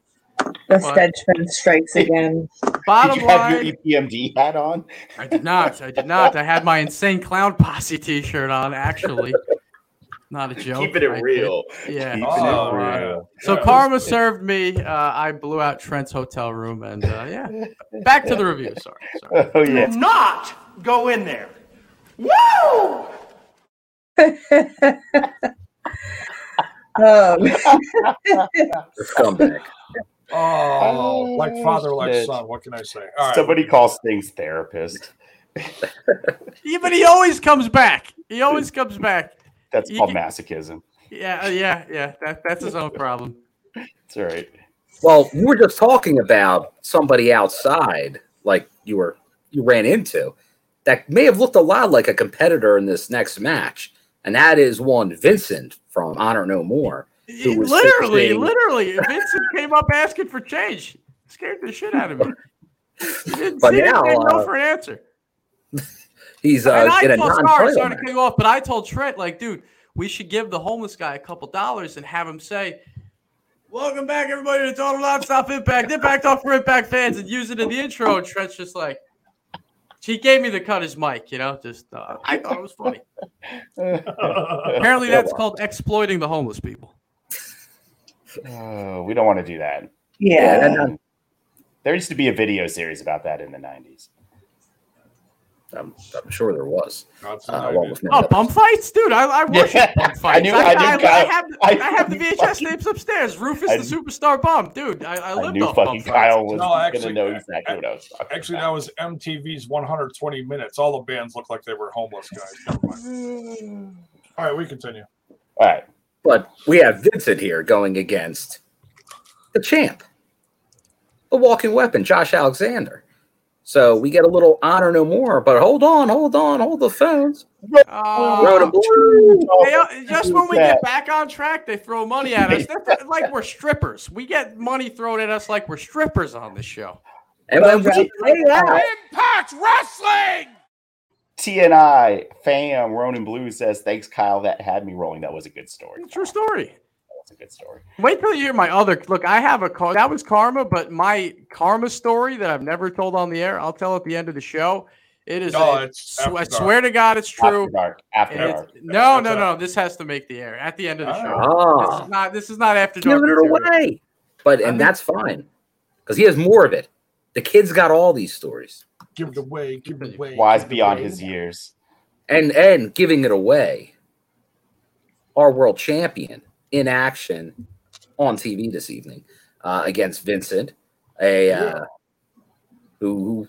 [SPEAKER 2] The
[SPEAKER 5] What?
[SPEAKER 2] stenchman strikes again.
[SPEAKER 5] Bottom
[SPEAKER 1] Did you have
[SPEAKER 5] line,
[SPEAKER 1] your EPMD hat on?
[SPEAKER 5] I did not. I did not. I had my insane clown posse T-shirt on. Actually, not a joke.
[SPEAKER 1] Keeping it
[SPEAKER 5] I did.
[SPEAKER 1] real.
[SPEAKER 5] Yeah.
[SPEAKER 1] Keeping
[SPEAKER 4] Oh,
[SPEAKER 1] it
[SPEAKER 4] right.
[SPEAKER 1] real.
[SPEAKER 5] So
[SPEAKER 4] Yeah,
[SPEAKER 5] Karma
[SPEAKER 4] was-
[SPEAKER 5] served me. Uh, I blew out Trent's hotel room, and uh, yeah. Back to the review. Sorry. Sorry. *laughs*
[SPEAKER 1] Oh
[SPEAKER 7] Do
[SPEAKER 1] yeah.
[SPEAKER 7] Not go in there. Woo! *laughs*
[SPEAKER 2] Um,
[SPEAKER 3] The scumbag.
[SPEAKER 4] Oh, like father, like
[SPEAKER 1] shit.
[SPEAKER 4] son. What can I say? All right.
[SPEAKER 1] Somebody calls things therapist. *laughs*
[SPEAKER 5] Yeah, but he always comes back. He always comes back.
[SPEAKER 1] That's
[SPEAKER 5] You
[SPEAKER 1] called masochism.
[SPEAKER 5] Yeah, uh, yeah, yeah. That, that's his own problem.
[SPEAKER 1] That's all right.
[SPEAKER 3] Well, you were just talking about somebody outside, like you were you ran into, that may have looked a lot like a competitor in this next match, and that is one Vincent from Honor No More. who was
[SPEAKER 5] literally,
[SPEAKER 3] fixing-
[SPEAKER 5] literally, Vincent came up asking for change. Scared the shit out of me. He didn't,
[SPEAKER 3] But
[SPEAKER 5] he
[SPEAKER 3] now,
[SPEAKER 5] no
[SPEAKER 3] uh,
[SPEAKER 5] for an answer. *laughs*
[SPEAKER 3] He's uh,
[SPEAKER 5] and I
[SPEAKER 3] in a
[SPEAKER 5] told, sorry, sorry to cut you off, but I told Trent, like, dude, we should give the homeless guy a couple dollars and have him say, Welcome back, everybody, to Total Nonstop Impact. Impact off for Impact fans and use it in the intro. And Trent's just like, he gave me the cut his mic, you know, just, uh, I thought it was funny. *laughs* Apparently, that's called exploiting the homeless people.
[SPEAKER 1] Oh, we don't want to do that.
[SPEAKER 2] yeah.
[SPEAKER 3] and, uh,
[SPEAKER 1] There used to be a video series about that in the 90s.
[SPEAKER 3] I'm, I'm sure there was. Uh, along with
[SPEAKER 5] Oh,
[SPEAKER 3] others.
[SPEAKER 5] bum fights, dude! I, I worship
[SPEAKER 1] Yeah,
[SPEAKER 5] bum *laughs*
[SPEAKER 1] I
[SPEAKER 5] fights.
[SPEAKER 1] knew-
[SPEAKER 5] I,
[SPEAKER 1] I knew
[SPEAKER 5] I, I have,
[SPEAKER 1] I
[SPEAKER 5] I, have the VHS
[SPEAKER 1] fucking-
[SPEAKER 5] tapes upstairs. Rufus
[SPEAKER 1] I-
[SPEAKER 5] the superstar bum, dude. I, I
[SPEAKER 1] I
[SPEAKER 5] lived
[SPEAKER 1] knew
[SPEAKER 5] off
[SPEAKER 1] fucking
[SPEAKER 5] fights.
[SPEAKER 1] Kyle was
[SPEAKER 4] No,
[SPEAKER 1] gonna know exactly what I was talking
[SPEAKER 4] Actually,
[SPEAKER 1] about.
[SPEAKER 4] that was MTV's 120 minutes. All the bands looked like they were homeless guys. Never mind. *sighs* All right, we continue.
[SPEAKER 1] All right.
[SPEAKER 3] But we have Vincent here going against the champ, the walking weapon, Josh Alexander. So we get a little honor no more, but hold on, hold on, hold the phones.
[SPEAKER 5] Oh,
[SPEAKER 3] blue.
[SPEAKER 5] they, uh, just when we get back on track, they throw money at us. They're th- like we're strippers. We get money thrown at us like we're strippers on this show.
[SPEAKER 3] And when we play out,
[SPEAKER 6] Impact Wrestling!
[SPEAKER 1] TNI fam Ronan Blue says, "Thanks, Kyle. That had me rolling. That was a good story.
[SPEAKER 5] True story.
[SPEAKER 1] That's a good story.
[SPEAKER 5] Wait till you hear my other look. I have a car that was karma, but my karma story that I've never told on the air, I'll tell at the end of the show. It is.
[SPEAKER 4] No,
[SPEAKER 5] a-
[SPEAKER 4] it's
[SPEAKER 5] sw- I swear to God, it's true.
[SPEAKER 1] After dark. After
[SPEAKER 5] It's-
[SPEAKER 1] dark.
[SPEAKER 5] no, no,
[SPEAKER 4] That's
[SPEAKER 5] no. This has to make the air at the end of the show. This
[SPEAKER 3] ah,
[SPEAKER 5] is not. This is not after dark.
[SPEAKER 3] giving it
[SPEAKER 5] material.
[SPEAKER 3] away. But and that's fine because he has more of it. The kid's got all these stories,
[SPEAKER 4] Give it away. Give it away.
[SPEAKER 1] Wise beyond
[SPEAKER 4] away.
[SPEAKER 1] his years.
[SPEAKER 3] and and giving it away. Our world champion in action on TV this evening uh, against Vincent, a uh, who, who.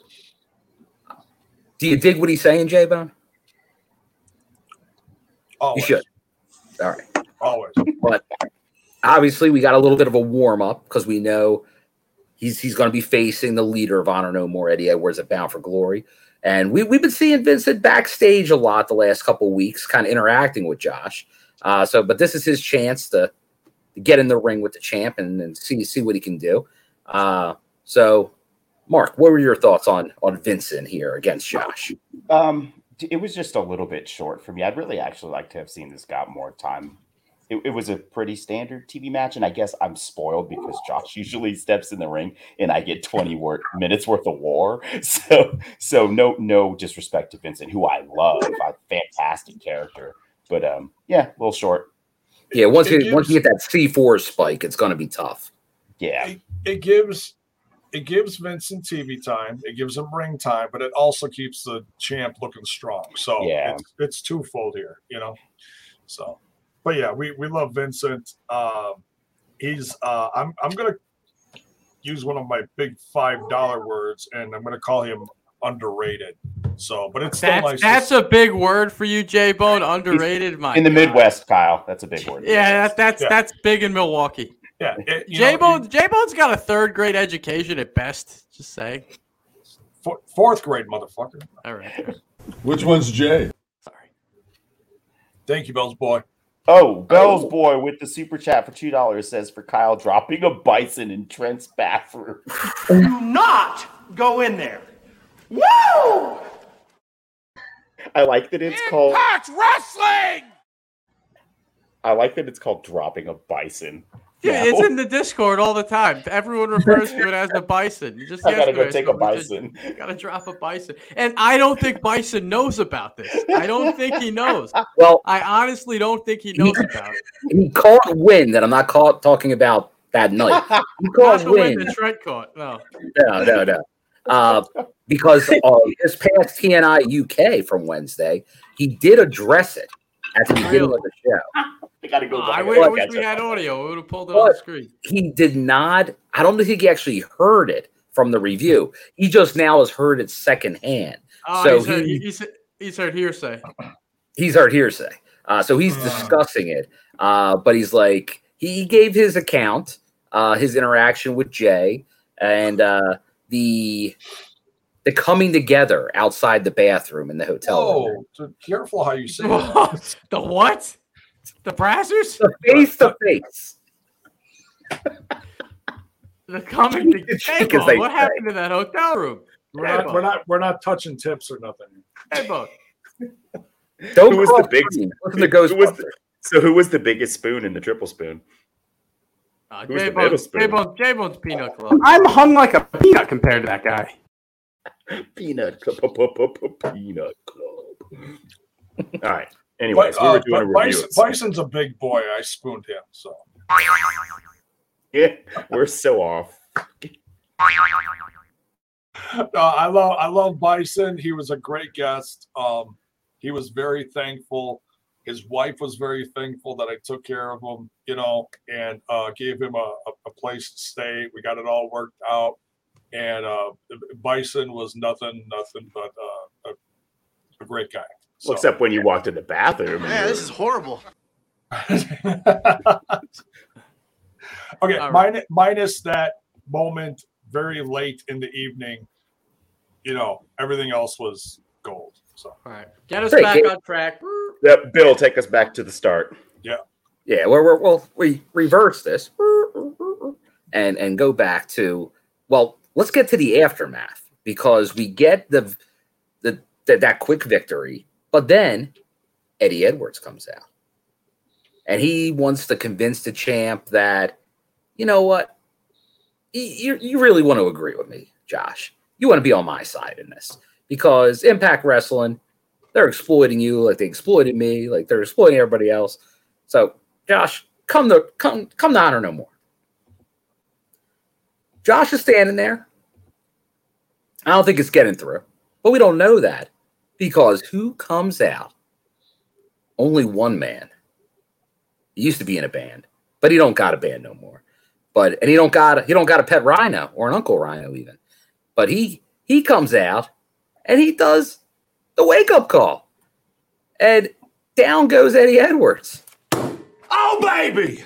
[SPEAKER 3] Do you dig what he's saying, J Bone? You should. All right.
[SPEAKER 4] Always.
[SPEAKER 3] but obviously we got a little bit of a warm up because we know he's he's going to be facing the leader of Honor No More, Eddie Edwards at Bound for Glory, and we we've been seeing Vincent backstage a lot the last couple of weeks, kind of interacting with Josh. Uh, so, but this is his chance to, to get in the ring with the champ and, and see see what he can do. Uh, so, Mark, what were your thoughts on on Vincent here against Josh?
[SPEAKER 1] Um, it was just a little bit short for me. I'd really actually like to have seen this got more time. It, it was a pretty standard TV match, and I guess I'm spoiled because Josh *laughs* usually steps in the ring and I get 20 wor- minutes worth of war. *laughs* So, so no, no disrespect to Vincent, who I love, a fantastic character, but um, yeah, a little short.
[SPEAKER 3] Yeah, once
[SPEAKER 4] It
[SPEAKER 3] you once you get that C four spike, it's going to be tough.
[SPEAKER 1] Yeah,
[SPEAKER 4] It, it gives it gives Vincent TV time. It gives him ring time, but it also keeps the champ looking strong. So
[SPEAKER 1] Yeah.
[SPEAKER 4] it's, it's twofold here, you know. So, but yeah, we we love Vincent. Um, he's uh, I'm I'm gonna use one of my big five dollar words, and I'm gonna call him underrated. So, but it's still
[SPEAKER 5] That's,
[SPEAKER 4] nice.
[SPEAKER 5] that's
[SPEAKER 4] see-
[SPEAKER 5] a big word for you, J Bone. Underrated. My
[SPEAKER 1] in the
[SPEAKER 5] God.
[SPEAKER 1] Midwest, Kyle, that's a big word.
[SPEAKER 5] Yeah, that, that's
[SPEAKER 4] Yeah.
[SPEAKER 5] that's big in Milwaukee.
[SPEAKER 4] yeah. it- you
[SPEAKER 5] J
[SPEAKER 4] know,
[SPEAKER 5] Bone J Bone's got a third grade education at best. Just saying.
[SPEAKER 4] you- four- fourth grade, motherfucker.
[SPEAKER 5] All right.
[SPEAKER 9] Which one's Jay?
[SPEAKER 5] Sorry.
[SPEAKER 4] Thank you, Bells boy.
[SPEAKER 1] Oh, Bell's boy with the super chat for two dollars says for Kyle dropping a bison in Trent's bathroom. *laughs*
[SPEAKER 7] Do not go in there. Woo!
[SPEAKER 1] I like that it's called.
[SPEAKER 6] Impact Wrestling!
[SPEAKER 1] I like that it's called dropping a bison.
[SPEAKER 5] Yeah,
[SPEAKER 1] now.
[SPEAKER 5] it's in the Discord all the time. Everyone refers to it as a bison. You Just *laughs*
[SPEAKER 1] I gotta go take a
[SPEAKER 5] someone said,
[SPEAKER 1] bison. *laughs*
[SPEAKER 5] Gotta drop a bison. And I don't think Bison knows about this. I don't think he knows. *laughs*
[SPEAKER 3] Well,
[SPEAKER 5] I honestly don't think he knows about it.
[SPEAKER 3] he called win that I'm not call, talking about that night. He
[SPEAKER 5] Not
[SPEAKER 3] called
[SPEAKER 5] the win
[SPEAKER 3] win.
[SPEAKER 5] that Trent caught. Oh. No.
[SPEAKER 3] No, no, no. Uh, because *laughs* uh, this past TNI UK from Wednesday, he did address it at the beginning of the show.
[SPEAKER 1] I gotta go.
[SPEAKER 5] Oh, I
[SPEAKER 1] back.
[SPEAKER 5] wish, I wish we
[SPEAKER 1] up.
[SPEAKER 5] had audio. We would have pulled it on the screen.
[SPEAKER 3] he did not. I don't think he actually heard it from the review. He just now has heard it secondhand.
[SPEAKER 5] Oh,
[SPEAKER 3] so
[SPEAKER 5] he's, heard,
[SPEAKER 3] he-
[SPEAKER 5] he's, he's heard hearsay.
[SPEAKER 3] he's heard hearsay. Uh, so he's discussing it. Uh, but he's like, he gave his account, uh, his interaction with Jay, and uh, the the coming together outside the bathroom in the hotel.
[SPEAKER 4] Oh, so careful how you say *laughs* that.
[SPEAKER 5] the what? The brassers?
[SPEAKER 3] The face to face.
[SPEAKER 5] The coming to
[SPEAKER 3] It's
[SPEAKER 5] Hey,
[SPEAKER 3] chick, as
[SPEAKER 5] Bo,
[SPEAKER 3] they
[SPEAKER 5] What
[SPEAKER 3] say.
[SPEAKER 5] happened to that hotel room?
[SPEAKER 4] We're
[SPEAKER 5] Hey,
[SPEAKER 4] not, we're not, we're not touching tips or nothing.
[SPEAKER 5] Hey, Bo.
[SPEAKER 3] Don't
[SPEAKER 1] Who was the big?
[SPEAKER 3] streams. *laughs* Listen
[SPEAKER 1] Who
[SPEAKER 3] to
[SPEAKER 1] was
[SPEAKER 3] Ghostbusters.
[SPEAKER 1] the, so who was the biggest spoon in the triple spoon?
[SPEAKER 5] Uh,
[SPEAKER 1] Who's
[SPEAKER 5] J
[SPEAKER 1] the middle
[SPEAKER 5] Bones,
[SPEAKER 1] spoon?
[SPEAKER 5] J Bones, J Bones Peanut Club.
[SPEAKER 6] I'm hung like a peanut compared to that guy. *laughs*
[SPEAKER 1] Peanut Club. Peanut Club. *laughs* All right. Anyways,
[SPEAKER 4] But,
[SPEAKER 1] we
[SPEAKER 4] uh,
[SPEAKER 1] were doing a review.
[SPEAKER 4] Bison, Bison's a big boy. I spooned him. So *laughs*
[SPEAKER 1] Yeah, we're so off.
[SPEAKER 4] no, I love I love Bison. He was a great guest. Um, he was very thankful. His wife was very thankful that I took care of him, you know, and uh, gave him a, a, a place to stay. We got it all worked out, and uh, Bison was nothing, nothing but uh, a, a great guy.
[SPEAKER 1] Well, except when you walked in the bathroom. and
[SPEAKER 11] Man,
[SPEAKER 1] you
[SPEAKER 11] this is horrible. *laughs*
[SPEAKER 4] Okay,
[SPEAKER 5] All right.
[SPEAKER 4] min- minus that moment very late in the evening, you know, everything else was gold. So
[SPEAKER 5] All right. Get us
[SPEAKER 3] Hey,
[SPEAKER 5] back
[SPEAKER 3] Gabe.
[SPEAKER 5] on track.
[SPEAKER 1] Yep, Bill, take us back to the start.
[SPEAKER 3] Yeah, we're, we're, well, we reverse this and and go back to well, let's get to the aftermath because we get the the, the that quick victory, but then Eddie Edwards comes out and he wants to convince the champ that you know what you you really want to agree with me, Josh. You want to be on my side in this because Impact Wrestling they're exploiting you like they exploited me, like they're exploiting everybody else. So, Josh, come to come come to honor no more. Josh is standing there. I don't think it's getting through, but we don't know that because who comes out? Only one man. He used to be in a band, but he don't got a band no more. But and he don't got he don't got a pet rhino or an uncle rhino even. But he he comes out and he does the wake up call, and down goes Eddie Edwards.
[SPEAKER 6] Oh, baby.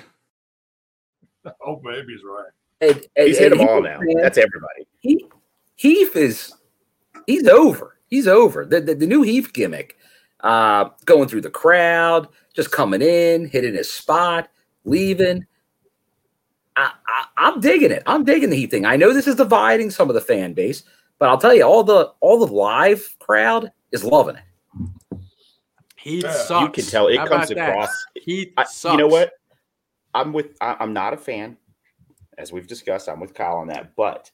[SPEAKER 6] *laughs*
[SPEAKER 4] oh baby's right.
[SPEAKER 3] And, and-
[SPEAKER 1] He's hit
[SPEAKER 3] and
[SPEAKER 1] them all
[SPEAKER 3] he-
[SPEAKER 1] now. That's everybody.
[SPEAKER 3] he Heath is he's over. He's over. The the, the new Heath gimmick, uh, going through the crowd, just coming in, hitting his spot, leaving. I, I, I'm digging it. I'm digging the Heath thing. I know this is dividing some of the fan base, but I'll tell you, all the all the live crowd is loving it.
[SPEAKER 5] He
[SPEAKER 4] Yeah.
[SPEAKER 5] sucks.
[SPEAKER 1] You can tell it
[SPEAKER 5] How
[SPEAKER 1] comes
[SPEAKER 5] about that?
[SPEAKER 1] across.
[SPEAKER 5] He
[SPEAKER 1] I,
[SPEAKER 5] sucks.
[SPEAKER 1] you know what? I'm with. I, I'm not a fan, as we've discussed. I'm with Kyle on that, but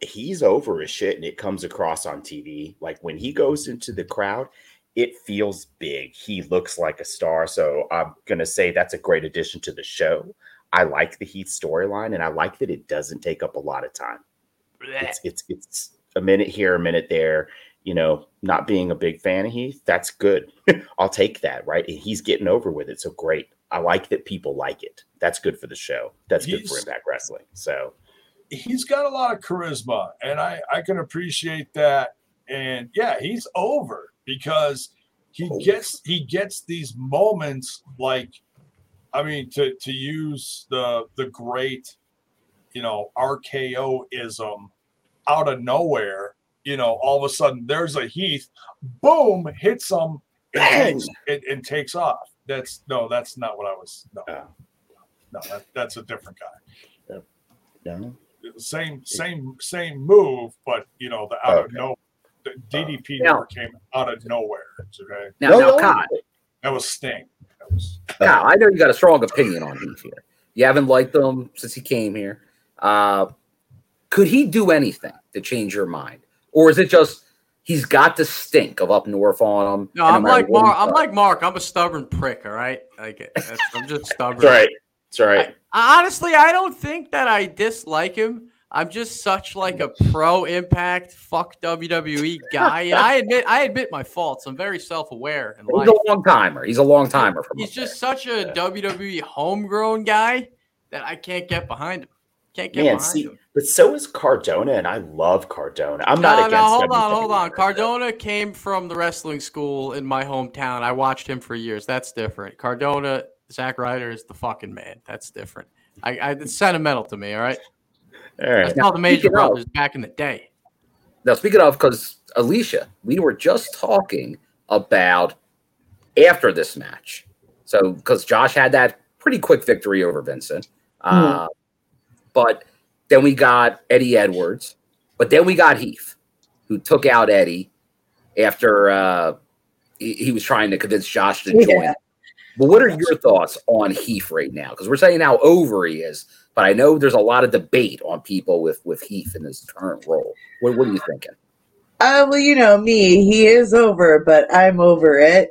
[SPEAKER 1] he's over his shit, and it comes across on TV. Like when he goes into the crowd, it feels big. He looks like a star. So I'm gonna say that's a great addition to the show. I like the Heath storyline, and I like that it doesn't take up a lot of time. It's it's it's a minute here, a minute there. You know, not being a big fan of Heath, that's good. *laughs* I'll take that, right? And he's getting over with it. So great. I like that people like it. That's good for the show. That's good for Impact Wrestling. So
[SPEAKER 4] he's got a lot of charisma and I, I can appreciate that. And yeah, he's over because he
[SPEAKER 1] Oh.
[SPEAKER 4] gets he gets these moments like I mean to to use the the great you know RKO ism out of nowhere, you know, all of a sudden there's a Heath, boom, hits him and takes, and, and takes off. That's no, that's not what I was. No,
[SPEAKER 1] uh,
[SPEAKER 4] no, that, that's a different guy.
[SPEAKER 1] no.
[SPEAKER 4] same same same move, but you know the out of no the DDP
[SPEAKER 3] Now-
[SPEAKER 4] never came out of nowhere. Okay,
[SPEAKER 3] Now,
[SPEAKER 1] No,
[SPEAKER 3] now
[SPEAKER 1] no.
[SPEAKER 3] Kyle,
[SPEAKER 4] that was Sting. That was
[SPEAKER 3] Kyle, I know you got a strong opinion on Heath here. You haven't liked him since he came here. Uh, could he do anything to change your mind, or is it just he's got the stink of up north on him?
[SPEAKER 5] No, I'm like Mark. I'm like Mark. I'm a stubborn prick. All right, like I'm just *laughs* stubborn.
[SPEAKER 1] That's right. That's right.
[SPEAKER 5] Honestly, I don't think that I dislike him. I'm just such like a pro impact fuck WWE guy. And I admit I admit my faults. I'm very self aware in *laughs*
[SPEAKER 3] He's
[SPEAKER 5] life.
[SPEAKER 3] a long timer. He's a long timer
[SPEAKER 5] He's
[SPEAKER 3] up there.
[SPEAKER 5] just such a WWE homegrown guy that I can't get behind him. Can't get
[SPEAKER 1] Man,
[SPEAKER 5] behind
[SPEAKER 1] see,
[SPEAKER 5] him.
[SPEAKER 1] but so is Cardona, and I love Cardona. I'm
[SPEAKER 5] No,
[SPEAKER 1] not
[SPEAKER 5] no,
[SPEAKER 1] against
[SPEAKER 5] hold on, hold on. Cardona came from the wrestling school in my hometown. I watched him for years. That's different. Cardona, Zack Ryder is the fucking man. That's different. I, I it's sentimental to me. All right.
[SPEAKER 1] All right.
[SPEAKER 5] That's how the Major
[SPEAKER 3] speaking of-
[SPEAKER 5] Brothers back in the day.
[SPEAKER 3] Now, speaking of, because Alicia, we were just talking about after this match. So, because Josh had that pretty quick victory over Vincent, uh, but then we got Eddie Edwards, but then we got Heath, who took out Eddie after uh, he, he was trying to convince Josh to join.
[SPEAKER 2] Yeah.
[SPEAKER 3] But what are your thoughts on Heath right now? Because we're saying how over he is, but I know there's a lot of debate on people with with Heath in his current role. What, what are you thinking?
[SPEAKER 2] Uh, well, you know me. He is over, but I'm over it.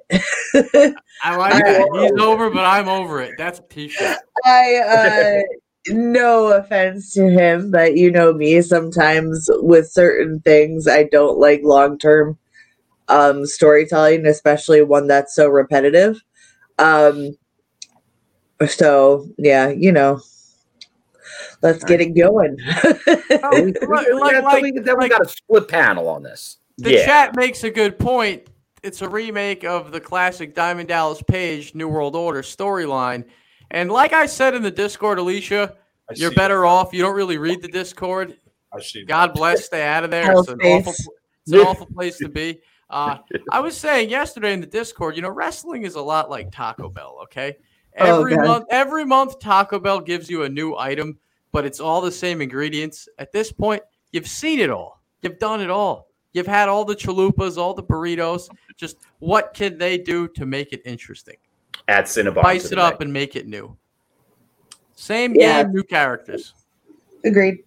[SPEAKER 5] I like
[SPEAKER 2] I-
[SPEAKER 5] that. *laughs* He's over, but I'm over it. That's a t-shirt.
[SPEAKER 2] I uh no offense to him, but you know me, sometimes with certain things I don't like long term um storytelling, especially one that's so repetitive. Um so yeah, you know. Let's get it going. *laughs*
[SPEAKER 5] Oh, *laughs*
[SPEAKER 3] we, we-
[SPEAKER 5] like- like-
[SPEAKER 3] got- we- then we
[SPEAKER 5] like-
[SPEAKER 3] got a split panel on this.
[SPEAKER 5] The
[SPEAKER 1] Yeah.
[SPEAKER 5] chat makes a good point. It's a remake of the classic Diamond Dallas Page New World Order storyline. And like I said in the Discord, Alicia,
[SPEAKER 4] I
[SPEAKER 5] you're
[SPEAKER 4] see
[SPEAKER 5] better off. You don't really read the Discord.
[SPEAKER 4] I see. that.
[SPEAKER 5] God bless. Stay out of there. It's an awful, it's an awful place to be. *laughs* Uh, I was saying yesterday in the Discord, you know, wrestling is a lot like Taco Bell. Okay,
[SPEAKER 2] Oh,
[SPEAKER 5] every
[SPEAKER 2] God.
[SPEAKER 5] month, every month, Taco Bell gives you a new item, but it's all the same ingredients. At this point, you've seen it all. You've done it all. You've had all the chalupas, all the burritos. Just what can they do to make it interesting?
[SPEAKER 1] Add Cinnabon.
[SPEAKER 5] Spice it
[SPEAKER 1] the
[SPEAKER 5] up and make it new. Same
[SPEAKER 2] Yeah.
[SPEAKER 5] game, new characters.
[SPEAKER 2] Agreed.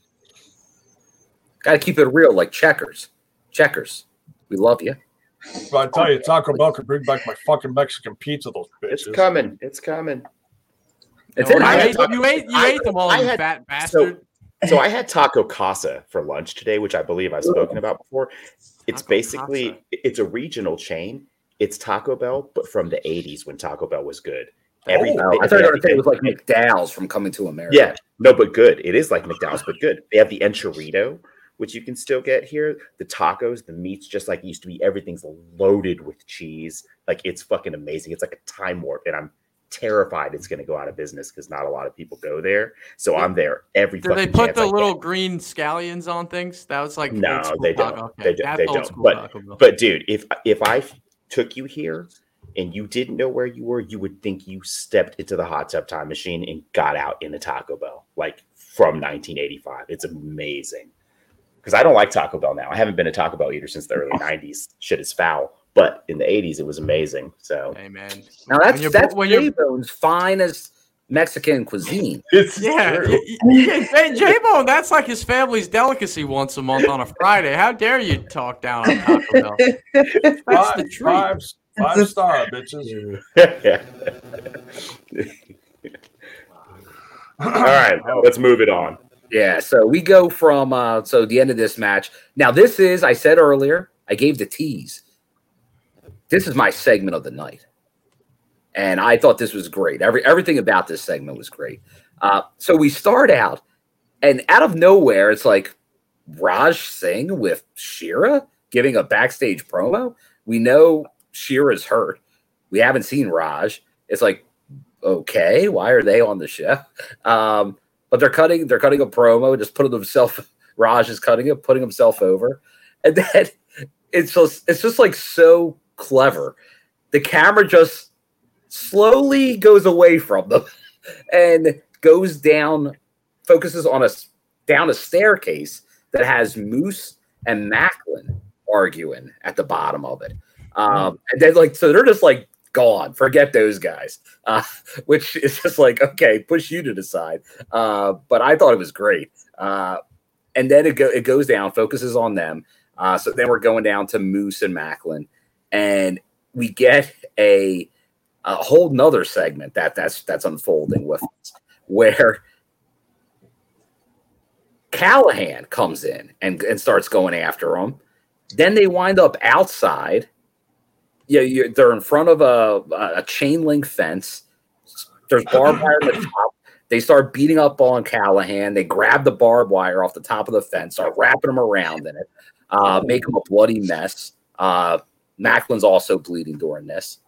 [SPEAKER 3] Got to keep it real, like checkers. Checkers. We love you.
[SPEAKER 4] But I tell you, Taco Bell could bring back my fucking Mexican pizza. Those bitches.
[SPEAKER 1] It's
[SPEAKER 4] bitches.
[SPEAKER 1] coming. It's coming.
[SPEAKER 3] It's
[SPEAKER 5] You
[SPEAKER 3] in
[SPEAKER 1] I
[SPEAKER 3] there.
[SPEAKER 5] ate,
[SPEAKER 1] Taco-
[SPEAKER 5] you ate, you
[SPEAKER 1] I-
[SPEAKER 5] ate them all,
[SPEAKER 1] I
[SPEAKER 5] you
[SPEAKER 1] had-
[SPEAKER 5] fat bastard.
[SPEAKER 1] So I had Taco Casa for lunch today, which I believe I've spoken about before. It's
[SPEAKER 5] Taco
[SPEAKER 1] basically
[SPEAKER 5] Casa.
[SPEAKER 1] it's a regional chain. It's Taco Bell, but from the '80s when Taco Bell was good. Every,
[SPEAKER 3] Oh,
[SPEAKER 1] they-
[SPEAKER 3] I thought you were going to say it was like McDowell's from Coming to America.
[SPEAKER 1] Yeah, no, but good. It is like McDonald's, but good. They have the enchilito, which you can still get here. The tacos, the meat's just like it used to be. Everything's loaded with cheese. Like it's fucking amazing. It's like a time warp, and I'm terrified it's going to go out of business because not a lot of people go there. So I'm there every.
[SPEAKER 5] Do they put the
[SPEAKER 1] I get.
[SPEAKER 5] little green scallions on things? That was like
[SPEAKER 1] No, they don't.
[SPEAKER 5] Okay,
[SPEAKER 1] They don't-
[SPEAKER 5] that's
[SPEAKER 1] they don't. But- But dude, if if I f- took you here and you didn't know where you were, you would think you stepped into the hot tub time machine and got out in a Taco Bell, like from 1985. It's amazing. Because I don't like Taco Bell now. I haven't been a Taco Bell eater since the early *laughs* 90s. Shit is foul. But in the 80s, it was amazing. So
[SPEAKER 5] hey man,
[SPEAKER 3] Now that's
[SPEAKER 5] you're-
[SPEAKER 3] that's
[SPEAKER 5] when
[SPEAKER 3] J-Bone's finest Mexican cuisine. *laughs*
[SPEAKER 1] it's
[SPEAKER 5] yeah,
[SPEAKER 1] true.
[SPEAKER 5] y- y- yeah, J Bone. That's like his family's delicacy once a month on a Friday. How dare you talk down on Taco Bell? *laughs* That's
[SPEAKER 4] Five,
[SPEAKER 5] the treat.
[SPEAKER 4] five, five star bitches. *laughs*
[SPEAKER 1] All right, let's move it on.
[SPEAKER 3] Yeah, so we go from uh so the end of this match. Now this is I said earlier, I gave the tease. This is my segment of the night. And I thought this was great. Every everything about this segment was great. Uh so we start out and out of nowhere it's like Raj Singh with Shera giving a backstage promo. We know Shera's hurt. We haven't seen Raj. It's like okay, why are they on the show? Um but they're cutting they're cutting a promo, just putting himself *laughs* Raj is cutting it, putting himself over. And then *laughs* it's just it's just like so clever. The camera just slowly goes away from them *laughs* and goes down, focuses on a down a staircase that has Moose and Maclin arguing at the bottom of it. Um, and then like so they're just like gone. Forget those guys. Uh, *laughs* which is just like okay, push you to the side. Uh, but I thought it was great. Uh, and then it go it goes down, focuses on them. Uh, so then we're going down to Moose and Maclin, and we get a a whole nother segment that that's that's unfolding with us, where Callihan comes in and, and starts going after him. Then they wind up outside. Yeah, you're, they're in front of a, a chain link fence. There's barbed wire at the top. They start beating up on Callihan. They grab the barbed wire off the top of the fence, start wrapping him around in it, uh, make him a bloody mess. Uh, Maclin's also bleeding during this.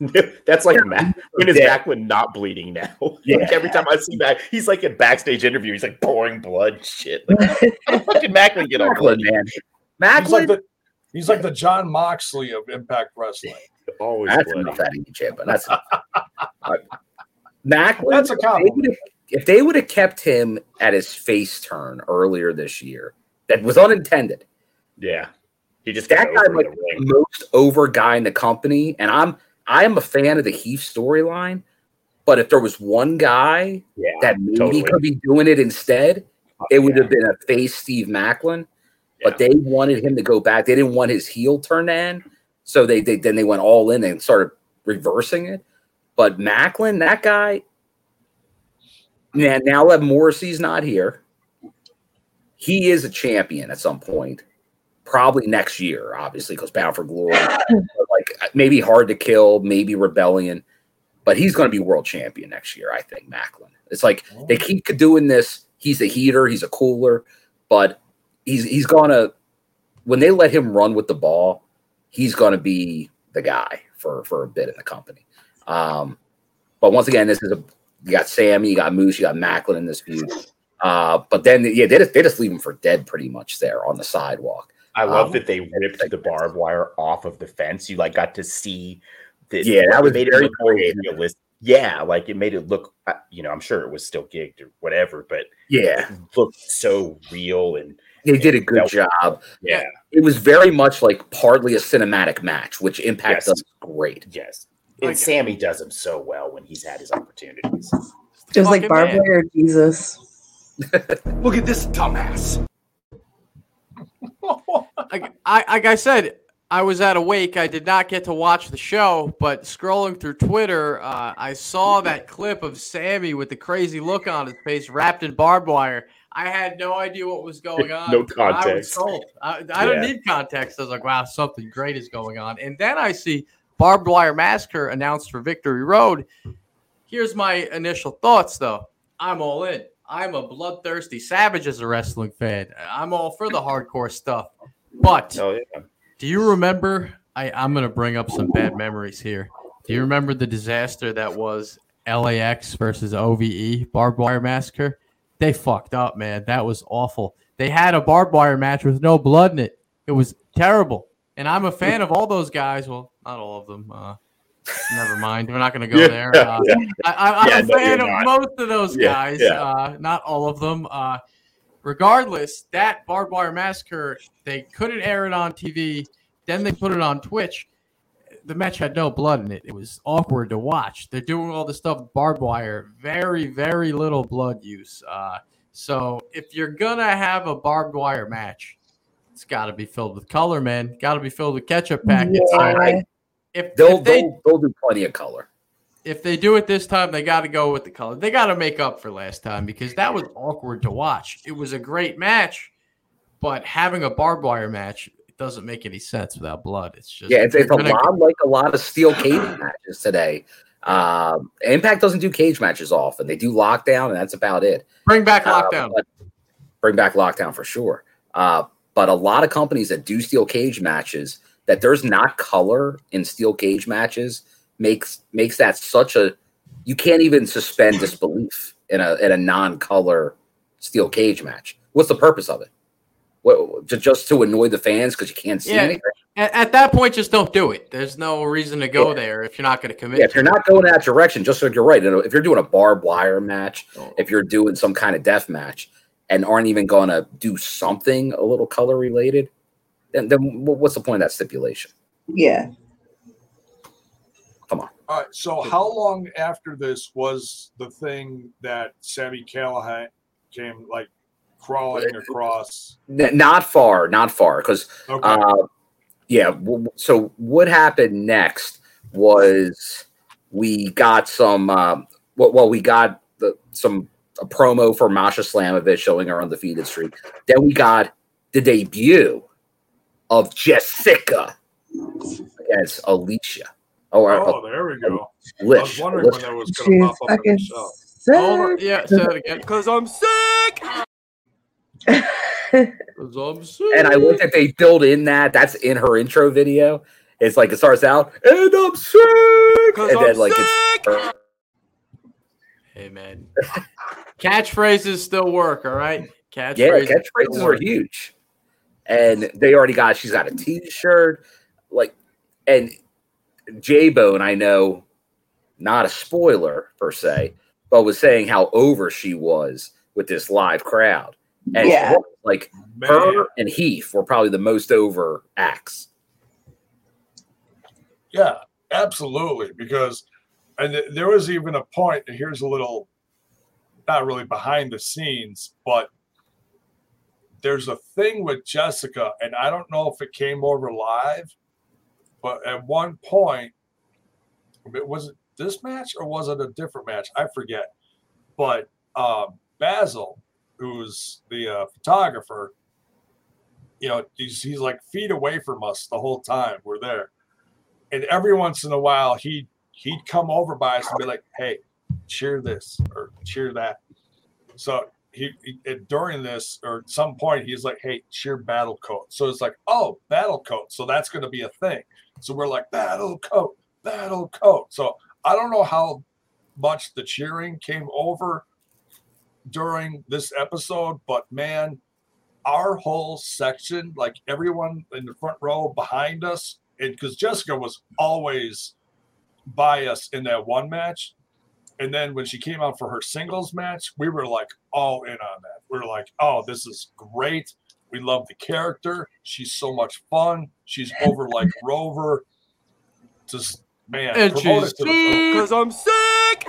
[SPEAKER 3] *laughs*
[SPEAKER 1] That's like Mac. *laughs* When is
[SPEAKER 3] Yeah.
[SPEAKER 1] Maclin not bleeding now? *laughs*
[SPEAKER 3] Yeah.
[SPEAKER 1] Like every time I see Mac, he's like in backstage interview. He's like pouring blood, shit. Like, how the fuck did Maclin get on blood?
[SPEAKER 3] man.
[SPEAKER 4] He's
[SPEAKER 3] Maclin,
[SPEAKER 4] like the he's like the Jon Moxley of Impact Wrestling.
[SPEAKER 1] Always
[SPEAKER 3] that's
[SPEAKER 1] bloody.
[SPEAKER 3] enough out of you, Chip. That's enough. All right. Maclin.
[SPEAKER 4] That's a
[SPEAKER 3] if they
[SPEAKER 4] compliment.
[SPEAKER 3] would've- If they would have kept him at his face turn earlier this year, that was unintended.
[SPEAKER 1] Yeah, he just
[SPEAKER 3] That
[SPEAKER 1] got
[SPEAKER 3] guy
[SPEAKER 1] over
[SPEAKER 3] might
[SPEAKER 1] the
[SPEAKER 3] the most over guy in the company, and I'm I am a fan of the Heath storyline. But if there was one guy
[SPEAKER 1] Yeah,
[SPEAKER 3] that maybe
[SPEAKER 1] totally.
[SPEAKER 3] could be doing it instead, oh, it would
[SPEAKER 1] Yeah.
[SPEAKER 3] have been a face Steve Maclin.
[SPEAKER 1] Yeah.
[SPEAKER 3] But they wanted him to go back. They didn't want his heel turn to end, so they, they then they went all in and started reversing it. But Maclin, that guy, now now that Morrissey's not here, he is a champion at some point. Probably next year, obviously, because Bound for Glory, *laughs* like maybe Hard to Kill, maybe Rebellion, but he's going to be world champion next year. I think Maclin. It's like they keep doing this. He's a heater. He's a cooler, but he's he's gonna when they let him run with the ball, he's gonna be the guy for for a bit in the company. Um, but once again, this is a you got Sami, you got Moose, you got Maclin in this feud. Uh, but then yeah, they just they just leave him for dead pretty much there on the sidewalk.
[SPEAKER 1] I love
[SPEAKER 3] Um,
[SPEAKER 1] that they ripped the barbed wire off of the fence. You like got to see the
[SPEAKER 3] Yeah, that was
[SPEAKER 1] made
[SPEAKER 3] very
[SPEAKER 1] it look more
[SPEAKER 3] cool.
[SPEAKER 1] realistic. Yeah, like it made it look. uh, You know, I'm sure it was still gigged or whatever, but
[SPEAKER 3] Yeah,
[SPEAKER 1] it looked so real and
[SPEAKER 3] they did a good
[SPEAKER 1] That-
[SPEAKER 3] job.
[SPEAKER 1] yeah,
[SPEAKER 3] It was very much like partly a cinematic match, which impacts
[SPEAKER 1] Yes.
[SPEAKER 3] does great.
[SPEAKER 1] yes. And
[SPEAKER 5] Like-
[SPEAKER 1] Sami does him so well when he's had his opportunities.
[SPEAKER 2] It was like barbed wire Jesus. *laughs*
[SPEAKER 6] Look at this dumbass. *laughs*
[SPEAKER 5] like I like I said, I was at a wake. I did not get to watch the show, but scrolling through Twitter, uh, I saw that clip of Sami with the crazy look on his face, wrapped in barbed wire. I had no idea what was *laughs* going on.
[SPEAKER 1] No context.
[SPEAKER 5] I was told. I, I don't
[SPEAKER 1] Yeah.
[SPEAKER 5] need context. I was like, wow, something great is going on. And then I see barbed wire massacre announced for Victory Road. Here's my initial thoughts, though. I'm all in. I'm a bloodthirsty savage as a wrestling fan. I'm all for the hardcore stuff. But
[SPEAKER 1] Oh yeah,
[SPEAKER 5] do you remember? I, I'm going to bring up some bad memories here. Do you remember the disaster that was LAX versus OVE barbed wire massacre? They fucked up, man. That was awful. They had a barbed wire match with no blood in it. It was terrible. And I'm a fan of all those guys. Well, not all of them. Uh, never mind. We're not going to go
[SPEAKER 1] Yeah,
[SPEAKER 5] there. Uh, *laughs*
[SPEAKER 1] yeah.
[SPEAKER 5] I, I, I'm
[SPEAKER 1] Yeah,
[SPEAKER 5] a fan of most of those guys. Uh, not all of them. Regardless, that barbed wire massacre, they couldn't air it on TV. Then they put it on Twitch. The match had no blood in it. It was awkward to watch. They're doing all this stuff with barbed wire. Very, very little blood use. Uh, so if you're gonna have a barbed wire match, it's got to be filled with color, man. Got to be filled with ketchup packets.
[SPEAKER 2] Yeah.
[SPEAKER 5] if,
[SPEAKER 3] They'll
[SPEAKER 5] if they
[SPEAKER 3] they'll, they'll do plenty of color.
[SPEAKER 5] If they do it this time, they got to go with the color. They got to make up for last time because that was awkward to watch. It was a great match, but having a barbed wire match it doesn't make any sense without blood. It's just
[SPEAKER 3] Yeah, it's, it's a lot like a lot of steel cage matches today. Um, Impact doesn't do cage matches often. They do lockdown, and that's about it.
[SPEAKER 5] Bring back
[SPEAKER 3] Uh,
[SPEAKER 5] lockdown.
[SPEAKER 3] but bring back lockdown for sure. Uh, but a lot of companies that do steel cage matches, that there's not color in steel cage matches, makes makes that such a you can't even suspend disbelief in a in a non-color steel cage match. What's the purpose of it? What ju- just to annoy the fans because you can't see
[SPEAKER 5] Yeah.
[SPEAKER 3] anything?
[SPEAKER 5] At, at that point, just don't do it. There's no reason to go
[SPEAKER 3] Yeah.
[SPEAKER 5] there if you're not going to commit.
[SPEAKER 3] Yeah, if you're
[SPEAKER 5] it.
[SPEAKER 3] not going that direction, just like you're right. If you're doing a barbed wire match,
[SPEAKER 5] Oh.
[SPEAKER 3] if you're doing some kind of death match, and aren't even going to do something a little color related, then then what's the point of that stipulation?
[SPEAKER 2] Yeah.
[SPEAKER 4] All right. So, how long after this was the thing that Sami Callihan came like crawling across?
[SPEAKER 3] Not far, not far, because
[SPEAKER 4] Okay.
[SPEAKER 3] uh, yeah. So what happened next was we got some. Um, well, we got the some a promo for Masha Slamovich showing her undefeated streak. Then we got the debut of Jessicka against Alicia. Or
[SPEAKER 4] oh, oh there we go. I was wondering when that was going to
[SPEAKER 2] She's
[SPEAKER 4] pop up in the show.
[SPEAKER 5] Hold on.
[SPEAKER 2] sick.
[SPEAKER 5] Oh, yeah, say it again. Cause I'm sick. *laughs* Cause I'm sick.
[SPEAKER 3] And I looked at they build in that. That's in her intro video. It's like it starts out, and I'm sick, and then like it's
[SPEAKER 5] Hey man, catchphrases still work. All right, catchphrases.
[SPEAKER 3] yeah,
[SPEAKER 5] still
[SPEAKER 3] catchphrases are huge. And they already got. She's got a T-shirt, like, and J Bone. I know, not a spoiler per se, but was saying how over she was with this live crowd. And
[SPEAKER 2] Yeah.
[SPEAKER 3] like
[SPEAKER 4] Man,
[SPEAKER 3] her and Heath were probably the most over acts.
[SPEAKER 4] yeah, absolutely. Because, and th- there was even a point. and Here's a little, not really behind the scenes, but there's a thing with Jessicka, and I don't know if it came over live, but at one point, it was it this match or was it a different match? I forget. But um, Basil, who's the uh, photographer, you know, he's, he's like feet away from us the whole time we're there. And every once in a while, he he'd come over by us and be like, "Hey, cheer this or cheer that." So he, he during this or at some point he's like, "Hey, cheer battle coat." So it's like, "Oh, battle coat." So that's going to be a thing. So we're like, "Battle coat, battle coat." So I don't know how much the cheering came over during this episode, but man, our whole section, like everyone in the front row behind us, and because Jessicka was always by us in that one match. And then when she came out for her singles match, we were like all in on that. We were like, oh, this is great. We love the character. She's so much fun. She's over like Rover. Just man,
[SPEAKER 5] And she's
[SPEAKER 4] it to the moon.
[SPEAKER 5] Cause I'm sick.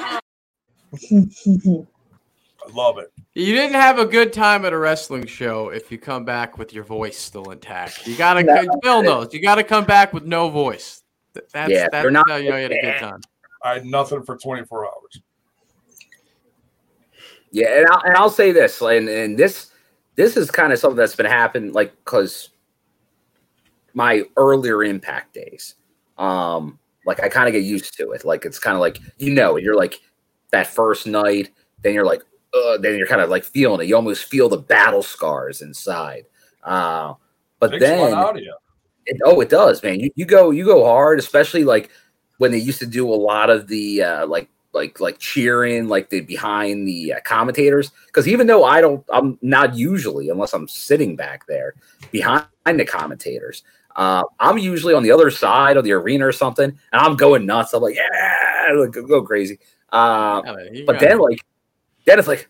[SPEAKER 4] I love it.
[SPEAKER 5] You didn't have a good time at a wrestling show if you come back with your voice still intact. You gotta,
[SPEAKER 3] No.
[SPEAKER 5] Bill knows, you gotta come back with no voice. That's
[SPEAKER 3] Yeah,
[SPEAKER 5] that's
[SPEAKER 3] they're not-
[SPEAKER 5] how you know you had a good time.
[SPEAKER 4] I had nothing for 24 hours.
[SPEAKER 3] Yeah, and I'll, and I'll say this, and, and this this is kind of something that's been happening, like because my earlier impact days, um, like I kind of get used to it. Like it's kind of like you know, you're like that first night, then you're like, uh, then you're kind of like feeling it. You almost feel the battle scars inside. Uh, but then
[SPEAKER 4] out of you.
[SPEAKER 3] it, oh, it does, man. You you go you go hard, especially like when they used to do a lot of the uh, like like like cheering, like the behind the uh, commentators. Because even though I don't, I'm not usually unless I'm sitting back there behind the commentators. Uh, I'm usually on the other side of the arena or something, and I'm going nuts. I'm like, yeah, like, go, crazy. Uh,
[SPEAKER 5] Yeah, you
[SPEAKER 3] but then like then it's like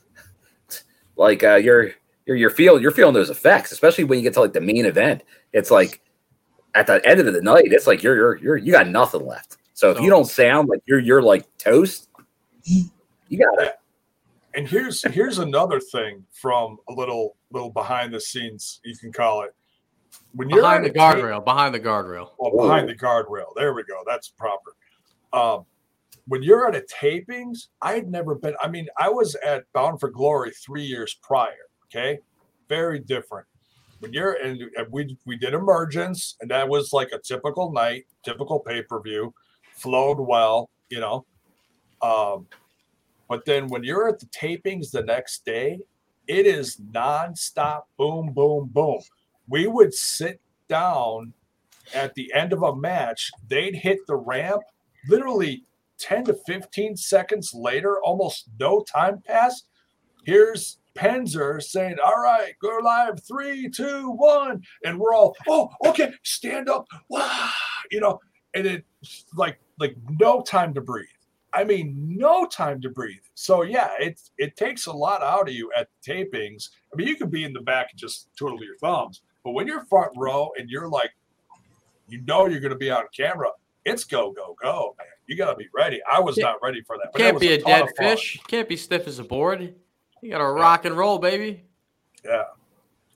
[SPEAKER 3] *sighs* like uh you're you're you're feeling you're feeling those effects especially when you get to like the main event it's like at the end of the night it's like you're you're, you're you got nothing left so if you don't sound like you're you're like toast you got it
[SPEAKER 4] And here's here's another thing from a little little behind the scenes, you can call it. When you're
[SPEAKER 5] behind the
[SPEAKER 4] a tape-
[SPEAKER 5] guardrail, behind the guardrail.
[SPEAKER 4] well, behind the guardrail. There we go. That's proper. Um, when you're at a tapings, I had never been. I mean, I was at Bound for Glory three years prior. Okay, very different. When you're and and we we did emergence, and that was like a typical night, typical pay per view, flowed well, you know. Um, but then when you're at the tapings the next day, it is nonstop, boom, boom, boom. We would sit down at the end of a match, they'd hit the ramp literally 10 to 15 seconds later, almost no time passed. Here's Penzer saying, All right, go live, three, two, one. And we're all, Oh, okay, stand up. Wow. You know, and it's like, like no time to breathe. I mean, no time to breathe. So yeah, it it takes a lot out of you at the tapings. I mean, you could be in the back and just twiddle your thumbs, but when you're front row and you're like, you know, you're going to be on camera, it's go go go, man. You got to be ready. I was
[SPEAKER 5] Can't-
[SPEAKER 4] not ready for that. but
[SPEAKER 5] Can't
[SPEAKER 4] was
[SPEAKER 5] be a
[SPEAKER 4] ton
[SPEAKER 5] dead fish. Can't be stiff as a board. You got to rock and roll, baby.
[SPEAKER 4] Yeah,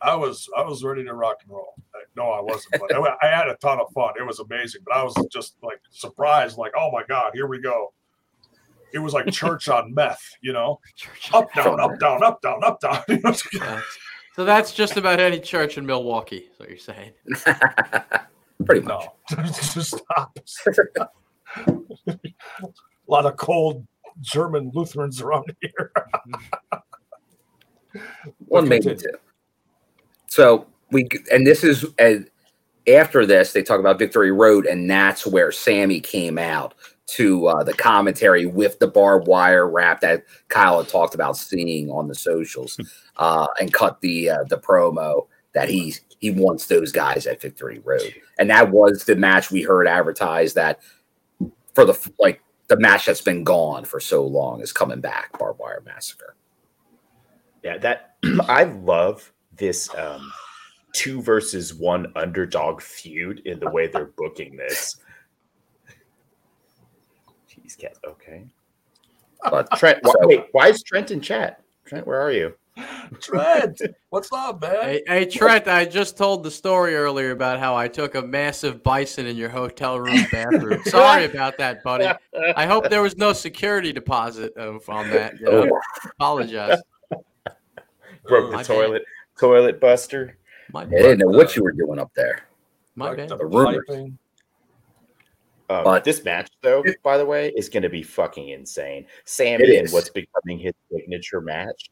[SPEAKER 4] I was I was ready to rock and roll. Uh, No, I wasn't, but I, I had a ton of fun. It was amazing, but I was just like surprised, like, oh my god, here we go. It was like church on meth, you know, *laughs* up down, up down, up down, *laughs* up down.
[SPEAKER 5] Yeah. So that's just about any church in Milwaukee. Is what you're saying? *laughs*
[SPEAKER 3] Pretty much.
[SPEAKER 4] No, stop. a lot of cold German Lutherans around here.
[SPEAKER 3] One,
[SPEAKER 4] But
[SPEAKER 3] maybe two. So we and this is and after this they talk about Victory Road, and that's where Sami came out to uh, the commentary with the barbed wire wrap that Kyle had talked about seeing on the socials, uh, and cut the uh, the promo that he he wants those guys at Victory Road, and that was the match we heard advertised that for the like the match that's been gone for so long is coming back, barbed wire massacre.
[SPEAKER 1] Yeah, that *clears throat* I love this um two versus one underdog feud in the way they're booking this. Jeez, cat. Okay,
[SPEAKER 3] But *laughs*
[SPEAKER 1] Trent. why-
[SPEAKER 3] So-
[SPEAKER 1] wait, why is Trent in chat? Trent, where are you?
[SPEAKER 4] Trent, what's up, man?
[SPEAKER 5] Hey, hey, Trent, I just told the story earlier about how I took a massive bison in your hotel room bathroom. *laughs* Sorry about that, buddy. *laughs* I hope there was no security deposit of, on that. You know? Apologize.
[SPEAKER 1] Broke the
[SPEAKER 5] My bad.
[SPEAKER 1] toilet. Toilet buster.
[SPEAKER 5] My
[SPEAKER 3] I didn't know what you were doing up there.
[SPEAKER 5] My
[SPEAKER 4] Like
[SPEAKER 5] bad.
[SPEAKER 4] the
[SPEAKER 3] The rumors.
[SPEAKER 1] Um,
[SPEAKER 3] But-
[SPEAKER 1] this match, though, by the way, is going to be fucking insane.
[SPEAKER 3] It
[SPEAKER 1] Sami and what's becoming his signature match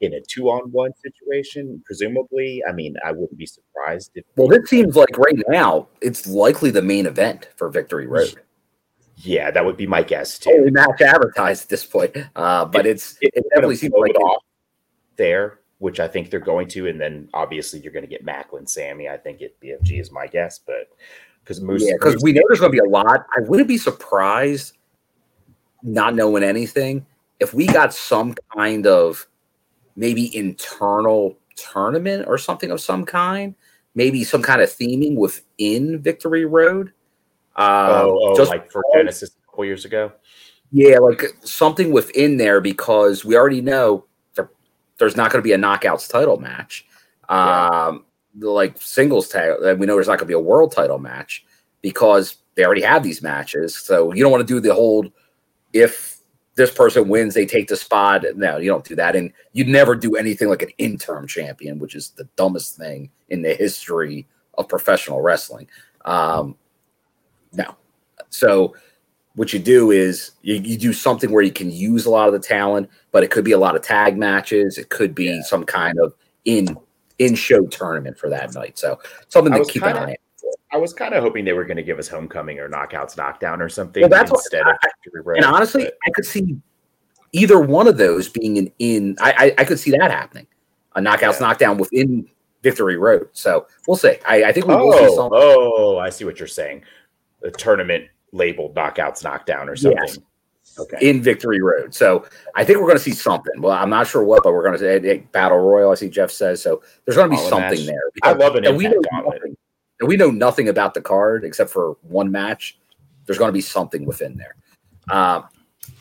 [SPEAKER 1] in a two-on-one situation, presumably. I mean, I wouldn't be surprised if.
[SPEAKER 3] Well, this seems like right now it's likely the main event for Victory Road.
[SPEAKER 1] Yeah, that would be my guess too.
[SPEAKER 3] Only match advertised at this point, uh, but it's it,
[SPEAKER 1] It's
[SPEAKER 3] definitely seems like
[SPEAKER 1] it off there, which I think they're going to, and then obviously you're going to get Maclin, Sami. I think it BFG is my guess, but because Moose,
[SPEAKER 3] yeah, because we know there's going to be a lot. I wouldn't be surprised, not knowing anything, if we got some kind of maybe internal tournament or something of some kind, maybe some kind of theming within Victory Road. Uh,
[SPEAKER 1] oh, oh
[SPEAKER 3] just
[SPEAKER 1] like for Genesis a couple years ago.
[SPEAKER 3] Yeah, like something within there because we already know there's not going to be a knockouts title match. Um, the, like singles tag, we know there's not going to be a world title match because they already have these matches. So you don't want to do the whole if this person wins, they take the spot. No, you don't do that, and you'd never do anything like an interim champion, which is the dumbest thing in the history of professional wrestling. Um, no, so what you do is you, you do something where you can use a lot of the talent, but it could be a lot of tag matches. It could be some kind of in in show tournament for that night. So something to keep an
[SPEAKER 1] kinda-
[SPEAKER 3] eye. on.
[SPEAKER 1] I was kind of hoping they were going to give us Homecoming or Knockouts Knockdown or something
[SPEAKER 3] Well, that's what-
[SPEAKER 1] instead of Victory Road.
[SPEAKER 3] And honestly,
[SPEAKER 1] but-
[SPEAKER 3] I could see either one of those being an in. I I, I could see that happening. A knockouts
[SPEAKER 1] Yeah.
[SPEAKER 3] knockdown within Victory Road. So we'll see. I, I think we will see
[SPEAKER 1] oh,
[SPEAKER 3] something.
[SPEAKER 1] oh, I see what you're saying. A tournament labeled Knockouts Knockdown or something.
[SPEAKER 3] Yes.
[SPEAKER 1] Okay.
[SPEAKER 3] in Victory Road. So I think we're going to see something. Well, I'm not sure what, but we're going to say eh, Battle Royal. I see Jeff says so. There's going to be
[SPEAKER 1] All a
[SPEAKER 3] something
[SPEAKER 1] match.
[SPEAKER 3] there.
[SPEAKER 1] I love an
[SPEAKER 3] and we know nothing. And we know nothing about the card except for one match. There's going to be something within there. Um,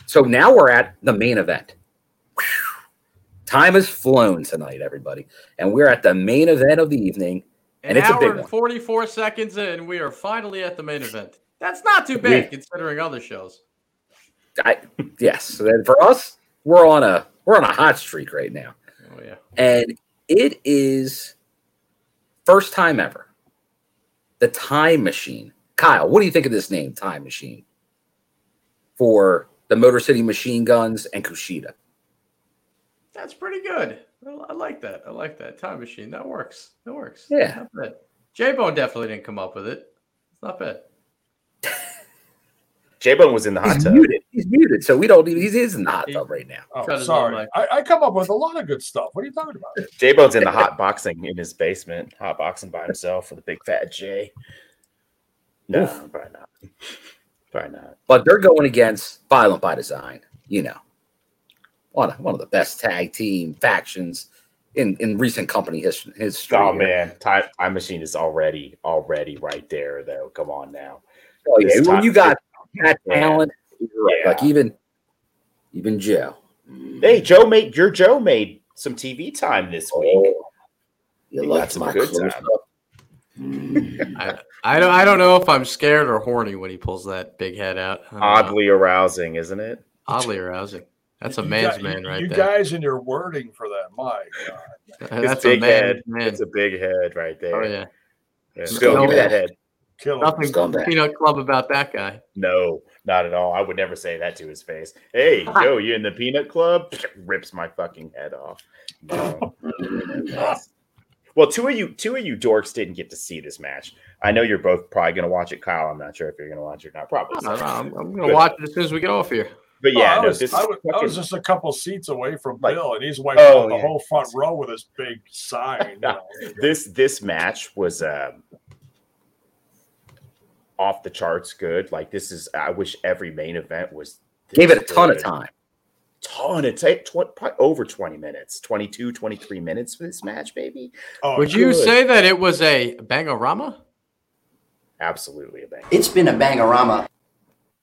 [SPEAKER 3] so now we're at the main event. Whew. Time has flown tonight, everybody, and we're at the main event of the evening.
[SPEAKER 5] An
[SPEAKER 3] And it's a
[SPEAKER 5] hour
[SPEAKER 3] big
[SPEAKER 5] and
[SPEAKER 3] one.
[SPEAKER 5] 44 seconds in, we are finally at the main event. That's not too bad considering other shows.
[SPEAKER 3] I, yes, and for us, we're on a we're on a hot streak right now.
[SPEAKER 5] Oh, yeah.
[SPEAKER 3] and it is first time ever. The Time Machine. Kyle, what do you think of this name, Time Machine? For the Motor City Machine Guns and Kushida.
[SPEAKER 5] That's pretty good. I like that. I like that. Time machine. That works. That works.
[SPEAKER 3] Yeah.
[SPEAKER 5] J Bone definitely didn't come up with it. It's not bad.
[SPEAKER 1] J Bone was in the hot
[SPEAKER 3] He's
[SPEAKER 1] tub.
[SPEAKER 3] muted. He's muted, so we don't. He is in the hot tub right now.
[SPEAKER 4] Oh,
[SPEAKER 5] Cut
[SPEAKER 4] sorry. I, I come up with a lot of good stuff. What are you talking about? *laughs*
[SPEAKER 1] J Bone's in the hot boxing in his basement, hot boxing by himself with a big fat J. No, probably not. Probably not.
[SPEAKER 3] But they're going against Violent by Design. You know, one of, one of the best tag team factions in in recent company history. history
[SPEAKER 1] Oh
[SPEAKER 3] here.
[SPEAKER 1] man, time, time machine is already already right there though. Come on now.
[SPEAKER 3] Oh yeah,
[SPEAKER 1] This
[SPEAKER 3] when you got that
[SPEAKER 1] Yeah.
[SPEAKER 3] talent, you're right.
[SPEAKER 1] Yeah.
[SPEAKER 3] like even even Joe. Mm.
[SPEAKER 1] Hey, Joe made your Joe made some TV time this oh. week.
[SPEAKER 3] Oh, you
[SPEAKER 1] He
[SPEAKER 3] like
[SPEAKER 1] got some
[SPEAKER 3] my
[SPEAKER 1] good time.
[SPEAKER 3] up. Mm. *laughs*
[SPEAKER 5] I, I don't I don't know if I'm scared or horny when he pulls that big head out. I don't know.
[SPEAKER 1] Oddly arousing, isn't it?
[SPEAKER 5] oddly arousing. That's a
[SPEAKER 4] You
[SPEAKER 5] man's
[SPEAKER 4] gu-
[SPEAKER 5] man
[SPEAKER 4] you,
[SPEAKER 5] right
[SPEAKER 4] you
[SPEAKER 5] there.
[SPEAKER 4] guys and your wording for that, my God.
[SPEAKER 5] That's a
[SPEAKER 1] big
[SPEAKER 5] man's
[SPEAKER 1] head.
[SPEAKER 5] man.
[SPEAKER 1] It's a big head right oh, there.
[SPEAKER 5] Oh yeah.
[SPEAKER 1] Yeah.
[SPEAKER 3] It's
[SPEAKER 1] Bill,
[SPEAKER 3] going
[SPEAKER 1] give me that head.
[SPEAKER 4] Kill him.
[SPEAKER 5] Nothing
[SPEAKER 3] Scumbag.
[SPEAKER 5] peanut club about that guy.
[SPEAKER 1] No, not at all. I would never say that to his face. Hey, *laughs* Joe, you in the peanut club? *laughs* Rips my fucking head off. No. *laughs* well, two of you, two of you dorks didn't get to see this match. I know you're both probably gonna watch it, Kyle. I'm not sure if you're gonna watch it or not. Probably.
[SPEAKER 5] No, no,
[SPEAKER 1] so.
[SPEAKER 5] I'm, I'm gonna
[SPEAKER 1] Good.
[SPEAKER 5] watch it as soon as we get off here.
[SPEAKER 1] But
[SPEAKER 4] Oh,
[SPEAKER 1] yeah,
[SPEAKER 4] I,
[SPEAKER 1] no,
[SPEAKER 4] was,
[SPEAKER 1] this
[SPEAKER 4] I, was, I was just a couple seats away from
[SPEAKER 1] Like-
[SPEAKER 4] Bill, and he's wiping
[SPEAKER 1] Oh,
[SPEAKER 4] out the
[SPEAKER 1] yeah.
[SPEAKER 4] whole front row with his big sign. you know.
[SPEAKER 1] this this match was um off the charts good. Like this is I wish every main event was
[SPEAKER 3] Gave it a ton of time.
[SPEAKER 1] Ton of time, tw- probably over 20 minutes, 22, 23 minutes for this match, baby.
[SPEAKER 4] Oh,
[SPEAKER 5] Would you say that it was a bangorama?
[SPEAKER 1] Absolutely a bang.
[SPEAKER 11] It's been a bangorama.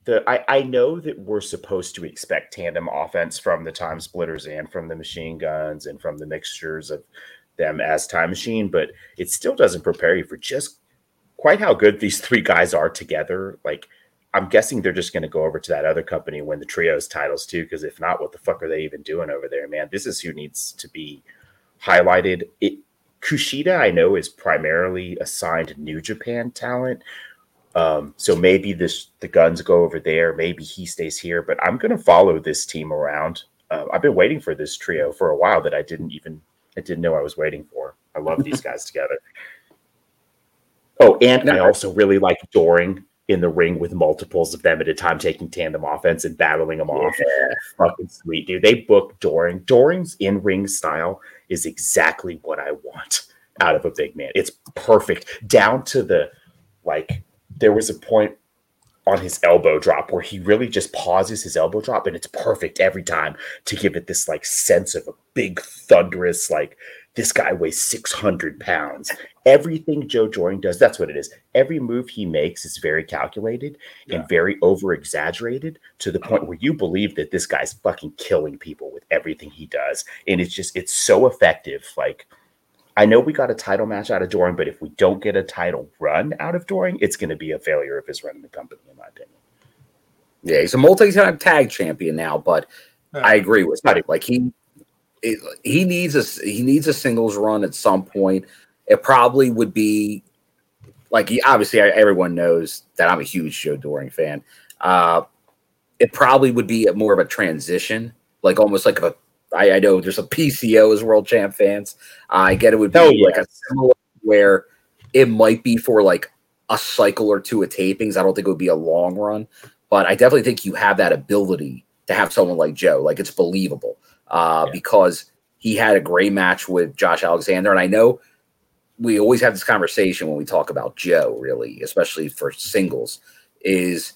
[SPEAKER 1] The I, I know that we're supposed to expect tandem offense from the time splitters and from the machine guns and from the mixtures of them as time machine, but it still doesn't prepare you for just quite how good these *laughs* three guys are together. Like I'm guessing they're just going to go over to that other company and win the trios titles too. Because if not, what the fuck are they even doing over there, man? This is who needs to be highlighted. It Kushida, I know, is primarily assigned New Japan talent. Um, so maybe this the guns go over there, maybe he stays here, but I'm gonna follow this team around. Uh, I've been waiting for this trio for a while that I didn't even I didn't know I was waiting for. I love these *laughs* guys together. Oh, and I also really like Doering in the ring with multiples of them at a time, taking tandem offense and battling them off. Fucking sweet, dude. They booked Doering. Doering's in ring style is exactly what I want out of a big man. It's perfect down to the like. There was a point on his elbow drop where he really just pauses his elbow drop and it's perfect every time to give it this like sense of a big thunderous like this guy weighs 600 pounds. Everything Joe Doering does that's what it is. Every move he makes is very calculated and very over exaggerated to the point where you believe that this guy's fucking killing people with everything he does. And it's just it's so effective. Like I know we got a title match out of Doering, but if we don't get a title run out of Doering, it's going to be a failure of his run in the company, in my opinion.
[SPEAKER 3] Yeah, he's a multi-time tag champion now, but I agree with you. Like he, it, he needs a he needs a singles run at some point. It probably would be like he, obviously everyone knows that I'm a huge Joe Doering fan. Uh, it probably would be a, more of a transition, like almost like a. I, I know there's a PCO as world champ fans. I get it would be
[SPEAKER 1] Hell
[SPEAKER 3] like a similar where it might be for like a cycle or two of tapings. I don't think it would be a long run, but I definitely think you have that ability to have someone like Joe. Like it's believable uh, because he had a great match with Josh Alexander, and I know we always have this conversation when we talk about Joe, really, especially for singles, is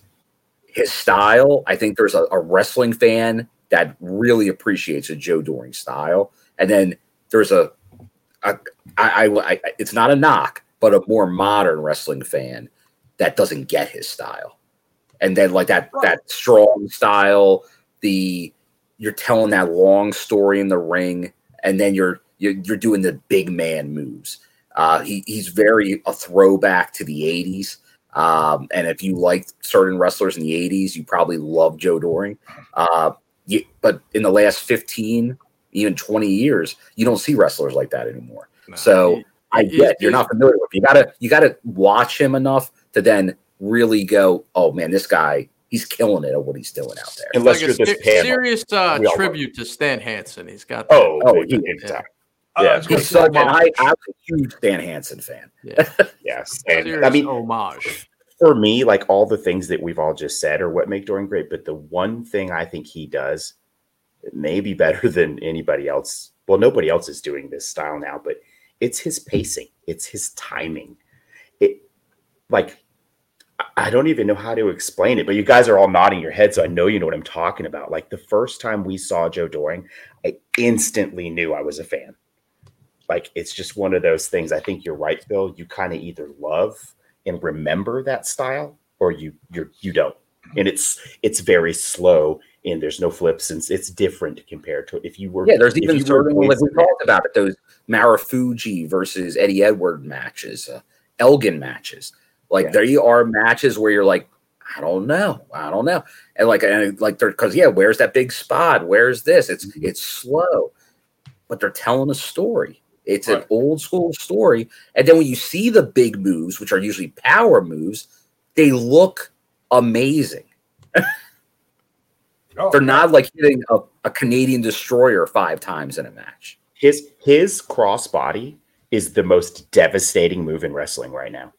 [SPEAKER 3] his style. I think there's a, a wrestling fan that really appreciates a Joe Doering style, and then there's a, a I, I, I, it's not a knock, but a more modern wrestling fan that doesn't get his style, and then like that that strong style, the you're telling that long story in the ring, and then you're you're, you're doing the big man moves. Uh, he, he's very a throwback to the 80s. Um, and if you liked certain wrestlers in the 80s, you probably love Joe Doering. Uh, you, but in the last 15, even 20 years, you don't see wrestlers like that anymore. so I get you're not familiar with. You gotta you gotta watch him enough to then really go, oh man, this guy he's killing it at what he's doing out there.
[SPEAKER 1] Unless
[SPEAKER 5] like
[SPEAKER 1] you're
[SPEAKER 5] a
[SPEAKER 1] this
[SPEAKER 5] ser-
[SPEAKER 1] panel.
[SPEAKER 5] serious uh,
[SPEAKER 1] We all love
[SPEAKER 5] tribute to Stan Hansen. He's got
[SPEAKER 1] Oh,
[SPEAKER 3] Oh,
[SPEAKER 1] big,
[SPEAKER 3] he-
[SPEAKER 1] big time.
[SPEAKER 4] I
[SPEAKER 1] Yeah,
[SPEAKER 4] was gonna
[SPEAKER 3] He's such an I, I'm a huge Stan Hansen fan.
[SPEAKER 5] Yeah, *laughs*
[SPEAKER 1] yes. And
[SPEAKER 5] serious
[SPEAKER 1] I mean,
[SPEAKER 5] homage.
[SPEAKER 1] for me, like all the things that we've all just said are what make Doering great. But the one thing I think he does, maybe *laughs* better than anybody else. Well, nobody else is doing this style now, but it's his pacing, it's his timing. It like I- don't even know how to explain it, but you guys are all nodding your head, so I know you know what I'm talking about. Like the first time we saw Joe Doering, I instantly knew I was a fan. Like it's just one of those things. I think you're right, Bill. You kind of either love and remember that style or you you you don't. And it's it's very slow and there's no flips and it's, different compared to if you were
[SPEAKER 3] Yeah, there's even certain like we talked about it. Those Marufuji versus Eddie Edward matches, uh, Elgin matches. Like
[SPEAKER 1] Yeah.
[SPEAKER 3] there are matches where you're like, I don't know, I don't know, and like and like they're because yeah, where's that big spot? Where's this? It's
[SPEAKER 1] Mm-hmm.
[SPEAKER 3] it's slow, but they're telling a story. It's an old school story, and then when you see the big moves, which are usually power moves, they look amazing. *laughs*
[SPEAKER 4] Oh,
[SPEAKER 3] They're not like hitting a, a Canadian destroyer five times in a match.
[SPEAKER 1] his his crossbody is the most devastating move in wrestling right now.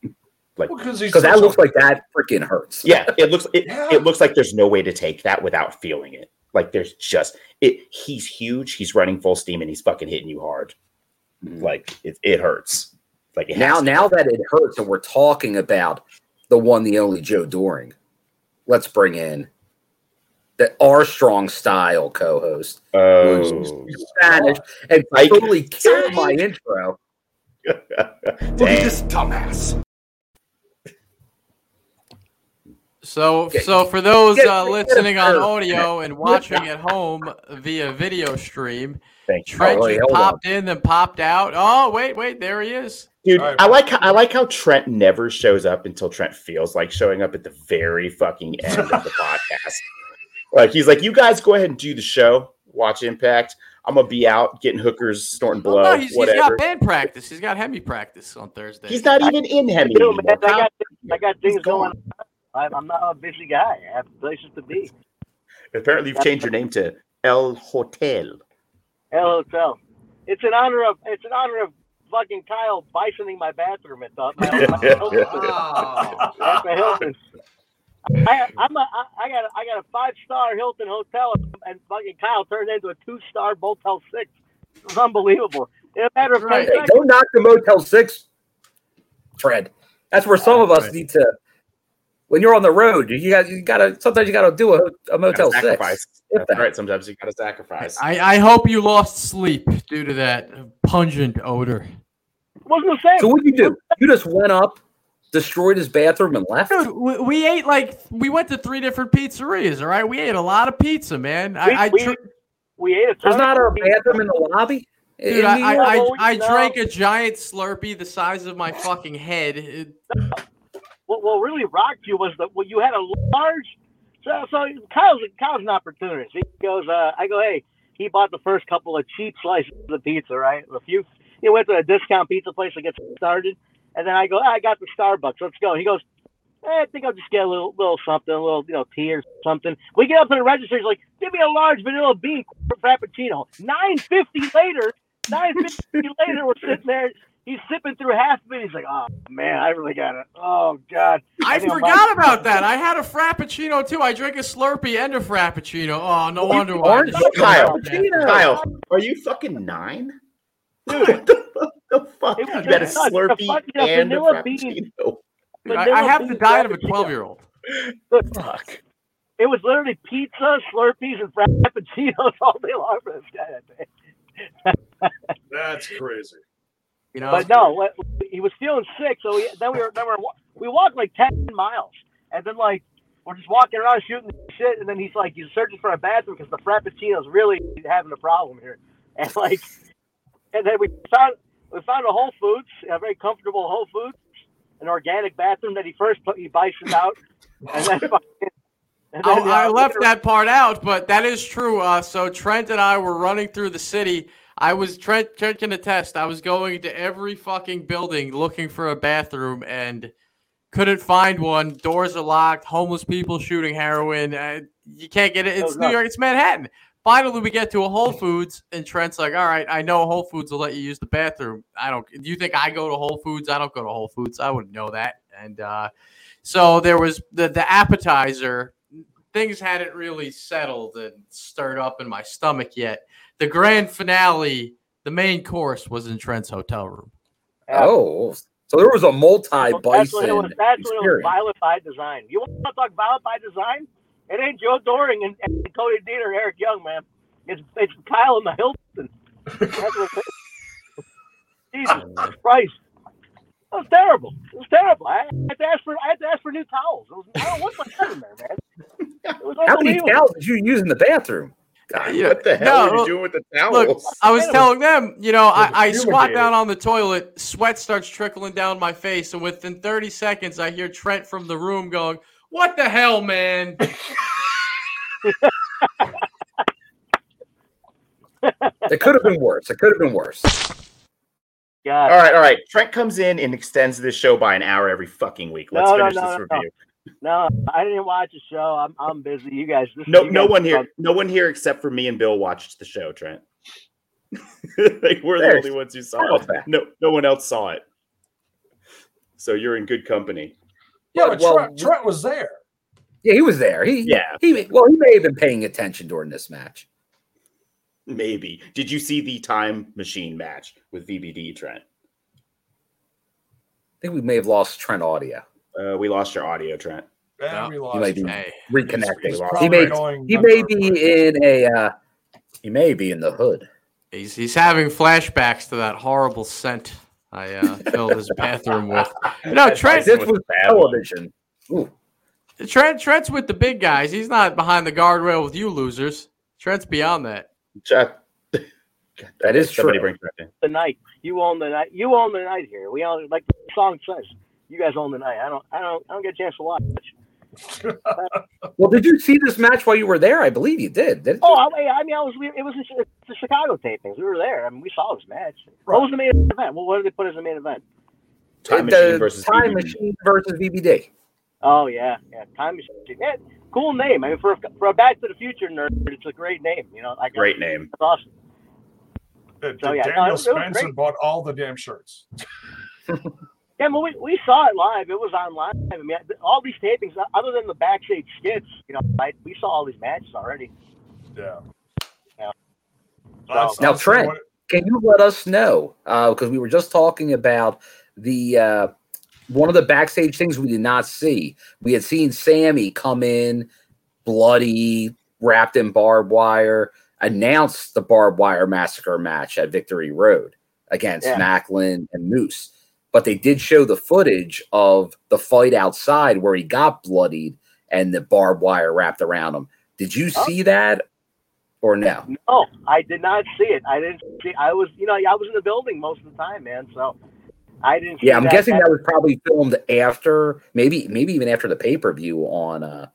[SPEAKER 1] Like
[SPEAKER 4] because he's
[SPEAKER 3] Because that looks like that freaking hurts.
[SPEAKER 1] yeah, it looks it,
[SPEAKER 4] Yeah. *laughs*
[SPEAKER 1] it looks like there's no way to take that without feeling it. Like there's just it he's huge, he's running full steam and he's fucking hitting you hard. Mm-hmm. Like it, it hurts. Like it
[SPEAKER 3] Now, now that it hurts, and we're talking about the one, the only Joe Doering, let's bring in the our strong style co-host,
[SPEAKER 1] Oh,
[SPEAKER 3] Spanish, and
[SPEAKER 1] Ike.
[SPEAKER 3] totally killed my intro. *laughs*
[SPEAKER 6] Look at
[SPEAKER 1] dang.
[SPEAKER 6] this dumbass.
[SPEAKER 5] So,
[SPEAKER 3] Get-
[SPEAKER 5] so for those uh, listening on audio *laughs* and watching at home via video stream,
[SPEAKER 1] Thank you.
[SPEAKER 5] Trent
[SPEAKER 3] Oh, wait,
[SPEAKER 5] just
[SPEAKER 3] hold on.
[SPEAKER 5] popped in, then popped out. Oh, wait, wait, there he is.
[SPEAKER 1] Dude,
[SPEAKER 4] All right.
[SPEAKER 1] I like how, I like how Trent never shows up until Trent feels like showing up at the very fucking end of the *laughs* podcast. Like he's like, "You guys go ahead and do the show. Watch Impact. I'm gonna be out getting hookers, snorting
[SPEAKER 5] Well,
[SPEAKER 1] blow,
[SPEAKER 5] no, he's, he's
[SPEAKER 1] whatever."
[SPEAKER 5] got band practice. He's got Hemi practice on Thursday.
[SPEAKER 1] He's not even in Hemi
[SPEAKER 11] do, man. I got, I got things going on. I'm, I'm not a busy guy. I have places to be.
[SPEAKER 1] Apparently, you've changed your name to El Hotel.
[SPEAKER 11] El Hotel. It's in honor of it's in honor of fucking Kyle bisoning my bathroom at the, my, my Hilton.
[SPEAKER 5] Oh.
[SPEAKER 11] At the Hilton. I, I'm a, I, I got a, I got a five star Hilton hotel and fucking Kyle turned into a two star Motel Six. It was unbelievable. In a matter of
[SPEAKER 5] Right.
[SPEAKER 3] Hey, don't knock the Motel Six, Fred. That's where some ah, of us
[SPEAKER 5] Right.
[SPEAKER 3] need to. When you're on the road, you got you gotta. Sometimes you gotta do a, a Motel
[SPEAKER 1] Gotta sacrifice.
[SPEAKER 3] Six.
[SPEAKER 1] That's
[SPEAKER 3] that.
[SPEAKER 1] right. Sometimes you gotta sacrifice.
[SPEAKER 5] I, I hope you lost sleep due to that pungent odor.
[SPEAKER 11] wasn't the same.
[SPEAKER 3] So what you do? You just went up, destroyed his bathroom, and left.
[SPEAKER 5] Dude, we, we ate like we went to three different pizzerias. All right, we ate a lot of pizza, man. I,
[SPEAKER 11] We-
[SPEAKER 5] I
[SPEAKER 11] we-
[SPEAKER 5] tr-
[SPEAKER 11] we ate a
[SPEAKER 3] There's not
[SPEAKER 11] of
[SPEAKER 3] a bathroom in the lobby.
[SPEAKER 5] dude, I,
[SPEAKER 3] New
[SPEAKER 5] I, I, I drank a giant Slurpee the size of my fucking head. *laughs*
[SPEAKER 11] What, what really rocked you was that well, you had a large. So, so Kyle's Kyle's an opportunist. He goes, uh, I go, hey, he bought the first couple of cheap slices of pizza, right? A few. He went to a discount pizza place to get started, and then I go, ah, I got the Starbucks. Let's go. He goes, eh, I think I'll just get a little, little something, a little, you know, tea or something. We get up to the register. He's like, give me a large vanilla bean frappuccino. Nine fifty later. Nine fifty later, we're sitting there. He's sipping through half of it. He's like, "Oh man, I really got it. Oh god."
[SPEAKER 5] I
[SPEAKER 11] I'm
[SPEAKER 5] forgot
[SPEAKER 11] like-
[SPEAKER 5] about that. I had a Frappuccino too. I drank a Slurpee and a Frappuccino. Oh, no wonder why. I
[SPEAKER 1] Kyle, Kyle, are you fucking nine?
[SPEAKER 11] Dude,
[SPEAKER 1] what the, the fuck? You
[SPEAKER 11] was
[SPEAKER 1] got a
[SPEAKER 11] just nuts. The
[SPEAKER 1] Slurpee
[SPEAKER 11] fucking
[SPEAKER 1] and a. Frappuccino.
[SPEAKER 5] Dude, I, I have the diet of a 12 year old.
[SPEAKER 1] Fuck.
[SPEAKER 11] It was literally pizza, Slurpees, and frappuccinos *laughs* all day long for this guy. that day.
[SPEAKER 4] That's crazy.
[SPEAKER 5] You know,
[SPEAKER 11] But no, he was feeling sick, so we, then we were then we, were, we walked like ten miles, and then like we're just walking around shooting shit, and then he's like he's searching for a bathroom because the frappuccino's really having a problem here, *laughs* and like, and then we found we found a Whole Foods, a very comfortable Whole Foods, an organic bathroom that he first put he bisoned out, *laughs* and then. fucking- *laughs* and
[SPEAKER 5] I,
[SPEAKER 11] then,
[SPEAKER 5] I
[SPEAKER 11] uh,
[SPEAKER 5] left that part out, but that is true. Uh, so Trent and I were running through the city. I was Trent. Trent can attest. I was going to every fucking building looking for a bathroom and couldn't find one. Doors are locked. Homeless people shooting heroin. Uh, you can't get it. It's New York. It's Manhattan. Finally, we get to a Whole Foods, and Trent's like, "All right, I know Whole Foods will let you use the bathroom. I don't. Do you think I go to Whole Foods? I don't go to Whole Foods. I wouldn't know that." And uh, so there was the the appetizer. Things hadn't really settled and stirred up in my stomach yet. The grand finale, the main course, was in Trent's hotel room.
[SPEAKER 3] Oh, so there was a multi
[SPEAKER 11] That's when it was.
[SPEAKER 3] bison
[SPEAKER 11] That's when it was
[SPEAKER 3] experience.
[SPEAKER 11] violent by design. You want to talk violent by design? It ain't Joe Doering and, and Cody Dean or Eric Young, man. It's it's Kyle and the Hilton. That's what it is. *laughs* Jesus Christ. That was terrible. It was terrible. I had to ask for I had to ask for new towels. It was, I don't know what's my in there, man. It was
[SPEAKER 3] How many towels did you use in the bathroom? God, *laughs*
[SPEAKER 5] Yeah.
[SPEAKER 1] What the hell
[SPEAKER 5] No,
[SPEAKER 1] are you doing with the towels?
[SPEAKER 5] Look, I was telling them, you know, I, I squat down on the toilet, sweat starts trickling down my face, and within 30 seconds, I hear Trent from the room going, What the hell, man? *laughs*
[SPEAKER 3] It could have been worse. It could have been worse.
[SPEAKER 11] God.
[SPEAKER 1] all right, all right. Trent comes in and extends this show by an hour every fucking week. Let's
[SPEAKER 11] No, no,
[SPEAKER 1] finish
[SPEAKER 11] no,
[SPEAKER 1] this
[SPEAKER 11] no, no.
[SPEAKER 1] review.
[SPEAKER 11] No, I didn't watch the show. I'm I'm busy. You guys. This,
[SPEAKER 1] No,
[SPEAKER 11] you
[SPEAKER 1] no
[SPEAKER 11] guys-
[SPEAKER 1] one here, no one here except for me and Bill watched the show. Trent, *laughs* like we're the only ones who saw it.
[SPEAKER 3] back.
[SPEAKER 1] No, no one else saw it. So you're in good company.
[SPEAKER 4] Yeah,
[SPEAKER 3] Well,
[SPEAKER 4] but
[SPEAKER 3] well,
[SPEAKER 4] Trent, Trent was there.
[SPEAKER 3] Yeah, he was there. He
[SPEAKER 1] Yeah.
[SPEAKER 3] He well, he may have been paying attention during this match.
[SPEAKER 1] Maybe. Did you see the time machine match with VBD, Trent?
[SPEAKER 3] I think we may have lost Trent audio.
[SPEAKER 1] Uh, we lost your audio, Trent.
[SPEAKER 4] Yeah,
[SPEAKER 5] No,
[SPEAKER 4] we
[SPEAKER 3] He
[SPEAKER 4] lost.
[SPEAKER 3] might be
[SPEAKER 5] Hey,
[SPEAKER 3] reconnecting.
[SPEAKER 4] He's
[SPEAKER 3] he may he may be in a uh, he may be in the hood.
[SPEAKER 5] he's, he's having flashbacks to that horrible scent I uh, filled his bathroom with. No, *laughs* Trent,
[SPEAKER 3] This
[SPEAKER 1] was
[SPEAKER 3] was
[SPEAKER 1] a bad one.
[SPEAKER 3] television. Ooh.
[SPEAKER 5] Trent, Trent's with the big guys. He's not behind the guardrail with you losers. Trent's beyond that.
[SPEAKER 1] Chuck. *laughs*
[SPEAKER 3] That is
[SPEAKER 1] Somebody
[SPEAKER 3] true.
[SPEAKER 1] bring Trent in.
[SPEAKER 11] the night. You own the night. You own the night here. We own like the song says. You guys own the night. I don't. I don't. I don't get a chance to watch. *laughs*
[SPEAKER 3] Well, did you see this match while you were there? I believe you did. didn't you?
[SPEAKER 11] Oh, I, I mean, I was. It was the the Chicago tapings. We were there. I mean, we saw this match. What was the main event? Well, what did they put as the main event?
[SPEAKER 1] Time
[SPEAKER 3] the
[SPEAKER 1] Machine versus
[SPEAKER 3] Time
[SPEAKER 1] VBD.
[SPEAKER 3] Machine versus VBD.
[SPEAKER 11] Oh yeah, yeah. Time machine. Yeah, cool name. I mean, for a, for a Back to the Future nerd, it's a great name. You know, like
[SPEAKER 1] Great name.
[SPEAKER 11] That's awesome.
[SPEAKER 4] Uh,
[SPEAKER 11] So, yeah,
[SPEAKER 4] Daniel
[SPEAKER 11] it was- it was
[SPEAKER 4] Spencer bought all the damn shirts. *laughs*
[SPEAKER 11] Yeah, but we, we saw it live. It was on live. I mean, all these tapings, other than the backstage skits, you know, I, we saw all these matches already.
[SPEAKER 4] Yeah.
[SPEAKER 11] Yeah.
[SPEAKER 4] That's-
[SPEAKER 3] Now, Trent,
[SPEAKER 4] what-
[SPEAKER 3] can you let us know? Because we were just talking about the uh, one of the backstage things we did not see. We had seen Sami come in, bloody, wrapped in barbed wire, announce the barbed wire massacre match at Victory Road against
[SPEAKER 11] Yeah.
[SPEAKER 3] Maclin and Moose. But they did show the footage of the fight outside where he got bloodied and the barbed wire wrapped around him. Did you
[SPEAKER 11] Oh.
[SPEAKER 3] see that or no?
[SPEAKER 11] No, I did not see it. I didn't see. I was, you know, I was in the building most of the time, man. So I didn't. See
[SPEAKER 3] Yeah, I'm
[SPEAKER 11] that,
[SPEAKER 3] guessing
[SPEAKER 11] that-
[SPEAKER 3] that was probably filmed after, maybe maybe even after the pay per view on uh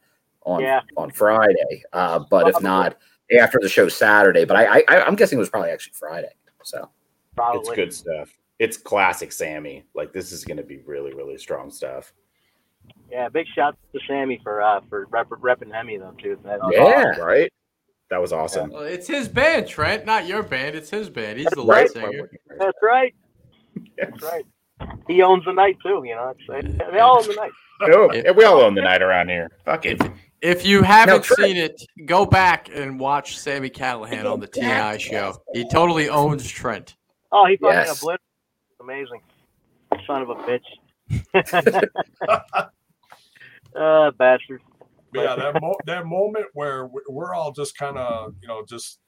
[SPEAKER 3] on
[SPEAKER 11] Yeah.
[SPEAKER 3] on Friday. Uh, but if not, after the show Saturday. But I, I I'm guessing it was probably actually Friday. So
[SPEAKER 11] probably.
[SPEAKER 1] It's good stuff. It's classic Sami. Like this is going to be really, really strong stuff.
[SPEAKER 11] Yeah, big shout to Sami for uh for rep, repping Emmy though too. That was
[SPEAKER 3] Yeah.
[SPEAKER 11] awesome.
[SPEAKER 1] Right? That was awesome.
[SPEAKER 5] Well, it's his band, Trent, not your band. It's his band. He's the lead
[SPEAKER 1] Right?
[SPEAKER 5] singer.
[SPEAKER 11] That's right. That's right. He owns the night too. You know, they all own the night.
[SPEAKER 1] Oh, yeah, we all own the night around here. Fuck it.
[SPEAKER 5] If you haven't
[SPEAKER 3] Trent-
[SPEAKER 5] seen it, go back and watch Sami Callihan on the TI show. He totally owns Trent.
[SPEAKER 11] Oh, he fucking
[SPEAKER 3] Yes.
[SPEAKER 11] obliterated. Amazing. Son of a bitch. *laughs* uh, bastard.
[SPEAKER 4] Yeah, that mo- that moment where we- we're all just kind of you know just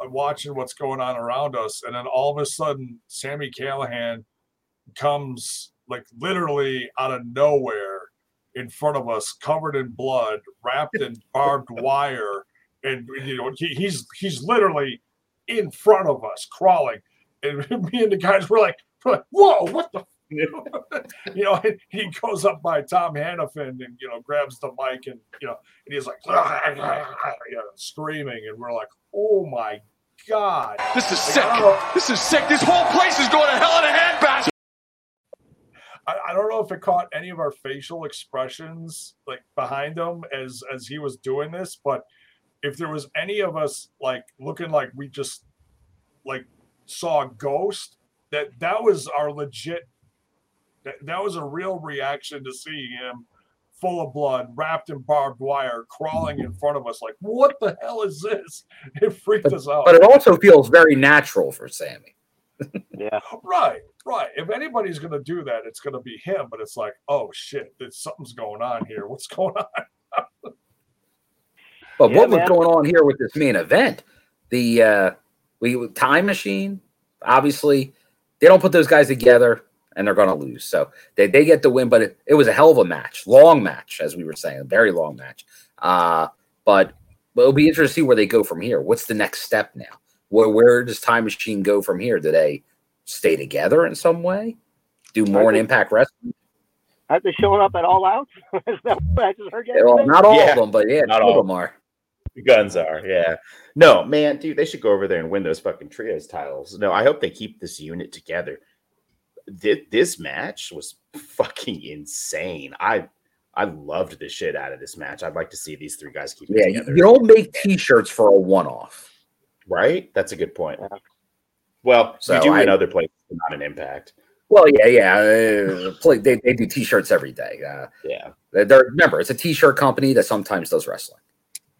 [SPEAKER 4] watching what's going on around us, and then all of a sudden, Sami Callihan comes like literally out of nowhere in front of us, covered in blood, wrapped in barbed *laughs* wire, and you know he, he's he's literally in front of us, crawling, and *laughs* me and the guys were like, we're like "Whoa, what the." *laughs* you know, he goes up by Tom Hannifan and you know grabs the mic and you know and he's like *laughs* you know, screaming and we're like, oh my god,
[SPEAKER 6] This is sick.
[SPEAKER 4] I don't know-
[SPEAKER 6] This is sick. This whole place is going to hell in a handbasket.
[SPEAKER 4] I, I don't know if it caught any of our facial expressions like behind him as as he was doing this, but if there was any of us like looking like we just like saw a ghost, that that was our legit. That, that was a real reaction to seeing him full of blood, wrapped in barbed wire, crawling in front of us. Like, what the hell is this? *laughs* It freaked us out.
[SPEAKER 3] but it also feels very natural for Sami.
[SPEAKER 11] Yeah. *laughs*
[SPEAKER 4] Right, right. If anybody's going to do that, it's going to be him. But it's like, oh shit, there's something's going on here. What's going on? *laughs*
[SPEAKER 3] But
[SPEAKER 11] Yeah,
[SPEAKER 3] what was
[SPEAKER 11] man.
[SPEAKER 3] going on here with this main event? The uh we time machine, obviously, they don't put those guys together. and they're going to lose. So they, they get the win, but it, it was a hell of a match, long match, as we were saying, a very long match. Uh, but, but it'll be interesting to see where they go from here. What's the next step now? Where, where does Time Machine go from here? Do they stay together in some way? Do more in Impact Wrestling?
[SPEAKER 11] Aren't they showing up at all outs? *laughs* Is that what I just heard
[SPEAKER 3] Well, not all
[SPEAKER 1] Yeah.
[SPEAKER 3] of them, but yeah,
[SPEAKER 1] Not
[SPEAKER 3] all of them are.
[SPEAKER 1] The guns are, yeah. No, man, dude, they should go over there and win those fucking trios titles. No, I hope they keep this unit together. This, this match was fucking insane. I I loved the shit out of this match. I'd like to see these three guys keep
[SPEAKER 3] Yeah, you,
[SPEAKER 1] together.
[SPEAKER 3] you don't make T-shirts for a one-off.
[SPEAKER 1] right? That's a good point. Well,
[SPEAKER 3] So
[SPEAKER 1] you do in other places, not an impact.
[SPEAKER 3] Well, yeah, yeah. Uh, play, they, they do T-shirts every day. Uh,
[SPEAKER 1] Yeah.
[SPEAKER 3] they're, they're- remember, it's a T-shirt company that sometimes does wrestling.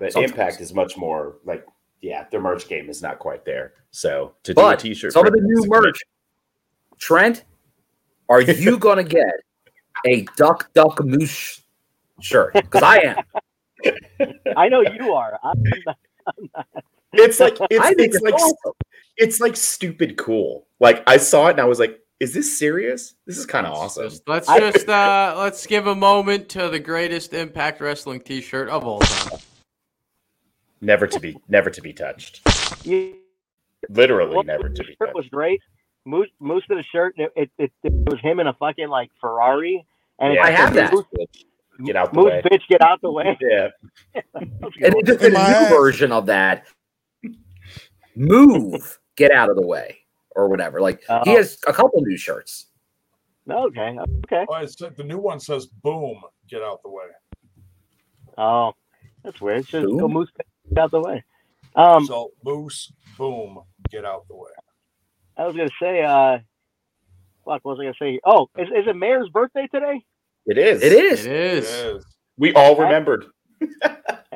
[SPEAKER 1] But
[SPEAKER 3] Sometimes.
[SPEAKER 1] impact is much more like, yeah, their merch game is not quite there. So to do a
[SPEAKER 3] But
[SPEAKER 1] t-shirt,
[SPEAKER 3] some of the new
[SPEAKER 1] is
[SPEAKER 3] merch. Trent, are you *laughs* gonna get a duck duck moose shirt? Because I am.
[SPEAKER 11] I know you are. I'm not,
[SPEAKER 1] It's like it's,
[SPEAKER 3] I
[SPEAKER 1] it's
[SPEAKER 3] it's
[SPEAKER 1] like
[SPEAKER 3] awesome.
[SPEAKER 1] it's like stupid cool. Like I saw it and I was like, is this serious? This is kind of awesome.
[SPEAKER 5] Just- let's just uh, let's give a moment to the greatest Impact Wrestling T-shirt of all time.
[SPEAKER 1] Never to be never to be touched.
[SPEAKER 11] you,
[SPEAKER 1] Literally
[SPEAKER 11] well,
[SPEAKER 1] never to be
[SPEAKER 11] shirt was great. Moose, Moose to the shirt. It, it, it, it was him in a fucking like Ferrari, and
[SPEAKER 1] Yeah,
[SPEAKER 3] I have that.
[SPEAKER 11] Moose,
[SPEAKER 1] Get out the
[SPEAKER 11] Moose
[SPEAKER 1] way.
[SPEAKER 11] bitch, get out the way. *laughs*
[SPEAKER 1] Yeah. *laughs*
[SPEAKER 3] And they just a new
[SPEAKER 9] ass.
[SPEAKER 3] version of that. Move, get out of the way, or whatever. Like he
[SPEAKER 11] Oh.
[SPEAKER 3] has a couple new shirts.
[SPEAKER 11] Okay, okay.
[SPEAKER 4] Oh, it's, the new one says "Boom, get out the way."
[SPEAKER 11] Oh, that's weird. It's just go
[SPEAKER 3] Boom?
[SPEAKER 11] Moose bitch, get out the way. Um,
[SPEAKER 4] so Moose, boom, get out the way.
[SPEAKER 11] I was gonna say, uh, fuck, what was I gonna say? Oh, is, is it Mayor's birthday today?
[SPEAKER 1] It is.
[SPEAKER 3] It is.
[SPEAKER 5] It is.
[SPEAKER 4] Yes.
[SPEAKER 1] We all remembered.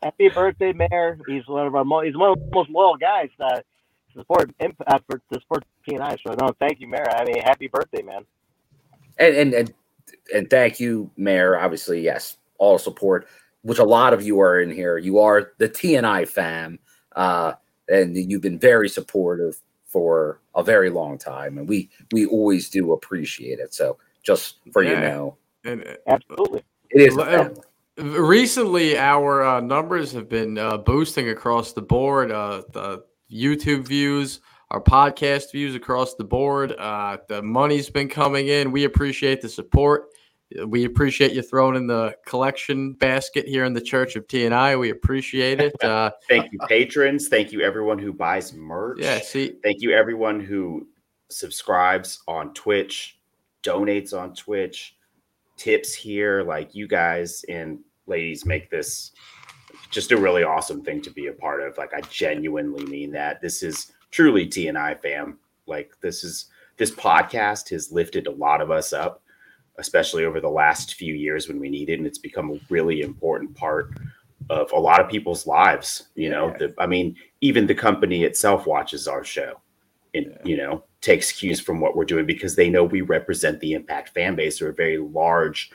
[SPEAKER 11] Happy birthday, Mayor! He's one of our mo- he's one of the most loyal guys uh, to support imp- uh, for to support TNI. So no, thank you, Mayor. I mean, happy birthday, man.
[SPEAKER 3] and and and, and thank you, Mayor. Obviously, yes, all support. Which a lot of you are in here. You are the TNI fam, uh, and you've been very supportive for a very long time, and we we always do appreciate it. So just for you know,
[SPEAKER 5] And uh,
[SPEAKER 11] Absolutely.
[SPEAKER 3] it is. a
[SPEAKER 5] recently, our uh, numbers have been uh, boosting across the board. Uh, the YouTube views, our podcast views across the board. Uh, the money's been coming in. We appreciate the support. We appreciate you throwing in the collection basket here in the Church of TNI. We appreciate it. *laughs* Uh,
[SPEAKER 1] Thank you, patrons. Thank you, everyone who buys merch.
[SPEAKER 5] yeah, see,
[SPEAKER 1] Thank you, everyone who subscribes on Twitch, donates on Twitch, tips here. Like you guys and ladies make this just a really awesome thing to be a part of. Like I genuinely mean that. This is truly TNI fam. Like this is this podcast has lifted a lot of us up, especially over the last few years when we need it, and it's become a really important part of a lot of people's lives. You know, the, I mean, even the company itself watches our show and you know takes cues from what we're doing because they know we represent the impact fan base or a very large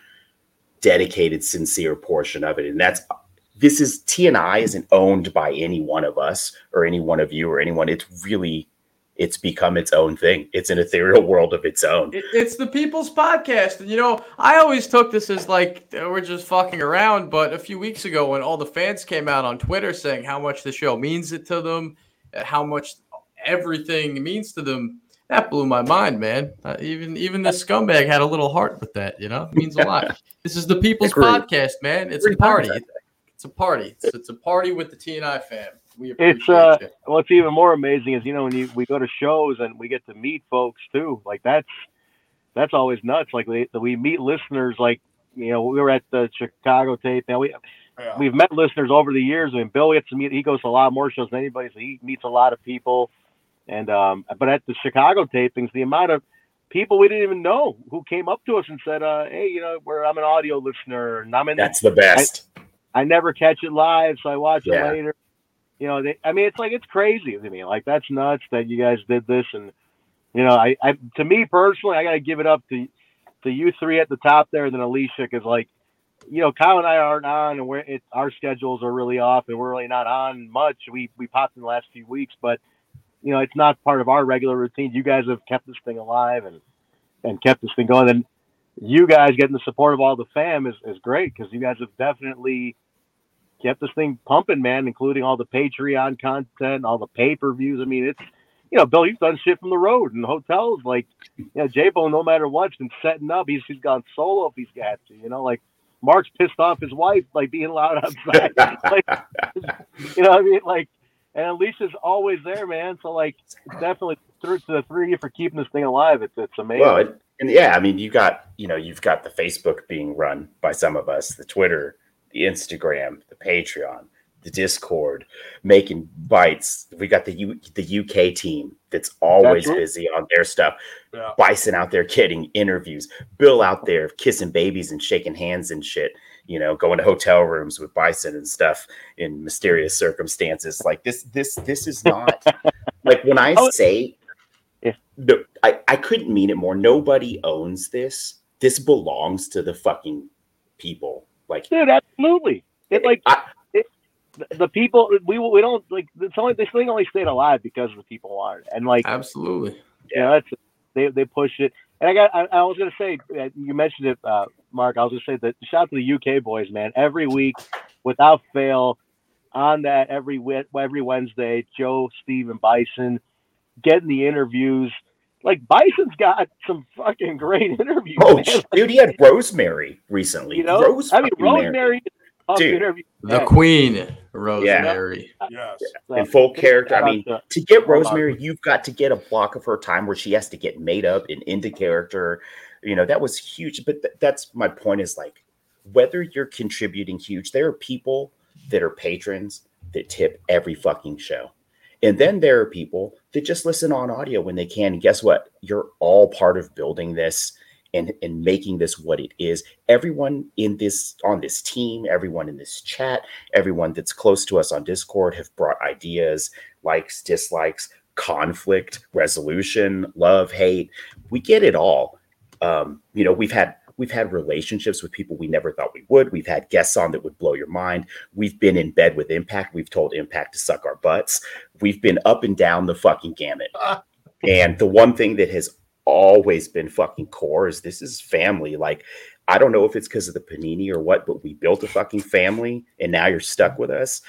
[SPEAKER 1] dedicated sincere portion of it. And that's this is tni isn't owned by any one of us or any one of you or anyone. It's really it's become its own thing it's an ethereal world of its own
[SPEAKER 5] it's the people's podcast. And, you know, I always took this as like we're just fucking around. But a few weeks ago, when all the fans came out on Twitter saying how much the show means it to them, how much everything means to them, that blew my mind, man. Uh, even even the scumbag had a little heart with that. You know, it means a lot. *laughs* this is the people's
[SPEAKER 3] Agreed.
[SPEAKER 5] podcast, man. It's a party. It's a party. It's, it's a party with the TNI fam. We
[SPEAKER 11] It's uh,
[SPEAKER 5] you.
[SPEAKER 11] what's even more amazing is you know when you we go to shows and we get to meet folks too. Like that's that's always nuts. Like we we meet listeners. Like you know we were at the Chicago tape. Now we
[SPEAKER 4] Yeah.
[SPEAKER 11] we've met listeners over the years. I mean, Bill gets to meet. He goes to a lot more shows than anybody, so he meets a lot of people. And um, but at the Chicago tapings, the amount of people we didn't even know who came up to us and said, uh, "Hey, you know, where I'm an audio listener, and I'm in.
[SPEAKER 1] that's the best
[SPEAKER 11] I never catch it live, so I watch
[SPEAKER 1] Yeah.
[SPEAKER 11] it later." You know, they, I mean, it's like it's crazy to me. Like that's nuts that you guys did this, and you know, I, I to me personally, I got to give it up to to you three at the top there, and then Alicia, because like you know, Kyle and I aren't on, and we're it, our schedules are really off, and we're really not on much. We we popped in the last few weeks, but you know, it's not part of our regular routine. You guys have kept this thing alive, and and kept this thing going. And you guys getting the support of all the fam is, is great because you guys have definitely kept this thing pumping, man, including all the Patreon content, all the pay per views. I mean, it's you know, Bill, you've done shit from the road and hotels. Like, you know, J Bone, no matter what's been setting up. He's he's gone solo if he's got to. You know, like Mark's pissed off his wife, like being loud outside. *laughs* like, you know, what I mean, like, and Alicia's always there, man. So like, definitely through to the three of you for keeping this thing alive. It's it's amazing.
[SPEAKER 1] Well, it, and yeah, I mean, you got you know, you've got the Facebook being run by some of us, the Twitter, the Instagram, the Patreon, the Discord, making bites. We got the U, the UK team that's always
[SPEAKER 11] That's
[SPEAKER 1] busy on their stuff.
[SPEAKER 4] Yeah.
[SPEAKER 1] Bison out there getting interviews, Bill out there kissing babies and shaking hands and shit. You know, going to hotel rooms with Bison and stuff in mysterious circumstances. Like this, this, this is not *laughs* like when I
[SPEAKER 11] Oh,
[SPEAKER 1] say
[SPEAKER 11] Yeah.
[SPEAKER 1] no, I, I couldn't mean it more. Nobody owns this. This belongs to the fucking people. Like
[SPEAKER 11] dude, absolutely. It like
[SPEAKER 1] I-
[SPEAKER 11] it, the- the people we we don't like. It's only this thing only stayed alive because the people wanted it. and like
[SPEAKER 5] Absolutely.
[SPEAKER 11] yeah, that's they they push it. And I got I, I was gonna say uh, you mentioned it, uh, Mark. I was gonna say that shout out to the UK boys, man. Every week, without fail, on that every wi- every Wednesday, Joe, Steve, and Bison getting the interviews. Like Bison's got some fucking great interviews.
[SPEAKER 1] oh,
[SPEAKER 11] man.
[SPEAKER 1] sh- dude, he had Rosemary recently.
[SPEAKER 11] you know,
[SPEAKER 1] Rose
[SPEAKER 11] I mean. Rosemary, is a tough
[SPEAKER 1] Dude.
[SPEAKER 5] The
[SPEAKER 11] Yeah.
[SPEAKER 5] Queen, Rosemary.
[SPEAKER 4] Yes.
[SPEAKER 11] So,
[SPEAKER 1] in full character. I mean,
[SPEAKER 11] to-
[SPEAKER 1] to get Rosemary, you've got to get a block of her time where she has to get made up and into character. You know, that was huge. But th- that's my point is like, whether you're contributing huge, there are people that are patrons that tip every fucking show. And then there are people that just listen on audio when they can. And guess what? You're all part of building this and, and making this what it is. Everyone in this on this team, everyone in this chat, everyone that's close to us on Discord have brought ideas, likes, dislikes, conflict, resolution, love, hate. We get it all. Um, you know, we've had we've had relationships with people we never thought we would. We've had guests on that would blow your mind. We've been in bed with Impact. We've told Impact to suck our butts. We've been up and down the fucking gamut. *laughs* And the one thing that has always been fucking core is this is family. Like, I don't know if it's because of the panini or what, but we built a fucking family and now you're stuck with us.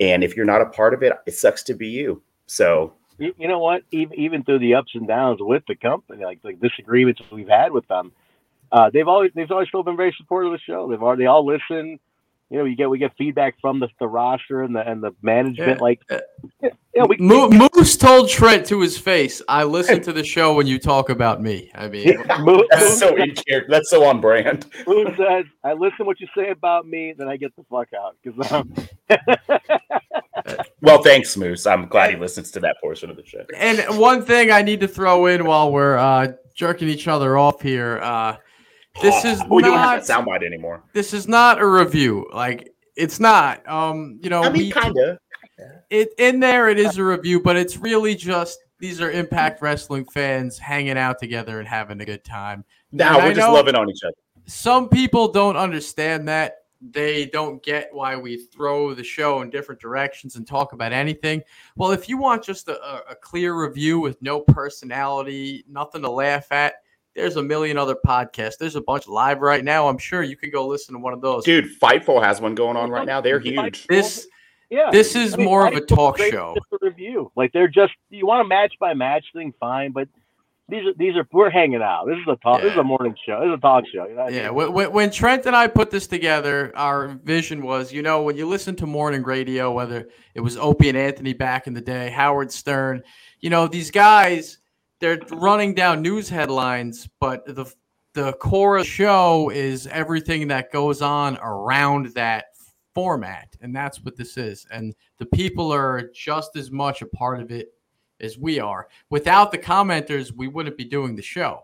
[SPEAKER 1] And if you're not a part of it, it sucks to be you. So
[SPEAKER 11] you, know what? Even even through the ups and downs with the company, like like disagreements we've had with them, uh, they've always they've always still been very supportive of the show. They've already all listen. You know, you get we get feedback from the, the roster and the and the management.
[SPEAKER 5] Yeah.
[SPEAKER 11] Like,
[SPEAKER 5] Uh,
[SPEAKER 11] yeah, yeah, we
[SPEAKER 5] Mo- Moose told Trent to his face, "I listen to the show when you talk about me." I mean, *laughs*
[SPEAKER 11] Moose,
[SPEAKER 1] that's so in character. That's so on brand.
[SPEAKER 11] Moose says, "I listen what you say about me, then I get the fuck out." Because um, *laughs*
[SPEAKER 1] Well, thanks, Moose. I'm glad he listens to that portion of the show.
[SPEAKER 5] and one thing I need to throw in while we're uh, jerking each other off here, uh, this is
[SPEAKER 1] Oh, you don't have that soundbite anymore.
[SPEAKER 5] this is not a review. Like it's not. Um, you know,
[SPEAKER 1] I mean,
[SPEAKER 5] we
[SPEAKER 1] kind of.
[SPEAKER 5] it in there it is a review, but it's really just these are Impact Wrestling fans hanging out together and having a good time.
[SPEAKER 1] Now we're just loving on each other.
[SPEAKER 5] some people don't understand that they don't get why we throw the show in different directions and talk about anything well if you want just a- a clear review with no personality nothing to laugh at there's a million other podcasts there's a bunch live right now i'm sure you could go listen to one of those
[SPEAKER 1] Dude, Fightful has one going on right now. They're huge.
[SPEAKER 5] this
[SPEAKER 11] yeah,
[SPEAKER 5] this is
[SPEAKER 11] I mean,
[SPEAKER 5] more of a talk show
[SPEAKER 11] just a review. Like they're just you want a match by match thing, fine, but. These are these are we're hanging out. This is a talk. This is a morning show. This is a talk show. You know what I
[SPEAKER 5] Yeah,
[SPEAKER 11] mean?
[SPEAKER 5] when, when Trent and I put this together, our vision was, you know, when you listen to morning radio, whether it was Opie and Anthony back in the day, Howard Stern, you know, these guys, they're running down news headlines, but the the core of the show is everything that goes on around that format, and that's what this is. And the people are just as much a part of it as we are. Without the commenters, we wouldn't be doing the show.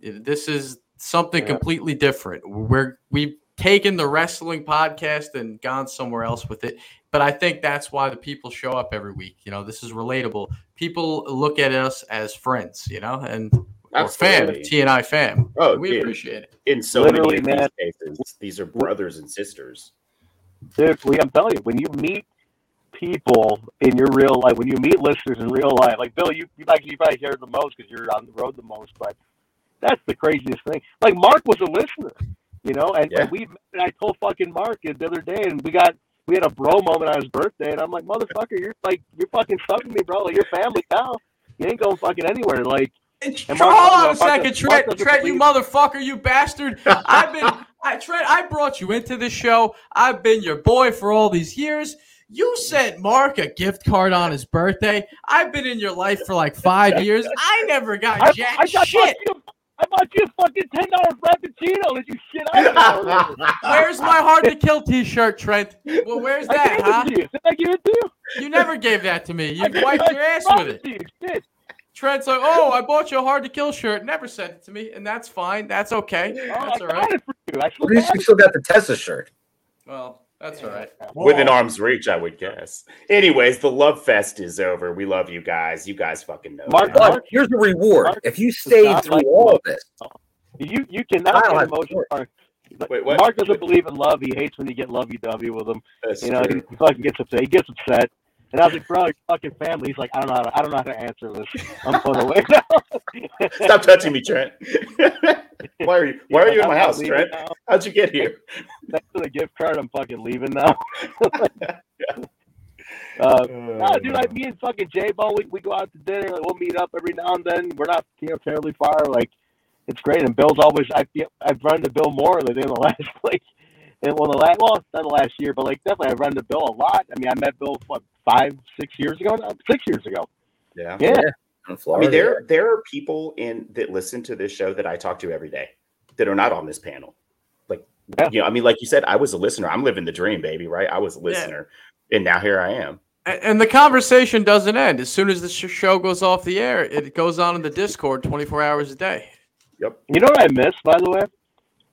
[SPEAKER 5] This is something
[SPEAKER 11] Yeah.
[SPEAKER 5] completely different. We're we've taken the wrestling podcast and gone somewhere else with it. But I think that's why the people show up every week. You know, this is relatable. People look at us as friends, you know, and or fam,
[SPEAKER 1] Absolutely.
[SPEAKER 5] T and I fam.
[SPEAKER 1] Oh,
[SPEAKER 5] we
[SPEAKER 1] dude.
[SPEAKER 5] appreciate it.
[SPEAKER 1] In so
[SPEAKER 11] Literally,
[SPEAKER 1] many of
[SPEAKER 11] man.
[SPEAKER 1] cases, these are brothers and sisters.
[SPEAKER 11] Dude, I'm telling you, when you meet people in your real life, when you meet listeners in real life, like Bill, you you actually you probably hear the most because you're on the road the most, but that's the craziest thing. Like Mark was a listener, you know, and,
[SPEAKER 1] Yeah.
[SPEAKER 11] and we and I told fucking Mark the other day, and we got we had a bro moment on his birthday, and I'm like, motherfucker, you're like you're fucking with me, bro. Like, you're family now. You ain't going fucking anywhere. Like, and
[SPEAKER 5] Hold on a second, Trent. Trent, you motherfucker, you bastard. I've been, I, Trent, I brought you into the show. I've been your boy for all these years. You sent Mark a gift card on his birthday. I've been in your life for like five years. I never got
[SPEAKER 11] I,
[SPEAKER 5] jack
[SPEAKER 11] I got
[SPEAKER 5] shit.
[SPEAKER 11] You, I bought you a fucking ten dollar frappuccino that you shit out. of. *laughs*
[SPEAKER 5] Where's my hard to kill T-shirt, Trent? Well, where's that,
[SPEAKER 11] gave
[SPEAKER 5] huh?
[SPEAKER 11] you. Did I give it to you?
[SPEAKER 5] You never gave that to me. *laughs* You
[SPEAKER 11] I
[SPEAKER 5] wiped your ass with it.
[SPEAKER 11] you.
[SPEAKER 5] Trent's like, oh, I bought you a hard to kill shirt. Never sent it to me, and that's fine. That's okay.
[SPEAKER 11] Oh,
[SPEAKER 5] That's
[SPEAKER 11] I
[SPEAKER 5] all
[SPEAKER 11] got it for you. I still
[SPEAKER 3] At least
[SPEAKER 11] got
[SPEAKER 3] we still got the Tessa shirt.
[SPEAKER 5] Well, that's all right.
[SPEAKER 1] Within arm's reach, I would guess. Anyways, the love fest is over. We love you guys. You guys fucking know.
[SPEAKER 11] Mark-
[SPEAKER 1] that.
[SPEAKER 3] But here's the reward.
[SPEAKER 11] Mark
[SPEAKER 3] If you stayed
[SPEAKER 11] not
[SPEAKER 3] through
[SPEAKER 11] like
[SPEAKER 3] all of this,
[SPEAKER 11] You you cannot
[SPEAKER 3] Kyle
[SPEAKER 11] get emotional. Mark.
[SPEAKER 1] Wait, what?
[SPEAKER 11] Mark doesn't believe in love. He hates when you get lovey dovey with him.
[SPEAKER 1] That's
[SPEAKER 11] You know,
[SPEAKER 1] true.
[SPEAKER 11] he fucking gets upset. He gets upset. And I was like, bro, your fucking family. He's like, I don't know how to, I don't know how to answer this. I'm put away *laughs* now.
[SPEAKER 1] Stop touching me, Trent. *laughs* why are you? Why are you in my house, Trent?
[SPEAKER 11] now.
[SPEAKER 1] How'd you get here? *laughs*
[SPEAKER 11] Thanks for the gift card. I'm fucking leaving now. uh, no, dude, like me and fucking J Bone, we, we go out to dinner. Like, we'll meet up every now and then. We're not you know terribly far. Like it's great. And Bill's always I feel I've run to Bill more than in the last like and well the last well not the last year, but like definitely I've run to Bill a lot. I mean I met Bill what five six years ago now six years ago.
[SPEAKER 1] Yeah.
[SPEAKER 11] Yeah.
[SPEAKER 3] in
[SPEAKER 1] I mean, there there are people in that listen to this show that I talk to every day that are not on this panel. Like,
[SPEAKER 11] Yeah.
[SPEAKER 1] you know, I mean, like you said, I was a listener. I'm living the dream, baby. Right? I was a listener, and now here I am.
[SPEAKER 5] A- And the conversation doesn't end. As soon as the sh- show goes off the air, it goes on in the Discord 24 hours a day.
[SPEAKER 1] Yep.
[SPEAKER 11] You know what I miss, by the way?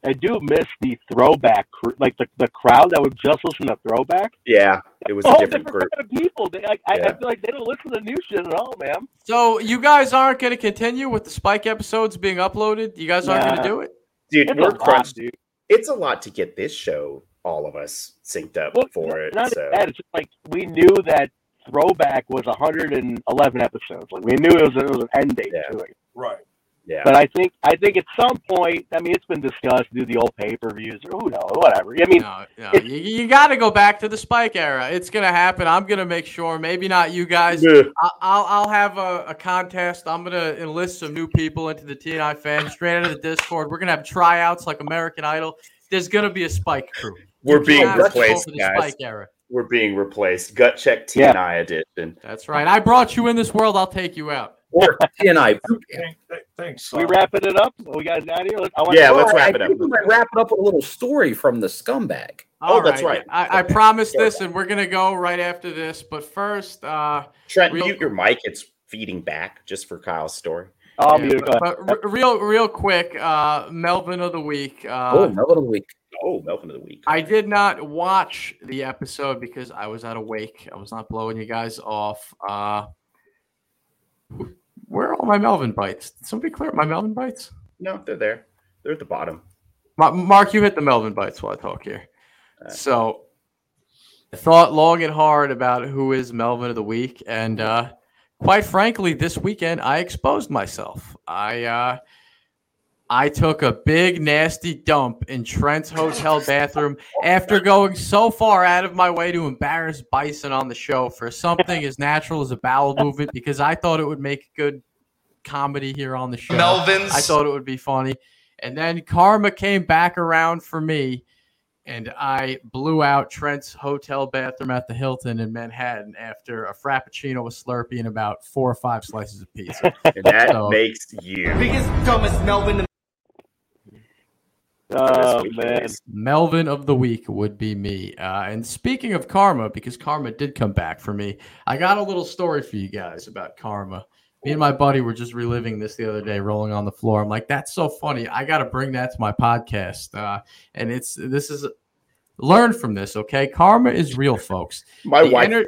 [SPEAKER 11] I do miss the throwback, cr- like the, the crowd that would just listen to throwback.
[SPEAKER 1] Yeah, it was
[SPEAKER 11] a
[SPEAKER 1] a different
[SPEAKER 11] different
[SPEAKER 1] group.
[SPEAKER 11] kind of people. They, I, I, I feel like they don't listen to new shit at all, man.
[SPEAKER 5] So you guys aren't going to continue with the Spike episodes being uploaded? You guys aren't going to do it?
[SPEAKER 1] Dude,
[SPEAKER 11] It's a
[SPEAKER 1] we're
[SPEAKER 11] lot,
[SPEAKER 1] crunched.
[SPEAKER 11] dude.
[SPEAKER 1] It's a lot to get this show, all of us, synced up
[SPEAKER 11] Well,
[SPEAKER 1] for it.
[SPEAKER 11] not
[SPEAKER 1] So
[SPEAKER 11] that. It's just like we knew that throwback was 111 episodes. Like we knew it was, it was an end date
[SPEAKER 1] Yeah.
[SPEAKER 11] to it.
[SPEAKER 4] Right.
[SPEAKER 1] Yeah,
[SPEAKER 11] But I think I think at some point, I mean, it's been discussed. Do the old pay per views or who knows, whatever. I mean,
[SPEAKER 5] No, no. You, you got to go back to the Spike era. It's going to happen. I'm going to make sure. Maybe not you guys.
[SPEAKER 1] Yeah.
[SPEAKER 5] I'll I'll have a, a contest. I'm gonna enlist some new people into the TNI fans straight out of the Discord. We're gonna have tryouts like American Idol. There's gonna be a Spike crew.
[SPEAKER 1] we're
[SPEAKER 5] You
[SPEAKER 1] being replaced, guys.
[SPEAKER 5] Spike era.
[SPEAKER 1] We're being replaced. Gut check
[SPEAKER 11] Yeah.
[SPEAKER 1] TNI edition.
[SPEAKER 5] That's right. I brought you in this world. I'll take you out.
[SPEAKER 3] Or TNI boot camp.
[SPEAKER 4] Thanks.
[SPEAKER 11] we wrapping it up. We guys got here. I want
[SPEAKER 1] Yeah,
[SPEAKER 3] Well,
[SPEAKER 1] let's wrap
[SPEAKER 3] I
[SPEAKER 1] it up.
[SPEAKER 3] think We might wrap it up with a little story from the scumbag.
[SPEAKER 1] Oh,
[SPEAKER 5] All
[SPEAKER 1] that's right.
[SPEAKER 5] I, I promised this, and we're gonna go right after this. But first, uh,
[SPEAKER 1] Trent,
[SPEAKER 5] Real-
[SPEAKER 1] mute your mic. It's feeding back just for Kyle's story.
[SPEAKER 11] Oh,
[SPEAKER 5] yeah,
[SPEAKER 11] mute
[SPEAKER 5] but, but re- real, real quick, uh, Melvin of the week. Uh,
[SPEAKER 3] oh, Melvin of the week.
[SPEAKER 1] Oh, Melvin of the week.
[SPEAKER 5] I did not watch the episode because I was out of wake. I was not blowing you guys off. Uh, where are all my Melvin bites? Did somebody clear up my Melvin bites?
[SPEAKER 1] No, they're there. They're at the bottom.
[SPEAKER 5] Ma- Mark, you hit the Melvin bites while I talk here. So I thought long and hard about who is Melvin of the week, and uh, quite frankly, this weekend I exposed myself. I uh, I took a big nasty dump in Trent's hotel bathroom after going so far out of my way to embarrass Bison on the show for something as natural as a bowel movement because I thought it would make good comedy here on the show.
[SPEAKER 6] Melvin's.
[SPEAKER 5] I thought it would be funny. And then karma came back around for me, and I blew out Trent's hotel bathroom at the Hilton in Manhattan after a Frappuccino, a Slurpee, and about four or five slices of pizza.
[SPEAKER 1] And that
[SPEAKER 5] So-
[SPEAKER 1] makes you.
[SPEAKER 7] Biggest, dumbest Melvin.
[SPEAKER 11] Oh man.
[SPEAKER 5] Melvin of the week would be me. Uh, and speaking of karma, because karma did come back for me, I got a little story for you guys about karma. Me and my buddy were just reliving this the other day, rolling on the floor. I'm like, that's so funny. I got to bring that to my podcast. Uh, and it's this is learn from this, okay? Karma is real, folks.
[SPEAKER 1] My
[SPEAKER 5] The
[SPEAKER 1] wife,
[SPEAKER 5] ener-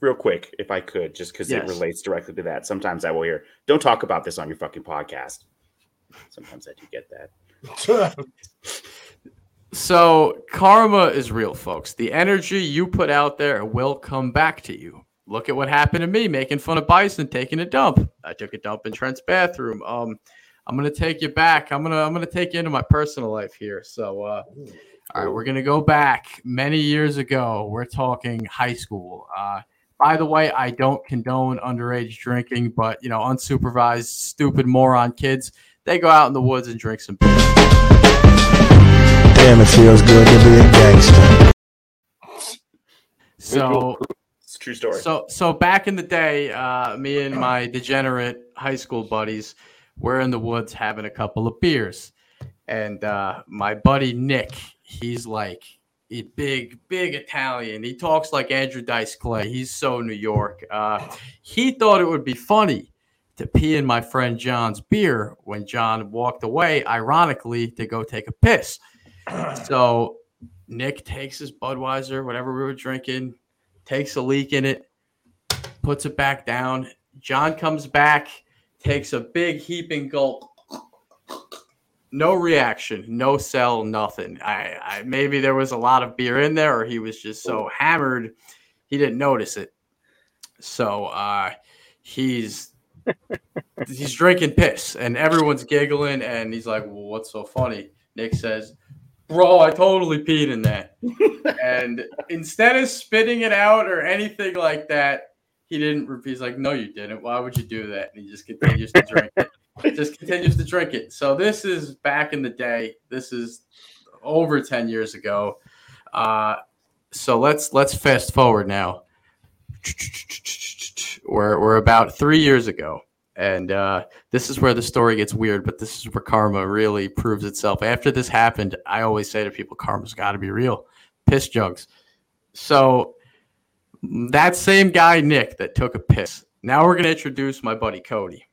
[SPEAKER 1] real quick, if I could, just because
[SPEAKER 5] Yes.
[SPEAKER 1] it relates directly to that. Sometimes I will hear, don't talk about this on your fucking podcast. Sometimes I do get that.
[SPEAKER 5] So karma is real, folks. The energy you put out there will come back to you. Look at what happened to me making fun of Bison taking a dump. I took a dump in Trent's bathroom. Um, I'm gonna take you back. I'm gonna I'm gonna take you into my personal life here. So, uh, all right, we're gonna go back many years ago. We're talking high school. Uh, by the way, I don't condone underage drinking, but you know, unsupervised, stupid moron kids, they go out in the woods and drink some beer.
[SPEAKER 12] Damn, it feels good to be a gangster.
[SPEAKER 5] So
[SPEAKER 1] It's a true story.
[SPEAKER 5] So so back in the day, uh, me and my degenerate high school buddies were in the woods having a couple of beers, and uh, my buddy Nick, he's like a big big Italian. He talks like Andrew Dice Clay. He's so New York. Uh, he thought it would be funny to pee in my friend John's beer when John walked away, ironically, to go take a piss. *clears throat* So Nick takes his Budweiser, whatever we were drinking, takes a leak in it, puts it back down. John comes back, takes a big heaping gulp. No reaction, no cell, nothing. I, I maybe there was a lot of beer in there, or he was just so hammered he didn't notice it. So uh, he's *laughs* he's drinking piss, and everyone's giggling, and he's like, well, "What's so funny?" Nick says, "Bro, I totally peed in that." and instead of spitting it out or anything like that, he didn't. He's like, "No, you didn't. Why would you do that?" And he just continues to drink it. Just continues to drink it. So this is back in the day. This is over ten years ago. Uh, so let's let's fast forward now. We're we're about three years ago, and uh, this is where the story gets weird. But this is where karma really proves itself. After this happened, I always say to people, "Karma's got to be real." Piss jugs. So that same guy, Nick, that took a piss. Now we're gonna introduce my buddy Cody.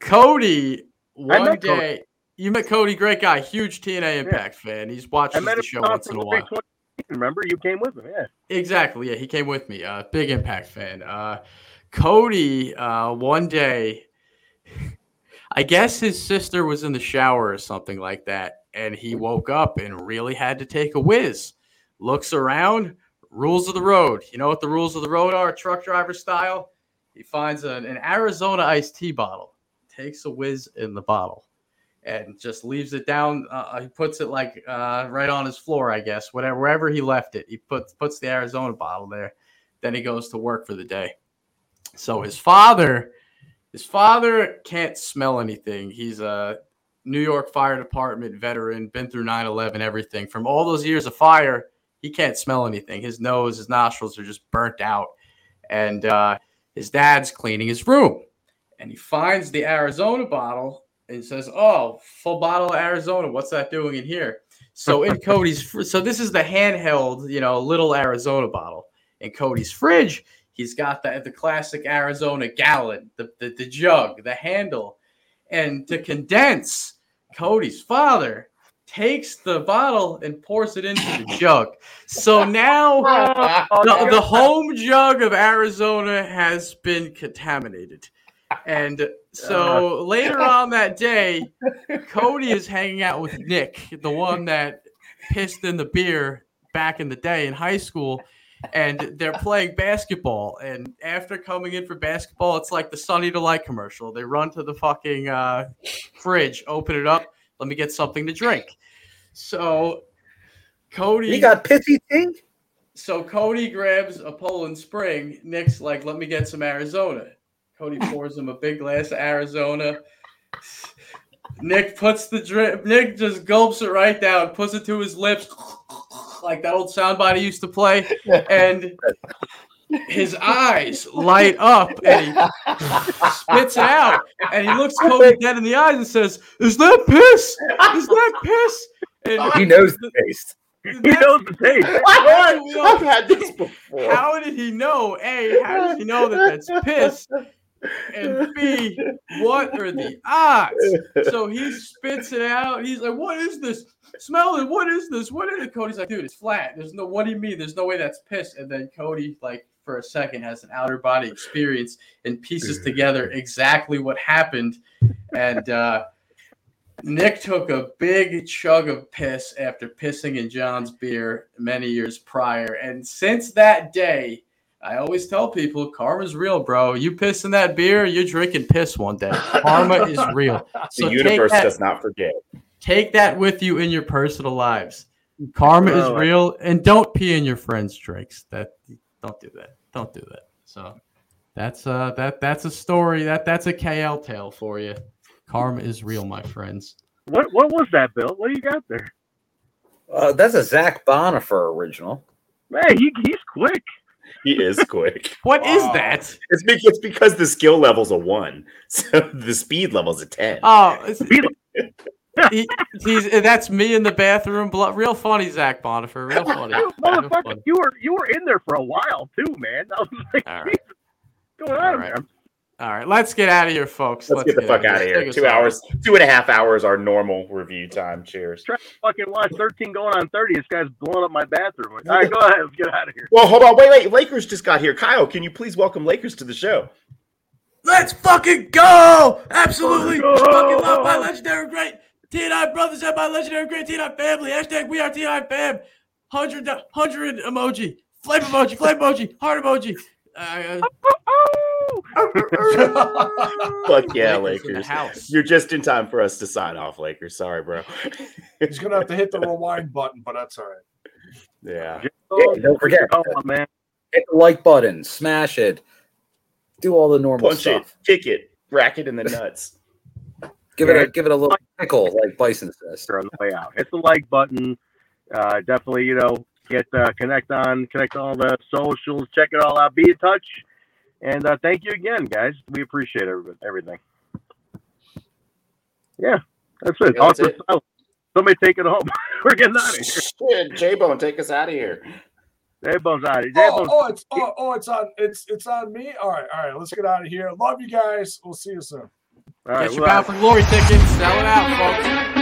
[SPEAKER 5] Cody, one day
[SPEAKER 11] Cody.
[SPEAKER 5] you met Cody, great guy, huge TNA Impact fan. He's
[SPEAKER 11] met
[SPEAKER 5] the show once in a while.
[SPEAKER 11] 20. Remember, you came with him. Yeah.
[SPEAKER 5] Exactly. Yeah, he came with me. Uh, big Impact fan. Uh, Cody, uh, one day, I guess his sister was in the shower or something like that, and he woke up and really had to take a whiz. Looks around, rules of the road. You know what the rules of the road are, truck driver style? He finds an, an Arizona iced tea bottle, takes a whiz in the bottle, and just leaves it down. Uh, he puts it like uh, right on his floor, I guess, whatever wherever he left it. He puts puts the Arizona bottle there. Then he goes to work for the day. So his father, his father can't smell anything. He's a New York Fire Department veteran, been through 9/11, everything. From all those years of fire, he can't smell anything. His nose, his nostrils are just burnt out. And uh, his dad's cleaning his room, and he finds the Arizona bottle and says, "Oh, full bottle of Arizona. What's that doing in here?" So in *laughs* Cody's, so this is the handheld, you know, little Arizona bottle. In Cody's fridge, he's got the the classic Arizona gallon, the the, the jug, the handle, and to condense, Cody's father takes the bottle and pours it into the *laughs* jug. So now *laughs* oh, the, the home jug of Arizona has been contaminated. And so uh-huh. later on that day, Cody is hanging out with Nick, the one that pissed in the beer back in the day in high school. And they're playing basketball. And after coming in for basketball, it's like the Sunny Delight commercial. They run to the fucking uh, fridge, open it up. Let me get something to drink. So Cody
[SPEAKER 3] You got pissy tea?
[SPEAKER 5] so Cody grabs a Poland Spring. Nick's like, "Let me get some Arizona." Cody *laughs* pours him a big glass of Arizona. Nick puts the drink. Nick just gulps it right down, puts it to his lips, like that old soundbite he used to play, *laughs* and his eyes light up, and he spits it out, and he looks Cody dead in the eyes and says, "Is that piss? Is that piss?" And
[SPEAKER 3] He knows the taste.
[SPEAKER 11] He knows the taste.
[SPEAKER 1] I've had this before.
[SPEAKER 5] How did he know? A, how did he know that that's piss? And B, what are the odds? So he spits it out. He's like, "What is this? Smell it. What is this? What is it?" Cody's like, "Dude, it's flat. There's no. What do you mean? There's no way that's piss." And then Cody, like, for a second, has an outer body experience and pieces together exactly what happened. And uh, Nick took a big chug of piss after pissing in John's beer many years prior. And since that day, I always tell people karma's real, bro. You piss in that beer, you're drinking piss one day. Karma is real. *laughs* So
[SPEAKER 1] the universe
[SPEAKER 5] that-
[SPEAKER 1] does not forget.
[SPEAKER 5] Take that with you in your personal lives. Karma is real, and don't pee in your friends' drinks. That don't do that. Don't do that. So that's uh that that's a story. That that's a KL tale for you. Karma is real, my friends.
[SPEAKER 11] What what was that, Bill? What do you got there?
[SPEAKER 3] Uh, that's a Zach Bonifer original.
[SPEAKER 11] Man, he, he's quick.
[SPEAKER 1] He is quick. *laughs*
[SPEAKER 5] What is
[SPEAKER 4] Wow.
[SPEAKER 5] that?
[SPEAKER 1] It's because, it's because the skill level's a one, *laughs* so the speed level's a ten.
[SPEAKER 5] Oh, it's, *laughs* *laughs* he, he's, that's me in the bathroom. Blo- real funny, Zach Bonifer. Real *laughs* funny.
[SPEAKER 11] You motherfucker,
[SPEAKER 5] funny.
[SPEAKER 11] you were you were in there for a while too, man. I was like,
[SPEAKER 5] All right.
[SPEAKER 11] what's going
[SPEAKER 5] All
[SPEAKER 11] on
[SPEAKER 5] right.
[SPEAKER 11] there?
[SPEAKER 5] All right, let's get out of here, folks.
[SPEAKER 1] Let's, get the fuck out of here.
[SPEAKER 5] Take us
[SPEAKER 1] Two
[SPEAKER 5] out.
[SPEAKER 1] hours, two and a half hours, our normal review time. Cheers.
[SPEAKER 11] Try to fucking watch 13 going on 30. This guy's blowing up my bathroom. All right, go ahead. Let's get out of here.
[SPEAKER 1] Well, hold on, wait, wait. Lakers just got here. Kyle, can you please welcome Lakers to the show?
[SPEAKER 5] Let's fucking go! Absolutely.
[SPEAKER 11] Go!
[SPEAKER 5] Fucking love my legendary great TNI brothers and my legendary great TNI family. Hashtag we are TNI fam. 100, 100 emoji. Flame emoji, flame emoji, heart emoji. Uh, *laughs*
[SPEAKER 1] Fuck yeah,
[SPEAKER 5] Lakers in
[SPEAKER 1] Lakers.
[SPEAKER 5] house.
[SPEAKER 1] You're just in time for us to sign off, Lakers. Sorry, bro.
[SPEAKER 4] He's gonna have to hit the rewind button, but that's all right.
[SPEAKER 1] yeah.
[SPEAKER 11] Oh,
[SPEAKER 3] Yeah, don't forget.
[SPEAKER 11] Oh, man.
[SPEAKER 3] Hit the like button, smash it, do all the normal
[SPEAKER 1] Punch
[SPEAKER 3] stuff.
[SPEAKER 1] it, kick it, rack it in the nuts.
[SPEAKER 3] Give it a give it a little tickle, like Bison says.
[SPEAKER 11] on the way out. Hit the like button. Uh, definitely, you know, get uh, connect on, connect all the socials, check it all out. Be in touch, and uh, thank you again, guys. We appreciate every- everything. Yeah, that's it.
[SPEAKER 1] Yeah, that's it.
[SPEAKER 11] Somebody take it home. *laughs* We're getting out of here.
[SPEAKER 1] Shit, J Bone, take us out of here.
[SPEAKER 11] J-Bone's out of here.
[SPEAKER 4] Oh,
[SPEAKER 11] J-Bone's-
[SPEAKER 4] oh, it's oh, oh, it's on it's it's on me. All right, all right. Let's get out of here. Love you guys. We'll see you soon.
[SPEAKER 11] All right,
[SPEAKER 5] Get your Bound for Glory tickets. Sell it out, folks.